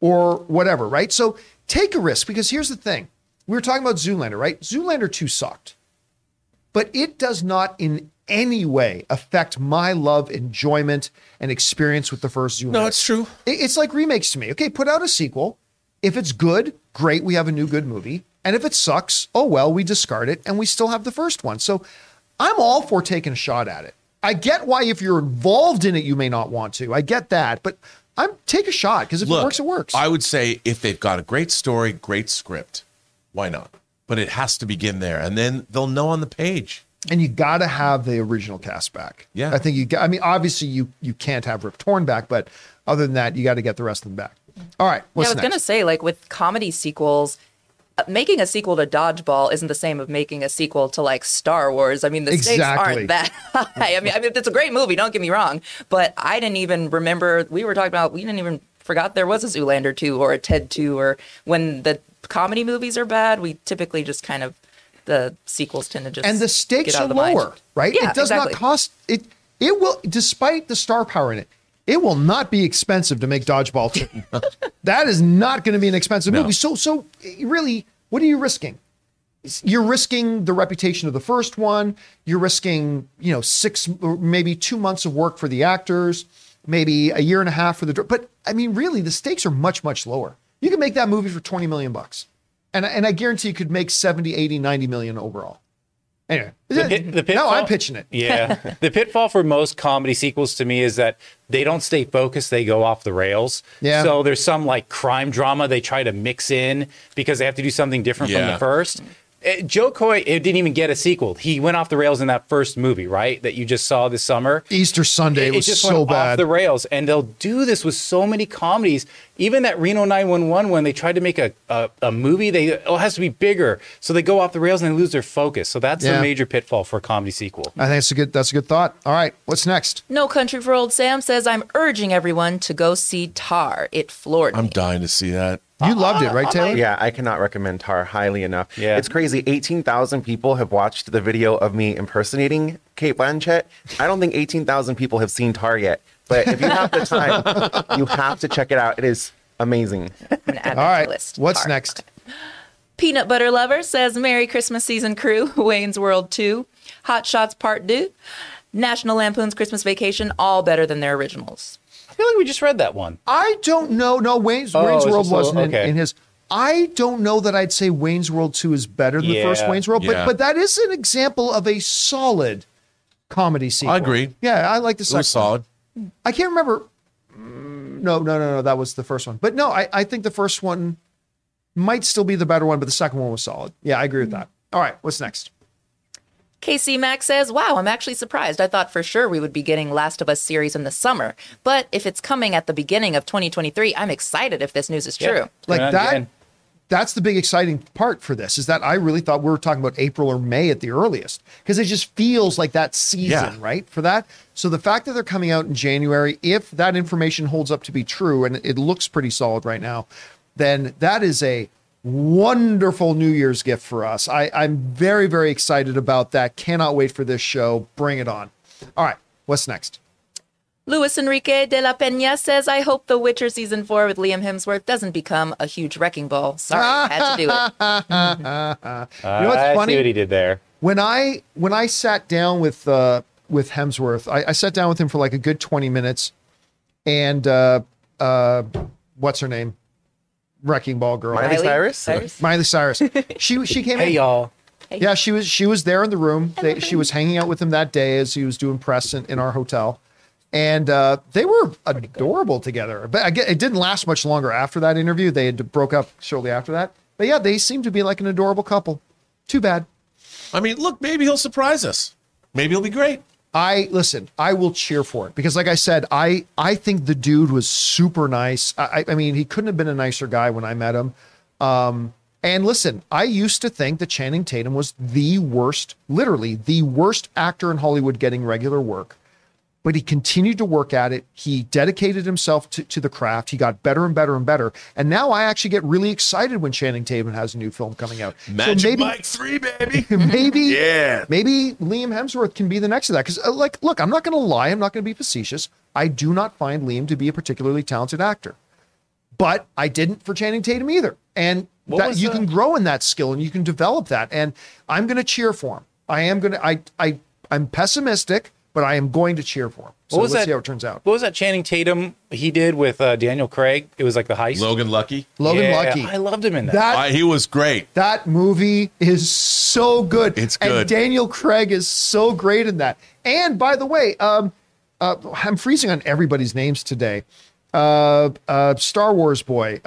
or whatever, right? So take a risk because here's the thing. We were talking about Zoolander, right? Zoolander 2 sucked, but it does not in any way affect my love, enjoyment, and experience with the first Zoolander. No, it's true. It's like remakes to me. Okay, put out a sequel. If it's good, great, we have a new good movie. And if it sucks, oh well, we discard it and we still have the first one. So I'm all for taking a shot at it. I get why if you're involved in it, you may not want to. I get that, but I'm take a shot because if it works, it works. I would say if they've got a great story, great script, why not? But it has to begin there, and then they'll know on the page. and you got to have the original cast back. Yeah. I think you. got- I mean, obviously you you can't have Rip Torn back, but other than that, you got to get the rest of them back. All right, Yeah, what's I was next? gonna say, like with comedy sequels, making a sequel to Dodgeball isn't the same as making a sequel to like Star Wars. I mean, the stakes aren't that high. I mean, I mean, it's a great movie. Don't get me wrong, but I didn't even remember. We were talking about. We didn't even forgot there was a Zoolander two or a Ted two, or when the comedy movies are bad, we typically just kind of the sequels tend to just and the stakes get out are of the mind. lower, right? Yeah, it does exactly. not cost it. It will, despite the star power in it, it will not be expensive to make Dodgeball two. that is not going to be an expensive No. movie. So, so really, what are you risking? You're risking the reputation of the first one. You're risking, you know, six maybe two months of work for the actors, maybe a year and a half for the. But I mean, really, the stakes are much, much lower. You can make that movie for 20 million bucks. And, and I guarantee you could make 70, 80, 90 million overall. Anyway, The pit- the no, I'm pitching it. Yeah. the pitfall for most comedy sequels to me is that they don't stay focused, they go off the rails. Yeah. So there's some like crime drama they try to mix in because they have to do something different from the first. Uh, Jo Koy it didn't even get a sequel. He went off the rails in that first movie, right? That you just saw this summer. Easter Sunday it was just so went bad. off the rails, and they'll do this with so many comedies. Even that Reno 911, when they tried to make a, a, a movie, they oh, it has to be bigger, so they go off the rails and they lose their focus. So that's Yeah. a major pitfall for a comedy sequel. I think that's a good. That's a good thought. All right, what's next? No Country for Old Sam says, I'm urging everyone to go see Tar. It floored I'm me. dying to see that. You loved it, right, Taylor? Yeah, I cannot recommend Tar highly enough. Yeah. It's crazy. 18,000 people have watched the video of me impersonating Cate Blanchett. I don't think 18,000 people have seen Tar yet. But if you have the time, you have to check it out. It is amazing. I'm gonna add that All to right, the list. what's Tar. next? Peanut Butter Lover says, Merry Christmas Season Crew, Wayne's World 2, Hot Shots Part 2, National Lampoon's Christmas Vacation, all better than their originals. I feel like we just read that one. I don't know. No, Wayne's Oh, Wayne's World wasn't in, okay. in his. I don't know that I'd say Wayne's World Two is better than the first Wayne's World, but yeah. but that is an example of a solid comedy sequel. I agree. Yeah, I like the It second. was solid. I can't remember. Mm, No, no, no, no. That was the first one. But no, I, I think the first one might still be the better one, but the second one was solid. Yeah, I agree with that. All right, what's next? KC Max says, Wow, I'm actually surprised. I thought for sure we would be getting Last of Us series in the summer. But if it's coming at the beginning of 2023, I'm excited if this news is true. Like Coming that. again. That's the big exciting part for this is that I really thought we were talking about April or May at the earliest because it just feels like that season, Yeah. right? For that. So the fact that they're coming out in January, if that information holds up to be true, and it looks pretty solid right now, then that is a wonderful New Year's gift for us. I, I'm very, very excited about that. Cannot wait for this show. Bring it on. All right, what's next? Luis Enrique de la Peña says, I hope The Witcher season four with Liam Hemsworth doesn't become a huge wrecking ball. Sorry, had to do it. You know what's I funny? see what he did there. when I when I sat down with uh with Hemsworth, I, I sat down with him for like a good twenty minutes, and uh uh what's her name? Wrecking Ball girl, Miley Riley? Cyrus? Miley Cyrus. She she came Hey in. y'all. Yeah, she was she was there in the room. They, she was hanging out with him that day as he was doing press in, in our hotel, and uh, they were adorable together. But I get, it didn't last much longer after that interview. They had broke up shortly after that. But yeah, they seem to be like an adorable couple. Too bad. I mean, look, maybe he'll surprise us. Maybe he'll be great. I listen. I will cheer for it because, like I said, I I think the dude was super nice. I, I mean, he couldn't have been a nicer guy when I met him. Um, and listen, I used to think that Channing Tatum was the worst, literally the worst actor in Hollywood getting regular work. But he continued to work at it. He dedicated himself to, to the craft. He got better and better and better. And now I actually get really excited when Channing Tatum has a new film coming out. So Magic maybe- Mike 3, baby. maybe Yeah. maybe Liam Hemsworth can be the next of that because uh, like look I'm not going to lie I'm not going to be facetious I do not find Liam to be a particularly talented actor but I didn't for Channing Tatum either and that you the- can grow in that skill and you can develop that and I'm going to cheer for him I am going to I I I'm pessimistic but I am going to cheer for him so What was let's that? see how it turns out What was that Channing Tatum he did with uh, Daniel Craig? It was like the heist. Logan Lucky. Logan Yeah, Lucky I loved him in that. that Uh, he was great. That movie is so good. It's And good. Daniel Craig is so great in that. And by the way, um, uh, I'm freezing on everybody's names today. Uh, uh, Star Wars boy.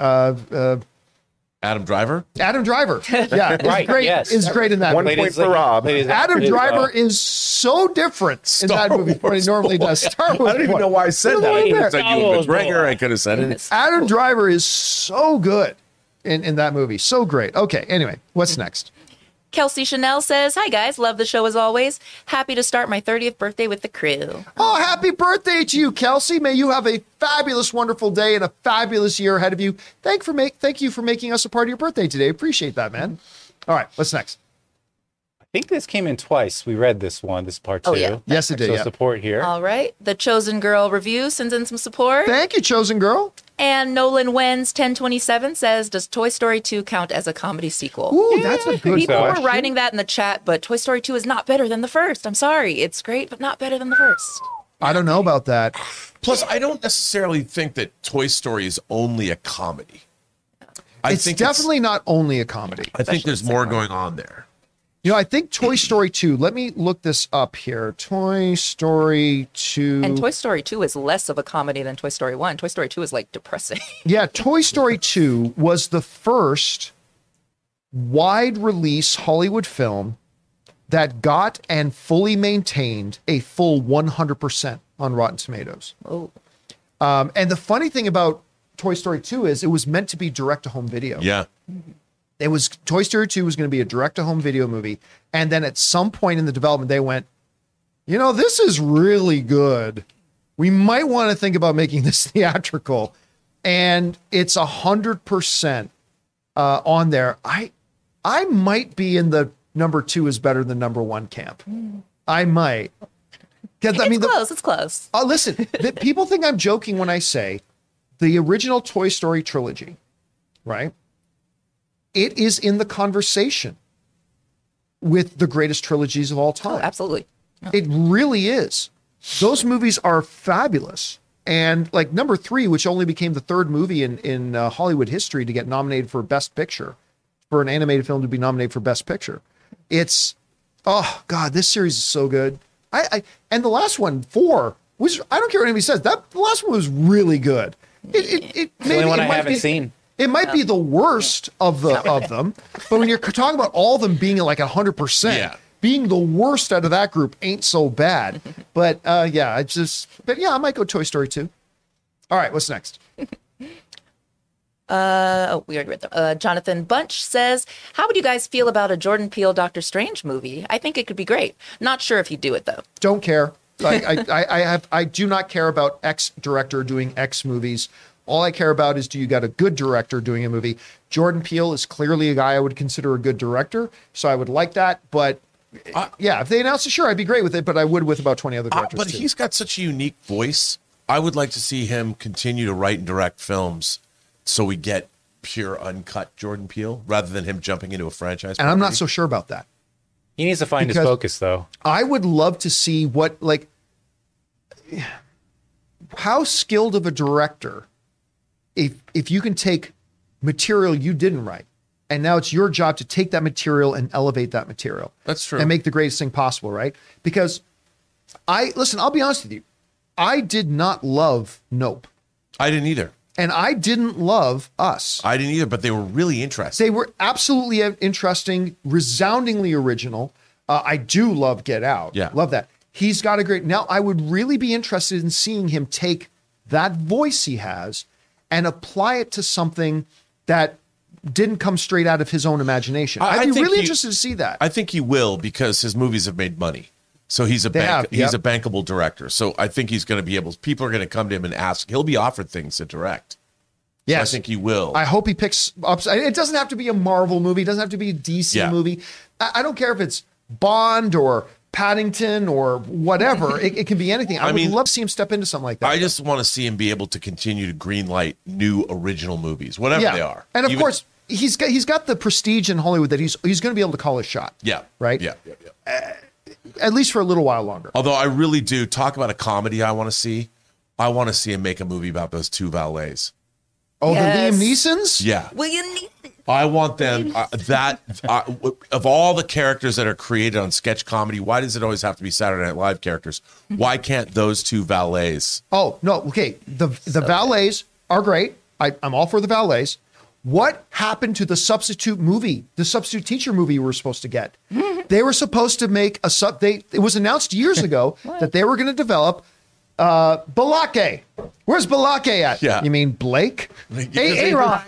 Adam Driver. Adam Driver. Yeah, is Right, great. yes. Is great in that. One point for Rob. Adam Driver is so different in that Star movie from what he normally boy. does. Star Wars I don't even boy. know why I said that. I right could have said Star you Wars McGregor. I could have said it. Adam Driver is so good in, in that movie. So great. Okay. Anyway, what's next? Kelsey Chanel says, Hi guys, love the show as always. Happy to start my 30th birthday with the crew. Oh, happy birthday to you, Kelsey. May you have a fabulous, wonderful day and a fabulous year ahead of you. Thank for make thank you for making us a part of your birthday today. Appreciate that, man. All right, what's next? I think this came in twice. We read this one. This part oh, two. Oh, yeah. Yes, it did. So yeah. support here. All right. The Chosen Girl review sends in some support. Thank you, chosen girl. And Nolan Wenz 1027 says, Does Toy Story 2 count as a comedy sequel? Ooh, that's a good People question. were writing that in the chat, but Toy Story 2 is not better than the first. I'm sorry. It's great, but not better than the first. I don't know about that. Plus, I don't necessarily think that Toy Story is only a comedy. I it's think definitely not only a comedy. I think there's more going on there. You know, I think Toy Story 2, let me look this up here. Toy Story 2. And Toy Story 2 is less of a comedy than Toy Story 1. Toy Story 2 is like depressing. Yeah, Toy Story 2 was the first wide release Hollywood film that got and fully maintained a full 100% on Rotten Tomatoes. oh. Um, and the funny thing about Toy Story 2 is it was meant to be direct to home video. Yeah. It was Toy Story 2 was going to be a direct to home video movie. And then at some point in the development, they went, you know, this is really good. We might want to think about making this theatrical. And it's a hundred percent uh, on there. I I might be in the number two is better than number one camp. I might. Because I it's mean, the, close. It's close. uh, listen, the, people think I'm joking when I say the original Toy Story trilogy, right? It is in the conversation with the greatest trilogies of all Oh, time. absolutely. It really is. Those movies are fabulous. And like number three, which only became the third movie in in uh, Hollywood history to get nominated for Best Picture, for an animated film to be nominated for Best Picture, it's oh god, this series is so good. I, I and the last one four was I don't care what anybody says that the last one was really good. It it, it the only one it I haven't be- seen. It might be the worst of the of them, but when you're talking about all of them being like hundred percent, being the worst out of that group ain't so bad. But uh, yeah, I just but yeah, I might go Toy Story two. All right, what's next? Oh, we already read that. Uh, Jonathan Bunch says, How would you guys feel about a Jordan Peele Doctor Strange movie? I think it could be great. Not sure if he'd do it, though. Don't care. Like I, I, I have I do not care about X director doing X movies. All I care about is do you got a good director doing a movie? Jordan Peele is clearly a guy I would consider a good director, so I would like that. But yeah, if they announced it, sure, I'd be great with it. But I would with about twenty other Uh, directors. but too. he's got such a unique voice. I would like to see him continue to write and direct films so we get pure uncut Jordan Peele rather than him jumping into a franchise. and I'm not so sure about that. He needs to find Because- his focus, though. I would love to see what like how skilled of a director if if you can take material you didn't write and now it's your job to take that material and elevate that material. That's true. And make the greatest thing possible, right? Because I listen, I'll be honest with you. I did not love Nope. I didn't either. And I didn't love Us. I didn't either, but they were really interesting. They were absolutely interesting, resoundingly original. Uh, I do love Get Out. Yeah. Love that. He's got a great. Now, I would really be interested in seeing him take that voice he has and apply it to something that didn't come straight out of his own imagination. I- I'd be really he- interested to see that. I think he will because his movies have made money. So he's a They bank, have, he's yep. a bankable director. So I think he's going to be able. People are going to come to him and ask. He'll be offered things to direct. yes. I think he will. I hope he picks up. It doesn't have to be a Marvel movie. It doesn't have to be a DC Yeah. movie. I, I don't care if it's Bond or Paddington or whatever. it, it can be anything. I, I would mean, love to see him step into something like that. I just want to see him be able to continue to greenlight new original movies, whatever yeah. they are. And of Even- course, he's got he's got the prestige in Hollywood that he's he's going to be able to call his shot. yeah, Right? Yeah, yeah, yeah. Uh, at least for a little while longer. Although I really do talk about a comedy, I want to see. I want to see him make a movie about those two valets. Oh, Yes. the Liam Neesons? Yeah, Will you need I want them uh, that uh, of all the characters that are created on sketch comedy. Why does it always have to be Saturday Night Live characters? Why can't those two valets? Oh, no, okay. The the valets are great. I, I'm all for the valets. What happened to the substitute movie, the substitute teacher movie we were supposed to get? they were supposed to make a sub. They it was announced years ago that they were going to develop uh, Balake. Where's Balake at? Yeah. You mean Blake? Like, Hey, because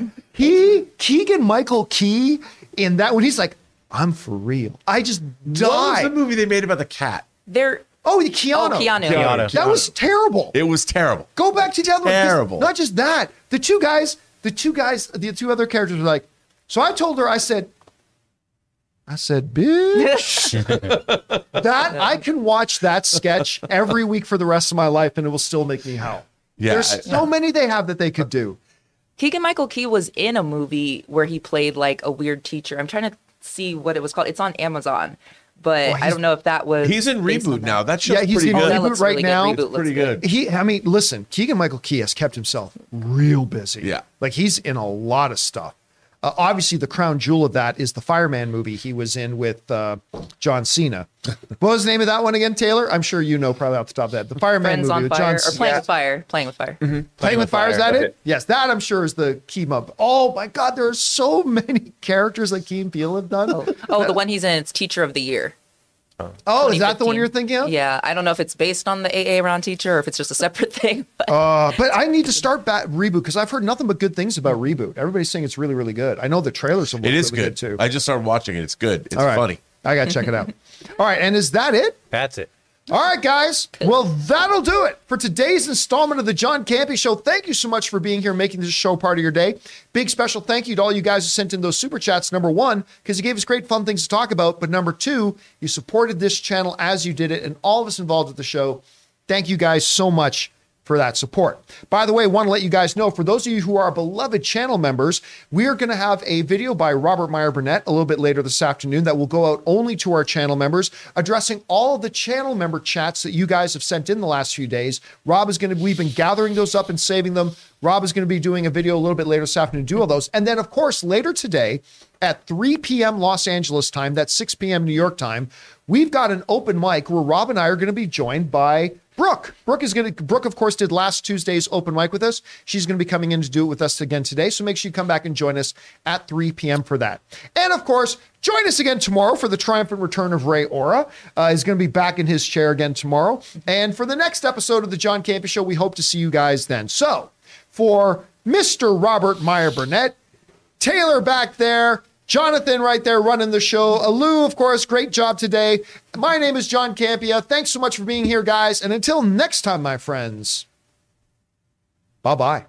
Aaron. He Keegan Michael Key in that when he's like, I'm for real. I just died. What was the movie they made about the cat? They're Oh, the Keanu. Oh, Keanu. Keanu. That was terrible. It was terrible. Go back to the other one. 'cause Terrible. Not just that. The two guys, the two guys, the two other characters were like, so I told her, I said, I said, bitch. that I can watch that sketch every week for the rest of my life and it will still make me howl. Yeah, There's I- so many they have that they could do. Keegan Michael Key was in a movie where he played like a weird teacher. I'm trying to see what it was called. It's on Amazon, but I don't know if that was. He's in reboot now. That show's Yeah, he's pretty in good. Reboot right really now. Good. Reboot looks pretty good. He, I mean, listen, Keegan Michael Key has kept himself real busy. Yeah. Like he's in a lot of stuff. Uh, obviously, the crown jewel of that is the Fireman movie he was in with uh, John Cena. what was the name of that one again, Taylor? I'm sure you know probably off the top of that. The Fireman Friends movie on with fire John or Cena. playing Yeah. with fire. Playing with fire. Playing with Fire, is that Fire, it? Yes, that I'm sure is the key mob. Oh my God, there are so many characters that Key and Peele have done. Oh, the one he's in. It's Teacher of the Year. Oh, is that the one you're thinking of? Yeah, I don't know if it's based on the AA Round teacher or if it's just a separate thing. But Uh, but I need to start back reboot because I've heard nothing but good things about reboot. Everybody's saying it's really, really good. I know the trailers have looked It is really good. too. I just started watching it. It's good. It's All right. funny. I gotta check it out. All right, and is that it? That's it. All right, guys. Well, that'll do it for today's installment of the John Campea Show. Thank you so much for being here, making this show part of your day. Big special thank you to all you guys who sent in those super chats. Number one, because you gave us great fun things to talk about. But number two, you supported this channel as you did it, and all of us involved with the show. Thank you guys so much for that support. By the way, want to let you guys know for those of you who are beloved channel members, we are going to have a video by Robert Meyer Burnett a little bit later this afternoon that will go out only to our channel members, addressing all of the channel member chats that you guys have sent in the last few days. Rob is going to, we've been gathering those up and saving them. Rob is going to be doing a video a little bit later this afternoon to do all those. And then, of course, later today at 3 p.m. Los Angeles time, that's 6 p.m. New York time, we've got an open mic where Rob and I are going to be joined by Brooke. Brooke is going to, Brooke, of course, did last Tuesday's open mic with us. She's going to be coming in to do it with us again today. So make sure you come back and join us at 3 p.m. for that. And of course, join us again tomorrow for the triumphant return of Ray Aura. Uh, he's going to be back in his chair again tomorrow. And for the next episode of the John Campea Show, we hope to see you guys then. So for Mr. Robert Meyer Burnett, Taylor back there, Jonathan right there running the show. Alu, of course, great job today. My name is John Campea. Thanks so much for being here, guys. And until next time, my friends, bye bye.